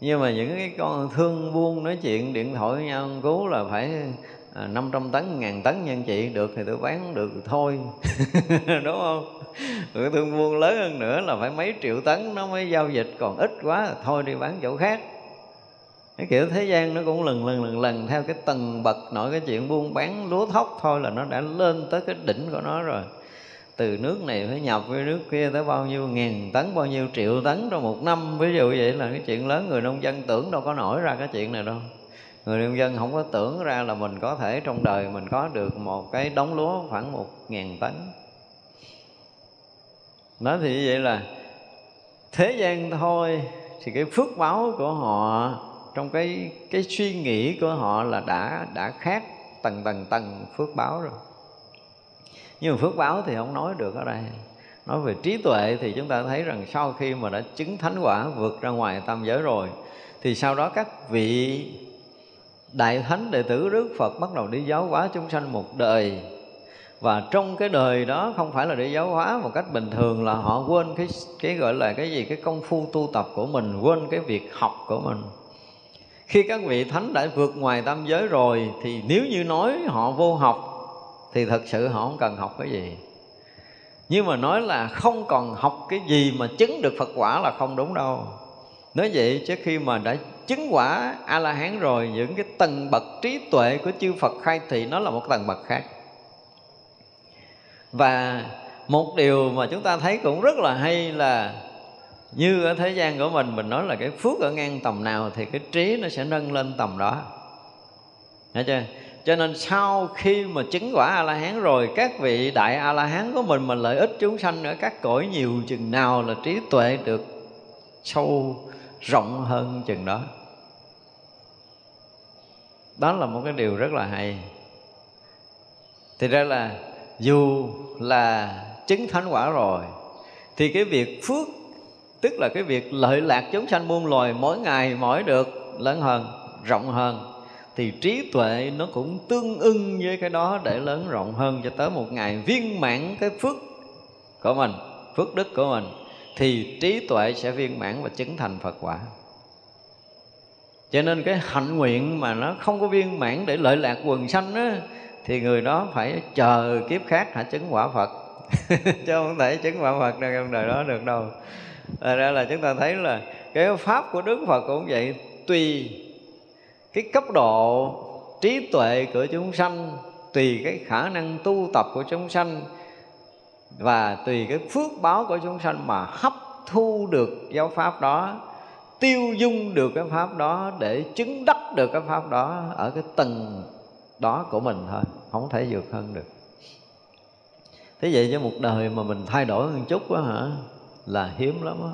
Nhưng mà những cái con thương buôn nói chuyện điện thoại với nhau cứu là phải Ờ, à, 500 tấn, ngàn tấn nhân chị. Được thì tôi bán được thôi. (laughs) Đúng không? Người thương buôn lớn hơn nữa là phải mấy triệu tấn nó mới giao dịch. Còn ít quá thôi đi bán chỗ khác. Cái kiểu thế gian nó cũng lần lần lần lần. Theo cái tầng bậc nội cái chuyện buôn bán lúa thóc thôi là nó đã lên tới cái đỉnh của nó rồi. Từ nước này phải nhập với nước kia tới bao nhiêu ngàn tấn bao nhiêu triệu tấn trong một năm. Ví dụ vậy là cái chuyện lớn người nông dân tưởng đâu có nổi ra cái chuyện này đâu người nông dân không có tưởng ra là mình có thể trong đời mình có được một cái đống lúa khoảng một ngàn tấn. Nói thì như vậy là thế gian thôi, thì cái phước báo của họ, trong cái cái suy nghĩ của họ là đã đã khác tầng tầng tầng phước báo rồi. Nhưng mà phước báo thì không nói được ở đây. Nói về trí tuệ thì chúng ta thấy rằng sau khi mà đã chứng thánh quả vượt ra ngoài tam giới rồi, thì sau đó các vị đại thánh đệ tử Đức Phật bắt đầu đi giáo hóa chúng sanh một đời. Và trong cái đời đó không phải là để giáo hóa một cách bình thường là họ quên cái cái gọi là cái gì, cái công phu tu tập của mình, quên cái việc học của mình. Khi các vị thánh đã vượt ngoài tam giới rồi thì nếu như nói họ vô học thì thật sự họ không cần học cái gì. Nhưng mà nói là không còn học cái gì mà chứng được phật quả là không đúng đâu. Nói vậy chứ khi mà đã chứng quả a la hán rồi, những cái tầng bậc trí tuệ của chư phật khai thị nó là một tầng bậc khác. Và một điều mà chúng ta thấy cũng rất là hay là như ở thế gian của mình mình nói là cái phước ở ngang tầm nào thì cái trí nó sẽ nâng lên tầm đó. Thấy chưa? Cho nên sau khi mà chứng quả A La Hán rồi, Các vị đại A La Hán của mình Mà lợi ích chúng sanh ở các cõi nhiều chừng nào Là trí tuệ được sâu rộng hơn chừng đó. Đó là một cái điều rất là hay. Thì ra là dù là chứng thánh quả rồi Thì cái việc phước Tức là cái việc lợi lạc chúng sanh muôn loài Mỗi ngày mỗi được lớn hơn, rộng hơn thì trí tuệ nó cũng tương ưng với cái đó để lớn rộng hơn cho tới một ngày viên mãn cái phước của mình phước đức của mình thì trí tuệ sẽ viên mãn và chứng thành phật quả cho nên cái hạnh nguyện mà nó không có viên mãn để lợi lạc quần sanh á, thì người đó phải chờ kiếp khác hả chứng quả phật? (laughs) Chứ không thể chứng quả phật trong đời đó được đâu. Thật ra là chúng ta thấy là cái pháp của đức phật cũng vậy, tùy cái cấp độ trí tuệ của chúng sanh, tùy cái khả năng tu tập của chúng sanh, và tùy cái phước báo của chúng sanh mà hấp thu được giáo pháp đó tiêu dung được cái pháp đó, để chứng đắc được cái pháp đó ở cái tầng đó của mình thôi, không thể vượt hơn được. Thế vậy cho một đời mà mình thay đổi một chút quá hả, là hiếm lắm á.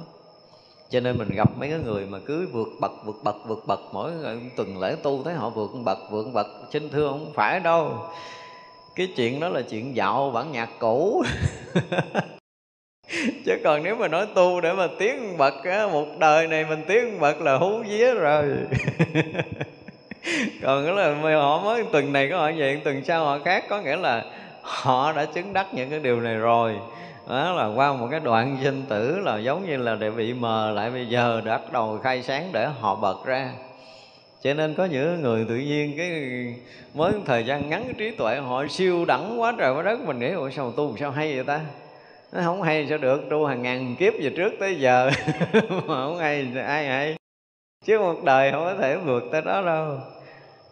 Cho nên mình gặp mấy cái người mà cứ vượt bậc vượt bậc vượt bậc, mỗi tuần lễ tu thấy họ vượt bậc vượt bậc, xin thưa không phải đâu. Cái chuyện đó là chuyện dạo bản nhạc cũ. (laughs) (laughs) chứ còn nếu mà nói tu để mà tiến bậc á, một đời này mình tiến bậc là hú vía rồi. (laughs) Còn cái là họ mới tuần này có họ vậy tuần sau họ khác. Có nghĩa là họ đã chứng đắc những cái điều này rồi. Đó là qua một cái đoạn sinh tử là giống như là để bị mờ lại bây giờ đã bắt đầu khai sáng để họ bật ra. Cho nên có những người tự nhiên cái mới thời gian ngắn trí tuệ họ siêu đẳng quá trời quá đất mình nghĩ ủa sao tu sao hay vậy ta? Nó không hay sao được tu hàng ngàn kiếp về trước tới giờ. (laughs) Mà không hay ai hay. Chứ một đời không có thể vượt tới đó đâu.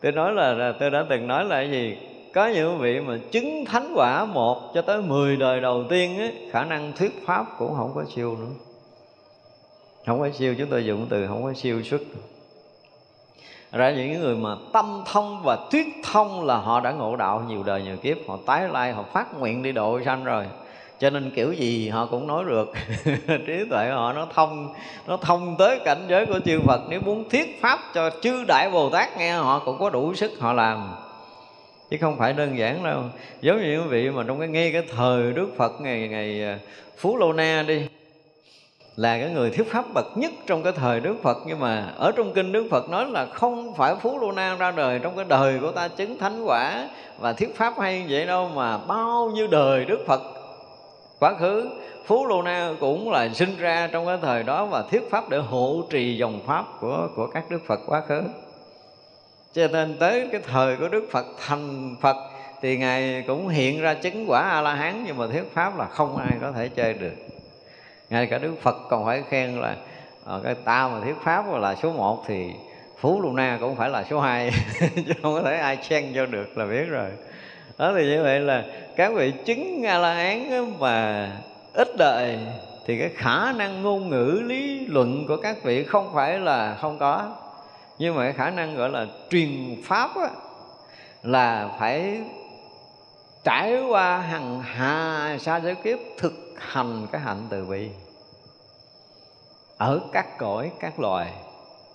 Tôi nói là, là tôi đã từng nói là cái gì? Có những vị mà chứng thánh quả một cho tới 10 đời đầu tiên ấy, khả năng thuyết pháp cũng không có siêu nữa. Không có siêu chúng tôi dùng từ không có siêu xuất. Ra những người mà tâm thông và thuyết thông là họ đã ngộ đạo nhiều đời nhiều kiếp họ tái lai họ phát nguyện đi độ sanh rồi cho nên kiểu gì họ cũng nói được. (laughs) Trí tuệ họ nó thông nó thông tới cảnh giới của chư Phật. Nếu muốn thuyết pháp cho chư đại Bồ Tát nghe, họ cũng có đủ sức họ làm. Chứ không phải đơn giản đâu. Giống như quý vị mà trong cái nghe cái thời đức phật ngày ngày à, phú lô na đi, là cái người thuyết pháp bậc nhất trong cái thời Đức Phật. Nhưng mà ở trong kinh Đức Phật nói là không phải Phú Lô Na ra đời trong cái đời của ta chứng thánh quả và thuyết pháp hay vậy đâu, mà bao nhiêu đời Đức Phật quá khứ. Phú Lô Na cũng là sinh ra trong cái thời đó và thuyết pháp để hộ trì dòng pháp của của các Đức Phật quá khứ. Cho nên tới cái thời của đức phật thành phật thì ngài cũng hiện ra chứng quả a la hán nhưng mà thuyết pháp là không ai có thể chơi được. Ngay cả đức phật còn phải khen là ờ, cái ta mà thuyết pháp là số một thì phú lu na cũng phải là số 2 (laughs) chứ không có thể ai chen vô được là biết rồi đó thì như vậy là các vị chứng a la hán mà ít đời thì cái khả năng ngôn ngữ lý luận của các vị không phải là không có. Nhưng mà cái khả năng gọi là truyền pháp á, là phải trải qua hằng hà sa giới kiếp thực hành cái hạnh từ bi ở các cõi các loài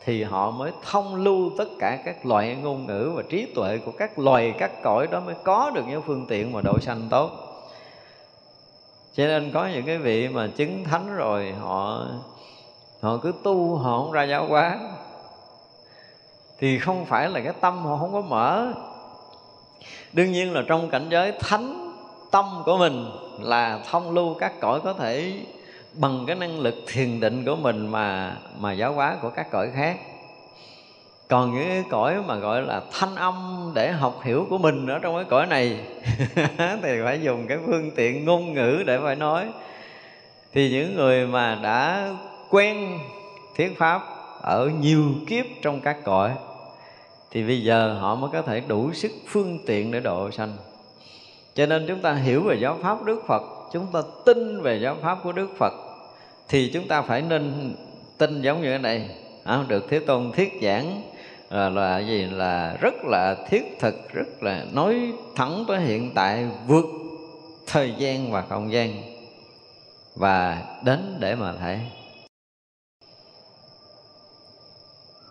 thì họ mới thông lưu tất cả các loại ngôn ngữ và trí tuệ của các loài, các cõi đó mới có được những phương tiện mà độ sanh tốt. Cho nên có những cái vị mà chứng thánh rồi, họ họ cứ tu, họ không ra giáo hóa thì không phải là cái tâm họ không có mở. Đương nhiên là trong cảnh giới thánh tâm của mình là thông lưu các cõi có thể bằng cái năng lực thiền định của mình mà mà giáo hóa của các cõi khác. Còn những cái cõi mà gọi là thanh âm để học hiểu của mình ở trong cái cõi này, (laughs) thì phải dùng cái phương tiện ngôn ngữ để phải nói. Thì những người mà đã quen thuyết pháp ở nhiều kiếp trong các cõi, thì bây giờ họ mới có thể đủ sức phương tiện để độ sanh. Cho nên chúng ta hiểu về giáo pháp đức phật, chúng ta tin về giáo pháp của đức phật thì chúng ta phải nên tin giống như thế này. À, được thế tôn thiết giảng là, là gì? Là rất là thiết thực rất là nói thẳng tới hiện tại vượt thời gian và không gian và đến để mà thấy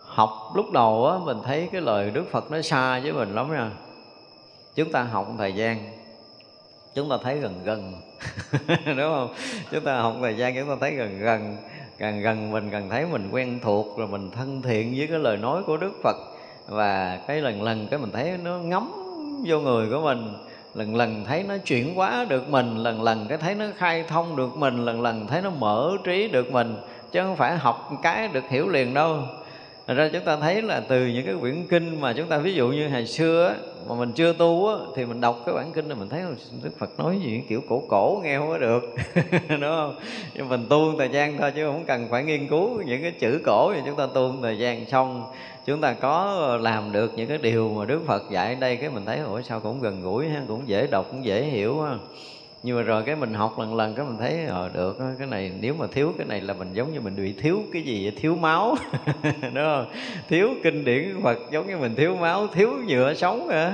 học. Lúc đầu á mình thấy cái lời đức phật nó xa với mình lắm nha. Chúng ta học thời gian chúng ta thấy gần gần, (laughs) đúng không? Chúng ta học thời gian chúng ta thấy gần gần, càng gần mình càng thấy mình quen thuộc, rồi mình thân thiện với cái lời nói của đức phật. Và cái lần lần cái mình thấy nó ngấm vô người của mình, lần lần thấy nó chuyển hóa được mình, lần lần cái thấy nó khai thông được mình, lần lần thấy nó mở trí được mình, chứ không phải học cái được hiểu liền đâu. Thành ra chúng ta thấy là từ những cái quyển kinh mà chúng ta ví dụ như hồi xưa mà mình chưa tu á, thì mình đọc cái bản kinh là mình thấy Đức Phật nói gì kiểu cổ cổ nghe không có được (laughs) đúng không? Nhưng mình tu thời gian thôi chứ không cần phải nghiên cứu những cái chữ cổ thì chúng ta tu thời gian xong chúng ta có làm được những cái điều mà Đức Phật dạy ở đây cái mình thấy ủa sao cũng gần gũi ha, cũng dễ đọc cũng dễ hiểu ha nhưng mà rồi cái mình học lần lần, cái mình thấy ờ được ờ, cái này nếu mà thiếu cái này là mình giống như mình bị thiếu cái gì vậy? thiếu máu. (laughs) Đúng không? Thiếu kinh điển Phật giống như mình thiếu máu, thiếu nhựa sống hả?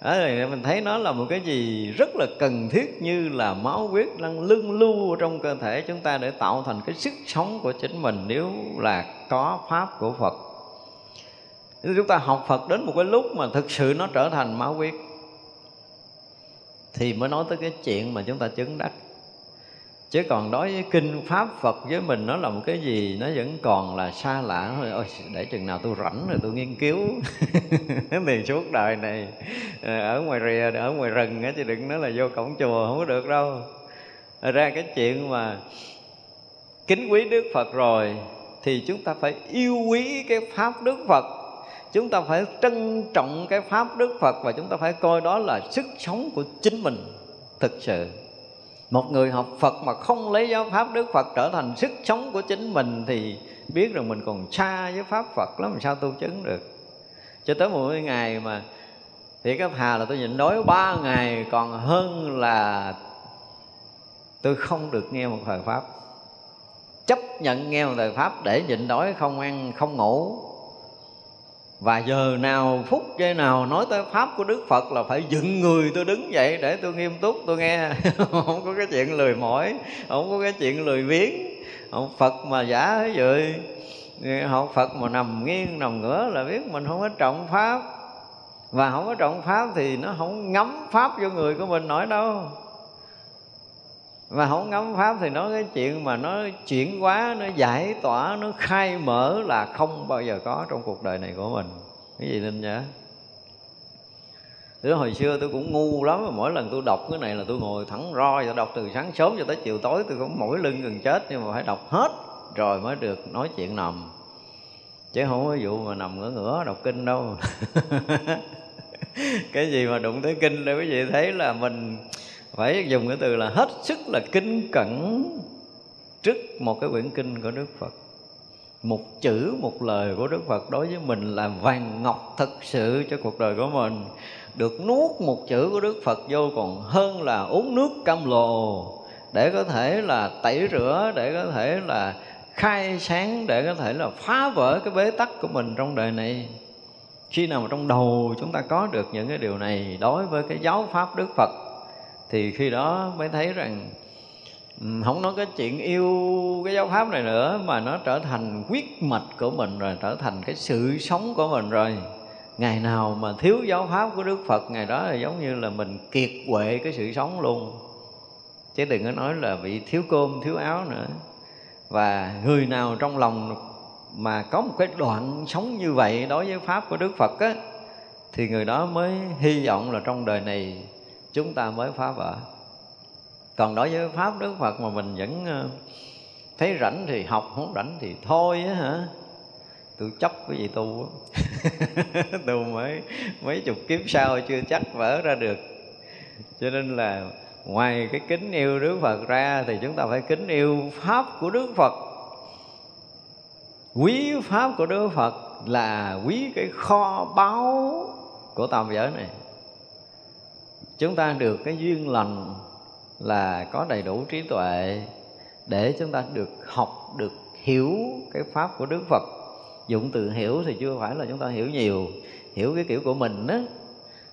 Đó, thì mình thấy nó là một cái gì rất là cần thiết như là máu huyết đang lưng lưu trong cơ thể chúng ta để tạo thành cái sức sống của chính mình nếu là có pháp của Phật. Chúng ta học Phật đến một cái lúc mà thực sự nó trở thành máu huyết thì mới nói tới cái chuyện mà chúng ta chứng đắc. Chứ còn đối với kinh pháp, phật với mình nó là một cái gì, nó vẫn còn là xa lạ. Thôi ôi, để chừng nào tôi rảnh rồi tôi nghiên cứu (laughs) thì suốt đời này. Ờ, ở ngoài rìa, ở ngoài rừng á, chứ đừng nói là vô cổng chùa, không có được đâu. Ra cái chuyện mà kính quý đức phật rồi, thì chúng ta phải yêu quý cái pháp đức phật chúng ta phải trân trọng cái pháp đức phật và chúng ta phải coi đó là sức sống của chính mình thực sự. Một người học phật mà không lấy giáo pháp đức phật trở thành sức sống của chính mình thì biết rằng mình còn xa với pháp phật lắm, sao tu chứng được. Cho tới một ngày mà thì cái hà là tôi nhịn đói ba ngày, còn hơn là tôi không được nghe một thời pháp. Chấp nhận nghe một thời pháp để nhịn đói, không ăn, không ngủ và giờ nào phút giây nào nói tới pháp của đức phật là phải dựng người tôi đứng dậy để tôi nghiêm túc, tôi nghe. (laughs) Không có cái chuyện lười mỏi, không có cái chuyện lười biếng. Học phật mà giả vậy học phật mà nằm nghiêng, nằm ngửa là biết mình không có trọng pháp. Và không có trọng pháp thì nó không ngấm pháp vô người của mình nổi đâu và không ngắm pháp thì nói cái chuyện mà nó chuyển hóa, nó giải tỏa, nó khai mở là không bao giờ có trong cuộc đời này của mình. Cái gì nên nhớ? Từ hồi xưa tôi cũng ngu lắm, mà mỗi lần tôi đọc cái này là tôi ngồi thẳng roi tôi đọc từ sáng sớm cho tới chiều tối, tôi cũng mỗi lưng gần chết nhưng mà phải đọc hết rồi mới được nói chuyện nằm. Chứ không có vụ mà nằm ngửa ngửa đọc kinh đâu. (laughs) Cái gì mà đụng tới kinh để quý vị thấy là mình phải dùng cái từ là hết sức là kinh cẩn trước một cái quyển kinh của Đức Phật. Một chữ, một lời của Đức Phật đối với mình là vàng ngọc thật sự cho cuộc đời của mình. Được nuốt một chữ của Đức Phật vô còn hơn là uống nước cam lồ để có thể là tẩy rửa, để có thể là khai sáng, để có thể là phá vỡ cái bế tắc của mình trong đời này. Khi nào mà trong đầu chúng ta có được những cái điều này đối với cái giáo pháp Đức Phật thì khi đó mới thấy rằng không nói cái chuyện yêu cái giáo pháp này nữa, mà nó trở thành quyết mạch của mình rồi, trở thành cái sự sống của mình rồi. Ngày nào mà thiếu giáo pháp của đức phật, ngày đó là giống như là mình kiệt quệ cái sự sống luôn. Chứ đừng có nói là bị thiếu cơm, thiếu áo nữa. Và người nào trong lòng mà có một cái đoạn sống như vậy đối với pháp của đức phật á, thì người đó mới hy vọng là trong đời này chúng ta mới phá vỡ. Còn đối với pháp, đức phật mà mình vẫn ờ, thấy rảnh thì học, không rảnh thì thôi á hả? Tôi chấp cái gì tu (laughs) tu mới, mấy chục kiếp sau chưa chắc vỡ ra được. Cho nên là ngoài cái kính yêu đức phật ra thì chúng ta phải kính yêu pháp của đức phật. Quý pháp của đức phật là quý cái kho báu của tam giới này chúng ta được cái duyên lành là có đầy đủ trí tuệ để chúng ta được học, được hiểu cái pháp của đức phật. Dụng từ hiểu thì chưa phải là chúng ta hiểu nhiều, hiểu cái kiểu của mình á.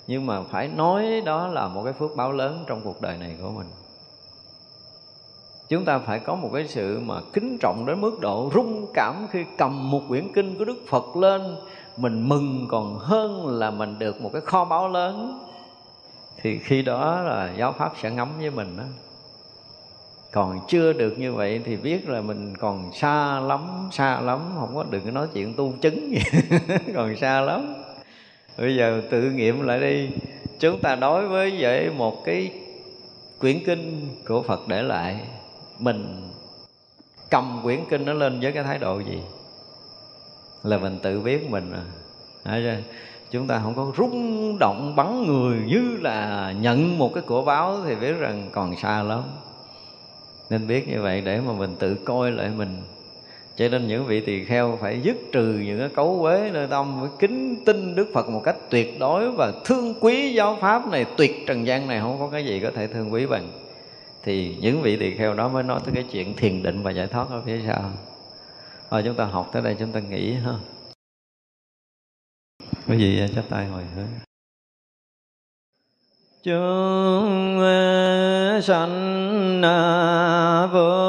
Nhưng mà phải nói đó là một cái phước báo lớn trong cuộc đời này của mình. Chúng ta phải có một cái sự mà kính trọng đến mức độ rung cảm khi cầm một quyển kinh của đức phật lên, mình mừng còn hơn là mình được một cái kho báu lớn thì khi đó là giáo pháp sẽ ngắm với mình đó còn chưa được như vậy thì biết là mình còn xa lắm xa lắm, không có đừng có nói chuyện tu chứng gì. (laughs) Còn xa lắm. Bây giờ tự nghiệm lại đi. Chúng ta đối với vậy một cái quyển kinh của phật để lại, mình cầm quyển kinh nó lên với cái thái độ gì? Là mình tự biết mình à chúng ta không có rung động, bắn người như là nhận một cái của báo thì biết rằng còn xa lắm. Nên biết như vậy để mà mình tự coi lại mình. Cho nên những vị tỳ kheo phải dứt trừ những cái cấu quế nơi tâm với kính tin Đức Phật một cách tuyệt đối và thương quý giáo pháp này, tuyệt trần gian này không có cái gì có thể thương quý bằng. Thì những vị tỳ kheo đó mới nói tới cái chuyện thiền định và giải thoát ở phía sau. Rồi chúng ta học tới đây, chúng ta nghĩ ha quý vị à, chắp tay hồi hướng. Chúng sanh vô